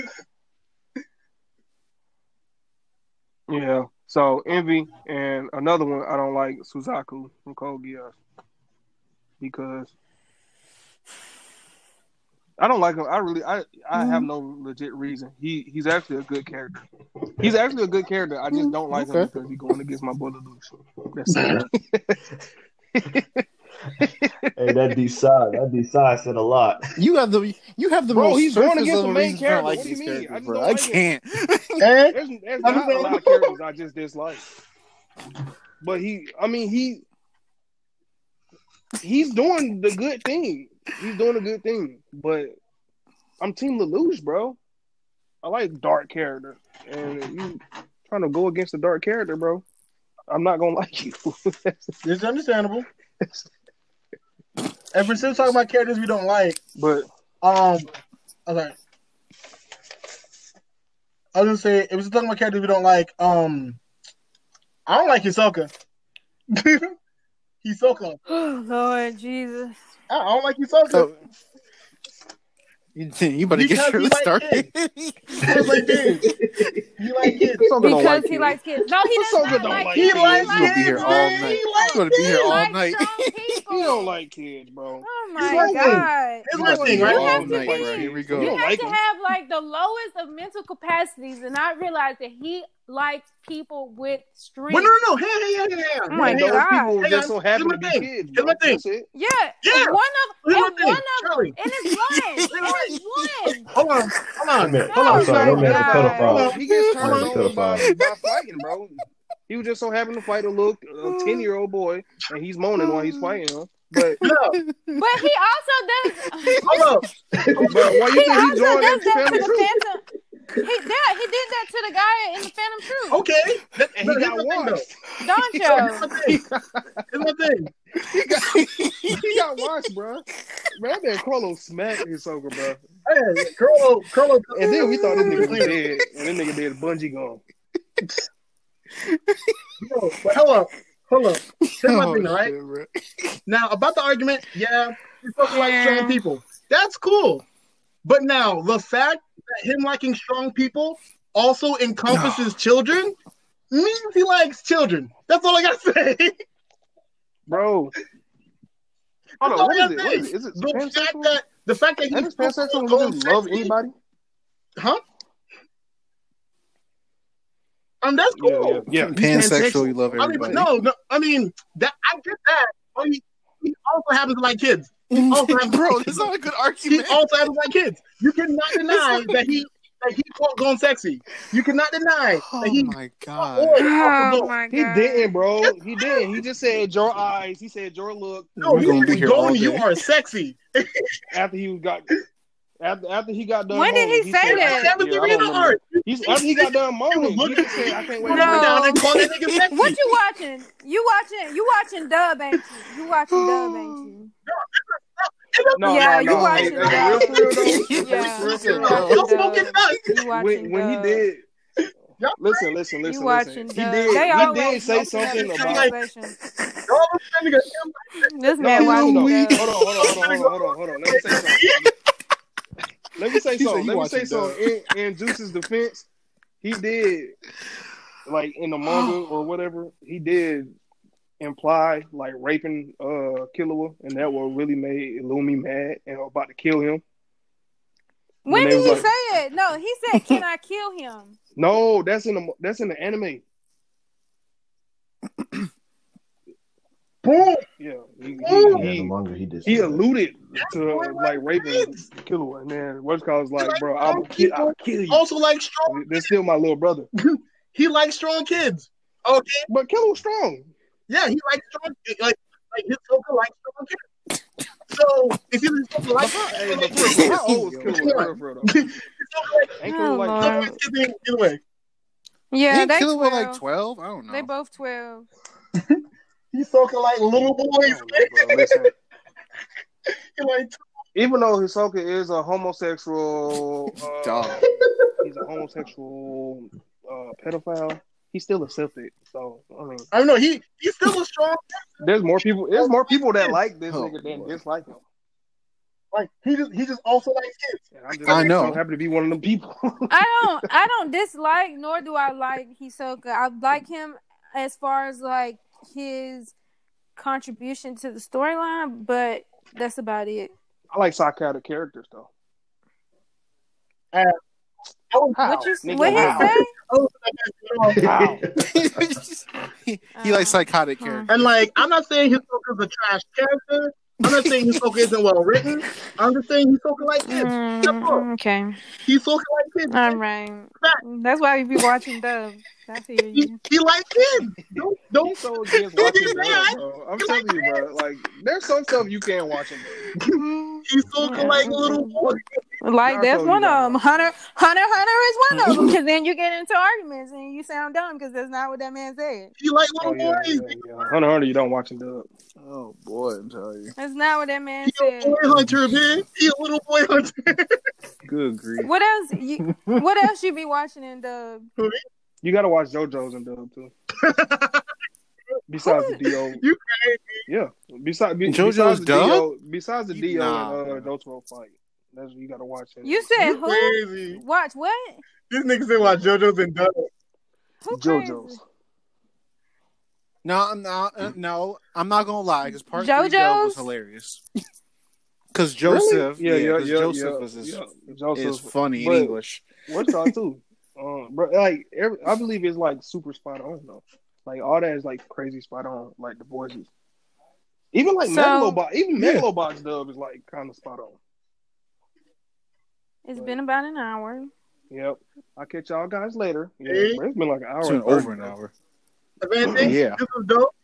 S1: Yeah. So Envy and another one I don't like Suzaku from Geass because I don't like him. I really I I have no legit reason. He he's actually a good character. He's actually a good character. I just don't like him because he's going against my boy Lelouch. That's it.
S4: hey, that decide, that decide said a lot.
S2: You have the you have the
S1: Bro,
S2: most
S1: he's going against the main
S2: reasons I don't
S1: character.
S2: like
S1: What do you mean? I
S2: characters,
S1: just don't
S2: I
S1: like it.
S2: can't.
S3: Eh?
S1: There's, there's not a lot of characters I just dislike. But he, I mean, he, he's doing the good thing. He's doing a good thing. But I'm Team Lelouch, bro. I like dark character, and you trying to go against the dark character, bro. I'm not gonna like you.
S3: It's understandable. And we're still talking about characters we don't like.
S1: but
S3: Um, okay. I was gonna say if we're talking about characters we don't like, um, I don't like Hisoka. Hisoka.
S5: Oh Lord Jesus.
S3: I I don't like Hisoka.
S2: So, you, you better get
S3: Because
S2: Shirley
S3: he like
S2: started.
S3: He like kids. He like kids.
S5: Because
S1: like
S5: he likes kids. No, he does
S1: Hisoka
S5: not like
S1: like
S5: kids.
S3: He likes
S2: He's gonna be here
S3: kids,
S2: all night.
S3: He likes
S2: He's gonna be here all
S5: likes
S2: night.
S1: He don't like kids, bro.
S5: Oh my
S3: like-
S5: god.
S3: Here's my thing,
S5: You have to be-
S2: Here we go.
S5: You have
S1: like
S5: to
S1: him.
S5: have like the lowest of mental capacities and not realize that he likes people with strength.
S3: Well, no, no, no. Hey, hey, hey, hey, hey.
S5: Oh my
S3: hey,
S5: God.
S1: people
S3: Hey,
S1: just so happen
S3: here's
S1: to be
S3: thing.
S1: kids.
S3: Here's my thing.
S1: It.
S5: Yeah,
S3: Yeah.
S5: One of
S3: Here's my
S5: and
S3: thing.
S5: one of
S3: Charlie.
S5: and it's one. It is one.
S3: Hold on, hold on,
S4: Man,
S3: hold on.
S4: I'm sorry,
S5: my
S4: that man's a
S5: God.
S4: pedophile.
S1: He gets
S3: Hold
S1: turned
S3: on.
S1: on by, by fighting, bro. He was just so happen to fight a little a ten year old boy, and he's moaning while he's fighting him. But
S3: No,
S5: But he also does.
S3: hold up.
S1: but why you
S5: He
S1: think he
S5: also
S1: joined
S5: does
S1: that
S5: that to the? Phantom. He did. He did that to the guy in the Phantom Troupe.
S3: Okay. That,
S1: And he
S3: here's
S1: got
S3: my thing, though.
S1: washed.
S5: Doncho.
S3: Here's my thing. Here's my.
S1: He got he got washed, bro. Man, that man Chrollo smacked Hisoka, bro.
S3: Hey, Chrollo, Chrollo.
S1: And then we thought this nigga was dead, and this nigga did bungee gum.
S3: No, but hold up, hold up. Here's my
S2: Oh,
S3: thing, all right?
S2: shit, bro.
S3: Now about the argument, yeah, he's fucking like
S5: Yeah.
S3: strong people. That's cool. But now the fact that him liking strong people also encompasses children means he likes children. That's all I gotta say.
S1: Bro. Hold
S3: That's
S1: on,
S3: all
S1: what
S3: I
S1: is it?
S3: gotta
S1: What
S3: say.
S1: is it? Is it
S3: The fact that the fact that
S1: That
S3: he's
S1: is pansexual when you just
S3: going
S1: love anybody?
S3: huh? Um, that's cool.
S1: yeah, yeah.
S2: Pansexual, you love
S3: I mean, but
S2: everybody.
S3: no, no. I mean that I get that. But he, he also happens to like kids. He also happens
S2: Bro,
S3: like
S2: that's not a good
S3: He
S2: argument.
S3: also happens to like kids. You cannot deny that he that he quote going sexy. You cannot deny
S2: Oh
S3: that he
S2: my god.
S5: Oh my god.
S1: He didn't, bro. He didn't. He just said your eyes. He said your look.
S3: no,
S2: We're
S3: he
S2: gonna be
S3: going. You are sexy.
S1: After he got after after he got done.
S5: When did
S1: moaning,
S5: he say
S1: said,
S5: that?
S3: That was
S1: Yeah,
S3: the
S1: I
S3: real art.
S1: He's after he got done moaning. He just said, "I can't wait."
S5: No.
S3: him down and call that nigga sexy.
S5: What you watching? You watching? You watching Dub, ain't you? You watching Dub, ain't you?
S1: No,
S5: Yeah,
S1: no,
S5: you
S1: no.
S5: watching
S1: Hey, hey, real
S5: that.
S1: real though.
S5: Yeah,
S1: real for
S5: you
S1: real.
S3: smoking
S5: Dub.
S3: nuts.
S5: You watching
S1: When when he did, listen, listen, listen,
S5: You watching
S1: listen. He did.
S5: They
S1: He did say something about.
S5: conversation.
S3: All of that nigga-
S5: This man
S1: listen
S5: watching
S1: Hold on, hold on, hold on, hold on, hold on, hold on. Let me say something. Let me say something. Let me say
S2: watching
S1: something. In, in Juice's defense, he did, like in the manga or whatever, he did imply like raping uh Killua, and that what really made Illumi mad and about to kill him.
S5: When
S1: they
S5: did
S1: was
S5: he
S1: like-
S5: say it? No, he said, "Can I kill him?"
S1: No, that's in the that's in the anime.
S3: Boom.
S1: Yeah, he,
S3: Ooh.
S1: he, he,
S4: he
S1: he
S4: say that.
S1: alluded to
S3: boy
S1: like raping
S3: kids.
S1: Killua, and then what's called was like,
S3: like
S1: bro, I'll
S3: young
S1: kill. I'll kill you.
S3: Also like strong.
S1: They're still my little brother,
S3: He likes strong kids. Okay.
S1: but Killua was strong.
S3: Yeah, he likes strong. Like like his Hisoka likes strong kids. So if you Hisoka
S1: But
S3: likes
S1: how, hey, but for how old was
S3: What you
S1: Killua?
S3: want?
S1: For real, for real, though?
S3: Hisoka likes
S1: Ain't
S5: Oh,
S1: like
S5: Lord.
S3: strong kids either- either way.
S5: Yeah,
S2: Ain't
S5: they
S2: Killer
S5: twelve.
S2: like twelve? I don't know.
S5: They both twelve.
S3: Hisoka like little boys.
S1: Know. Listen,
S3: like
S1: even though Hisoka is a homosexual, uh,
S2: Dog.
S1: he's a homosexual uh, pedophile. He still a Celtic. So I mean,
S3: I don't know. He he's still a strong.
S1: there's more people. There's more people that like this
S2: Oh,
S1: nigga than
S2: boy.
S1: dislike him.
S3: Like he just he just also likes kids.
S1: And I'm just,
S2: I know.
S1: So happy to be one of them people.
S5: I don't. I don't dislike, nor do I like Hisoka. I like him as far as like his contribution to the storyline, but that's about it.
S1: I like psychotic characters though.
S3: I was,
S1: How?
S5: What you?
S1: Nigga,
S5: What he
S1: how?
S5: say?
S3: I was like,
S1: How?
S2: he, he likes psychotic
S5: Hmm.
S2: characters.
S3: and like I'm not saying Hisoka's a trash character, I'm not saying Hisoka isn't well written. I'm just saying Hisoka like kids.
S5: Mm, okay.
S3: He's talking like this.
S5: All right. That's why we be watching dubs. I feel
S3: He,
S5: you.
S3: he like kids. Don't don't.
S1: He's so against watching
S3: get
S1: bro. I'm telling you, bro. Like, there's some stuff you can't watch in dub.
S3: Hisoka like little boy.
S5: Like that's one of them. Hunter, Hunter, Hunter is one of them. Because then you get into arguments and you sound dumb because that's not what that man said.
S3: He like
S1: Oh,
S3: little
S1: yeah,
S3: boys.
S1: yeah, yeah. Hunter Hunter, you don't watch in dub.
S2: Oh boy, I'm telling you.
S5: That's not what that man
S3: He a
S5: said.
S3: boy hunter, man. He a little boy hunter.
S1: Good grief.
S5: What else? You, what else you be watching in dub?
S1: You gotta watch JoJo's and dub too. Besides the Do,
S3: You
S1: yeah. Besides, be,
S2: JoJo's
S1: besides the
S2: dub?
S1: Do, besides the
S2: You-
S1: Dio
S2: nah,
S1: and uh,
S2: bro.
S1: Jotaro fight, that's you gotta watch it.
S5: You said
S3: You
S5: who?
S3: crazy.
S5: Watch what?
S3: This nigga said watch JoJo's and dub.
S5: Who crazy?
S1: JoJo's.
S2: No, I'm not. Uh, no, I'm not gonna lie. Because part three
S5: JoJo's?
S2: dub was hilarious. Because Joseph,
S1: Yeah, yeah,
S2: 'cause
S1: yeah,
S2: Joseph
S1: yeah,
S2: is,
S1: yeah. Joseph
S2: is funny
S1: but
S2: in English.
S1: What's that too? Um, bro, like every, I believe it's like super spot on though. Like all that is like crazy spot on. Like the voices, even like
S5: So-
S1: Megalobox, even
S2: Yeah.
S1: Megalobox dub is like kind of spot on.
S5: It's been about an hour.
S1: Yep. I'll catch y'all guys later. Yeah,
S3: Hey.
S1: but it's been like an hour.
S2: It's been over an
S1: bro.
S2: hour. Yeah.
S3: This is dope.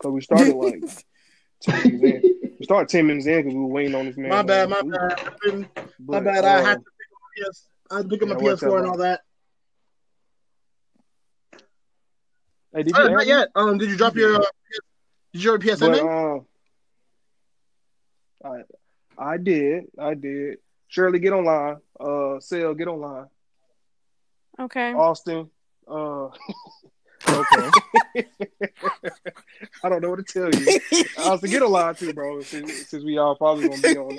S1: Cause we started like ten minutes in. We started ten minutes in because we were waiting on this man.
S3: My bad, my bad. My bad. I
S1: um,
S3: had to pick up my PS. I pick up my PS4 and all that.
S1: Hey, did you
S3: not
S1: add me?
S3: yet. Um, did you drop your? Uh, did you drop your PSN?
S1: But
S3: in?
S1: um, I I did, I did. Shirley, get online. Uh, Sale, get online.
S5: Okay.
S1: Austin, uh,
S2: Okay.
S1: I don't know what to tell you. I Austin, get online too, bro. Since, since we all probably gonna be on.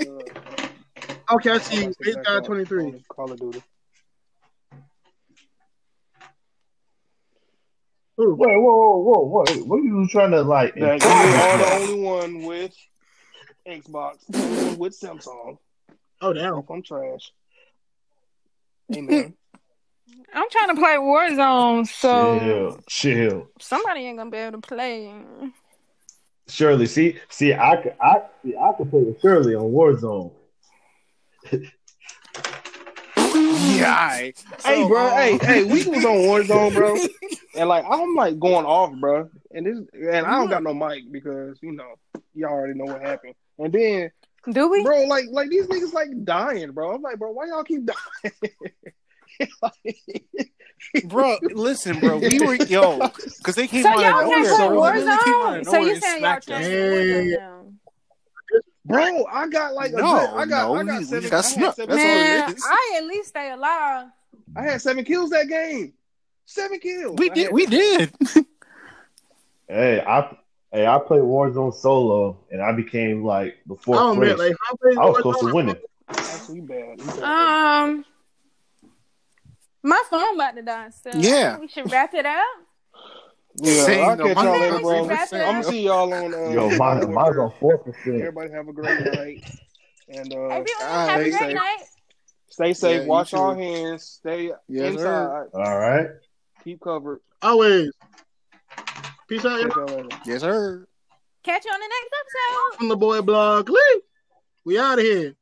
S1: Uh,
S3: okay, I see. you.
S1: Austin
S3: Base
S1: back
S3: guy
S1: up
S3: twenty three.
S1: on Call of Duty.
S4: Wait, whoa, whoa, whoa, whoa! What are you trying to like?
S1: That you are the only one with Xbox, the only one with Samsung.
S3: oh damn.
S1: Off on trash. Amen.
S5: I'm trying to play Warzone, so
S4: Chill, chill.
S5: somebody ain't gonna be able to play.
S4: Shirley, see, see, I could, I, see, I could play with Shirley on Warzone.
S2: yeah. I-
S1: hey, bro.
S2: um,
S1: Hey, hey, we was on Warzone, bro. And like I'm like going off, bro. And this and I don't got no mic because you know y'all already know what happened. And then,
S5: Do we?
S1: bro, like like these niggas like dying, bro. I'm like, bro, why y'all keep dying?
S2: bro, listen, bro. We were yo because they came
S5: So
S2: out
S5: y'all
S2: of
S5: can't
S2: nowhere.
S5: play
S2: bro. They really came out
S5: Warzone? So you saying y'all
S2: smacked us.
S5: transfer Warzone now?
S1: Bro, I got like a
S2: No,
S1: good- I got
S2: no,
S1: I got
S2: we-
S1: seven.
S2: we got
S1: I had
S2: snuck.
S1: seven
S2: That's all it
S5: Man. I at least stay alive.
S1: I had seven kills that game. Seven kills.
S2: We
S1: I
S2: did.
S1: had-
S2: We did.
S4: Hey, I, hey, I played Warzone solo, and I became like the fourth
S3: Oh man, like how many
S4: I was close to winning.
S1: Actually, you bad. Bad.
S5: Um, my phone about to die. So
S2: Yeah.
S5: we should wrap it up.
S1: Yeah,
S2: Same,
S1: I'll catch y'all later, bro. I'm gonna see y'all on. Uh,
S4: Yo, mine, mine's on four percent.
S1: Everybody have a great night, and uh,
S5: Everyone
S2: uh,
S5: have a
S1: stay
S5: great
S1: safe.
S5: night.
S1: stay safe.
S2: Yeah, you
S1: wash
S2: too.
S1: our hands. Stay
S2: Yes,
S1: inside.
S2: sir.
S4: All right.
S1: Keep covered.
S3: Always. Peace out,
S1: Catch
S3: y'all.
S1: y'all later.
S2: Yes, sir.
S5: Catch you on the next episode.
S3: From the boy blog. Lee. We out of here.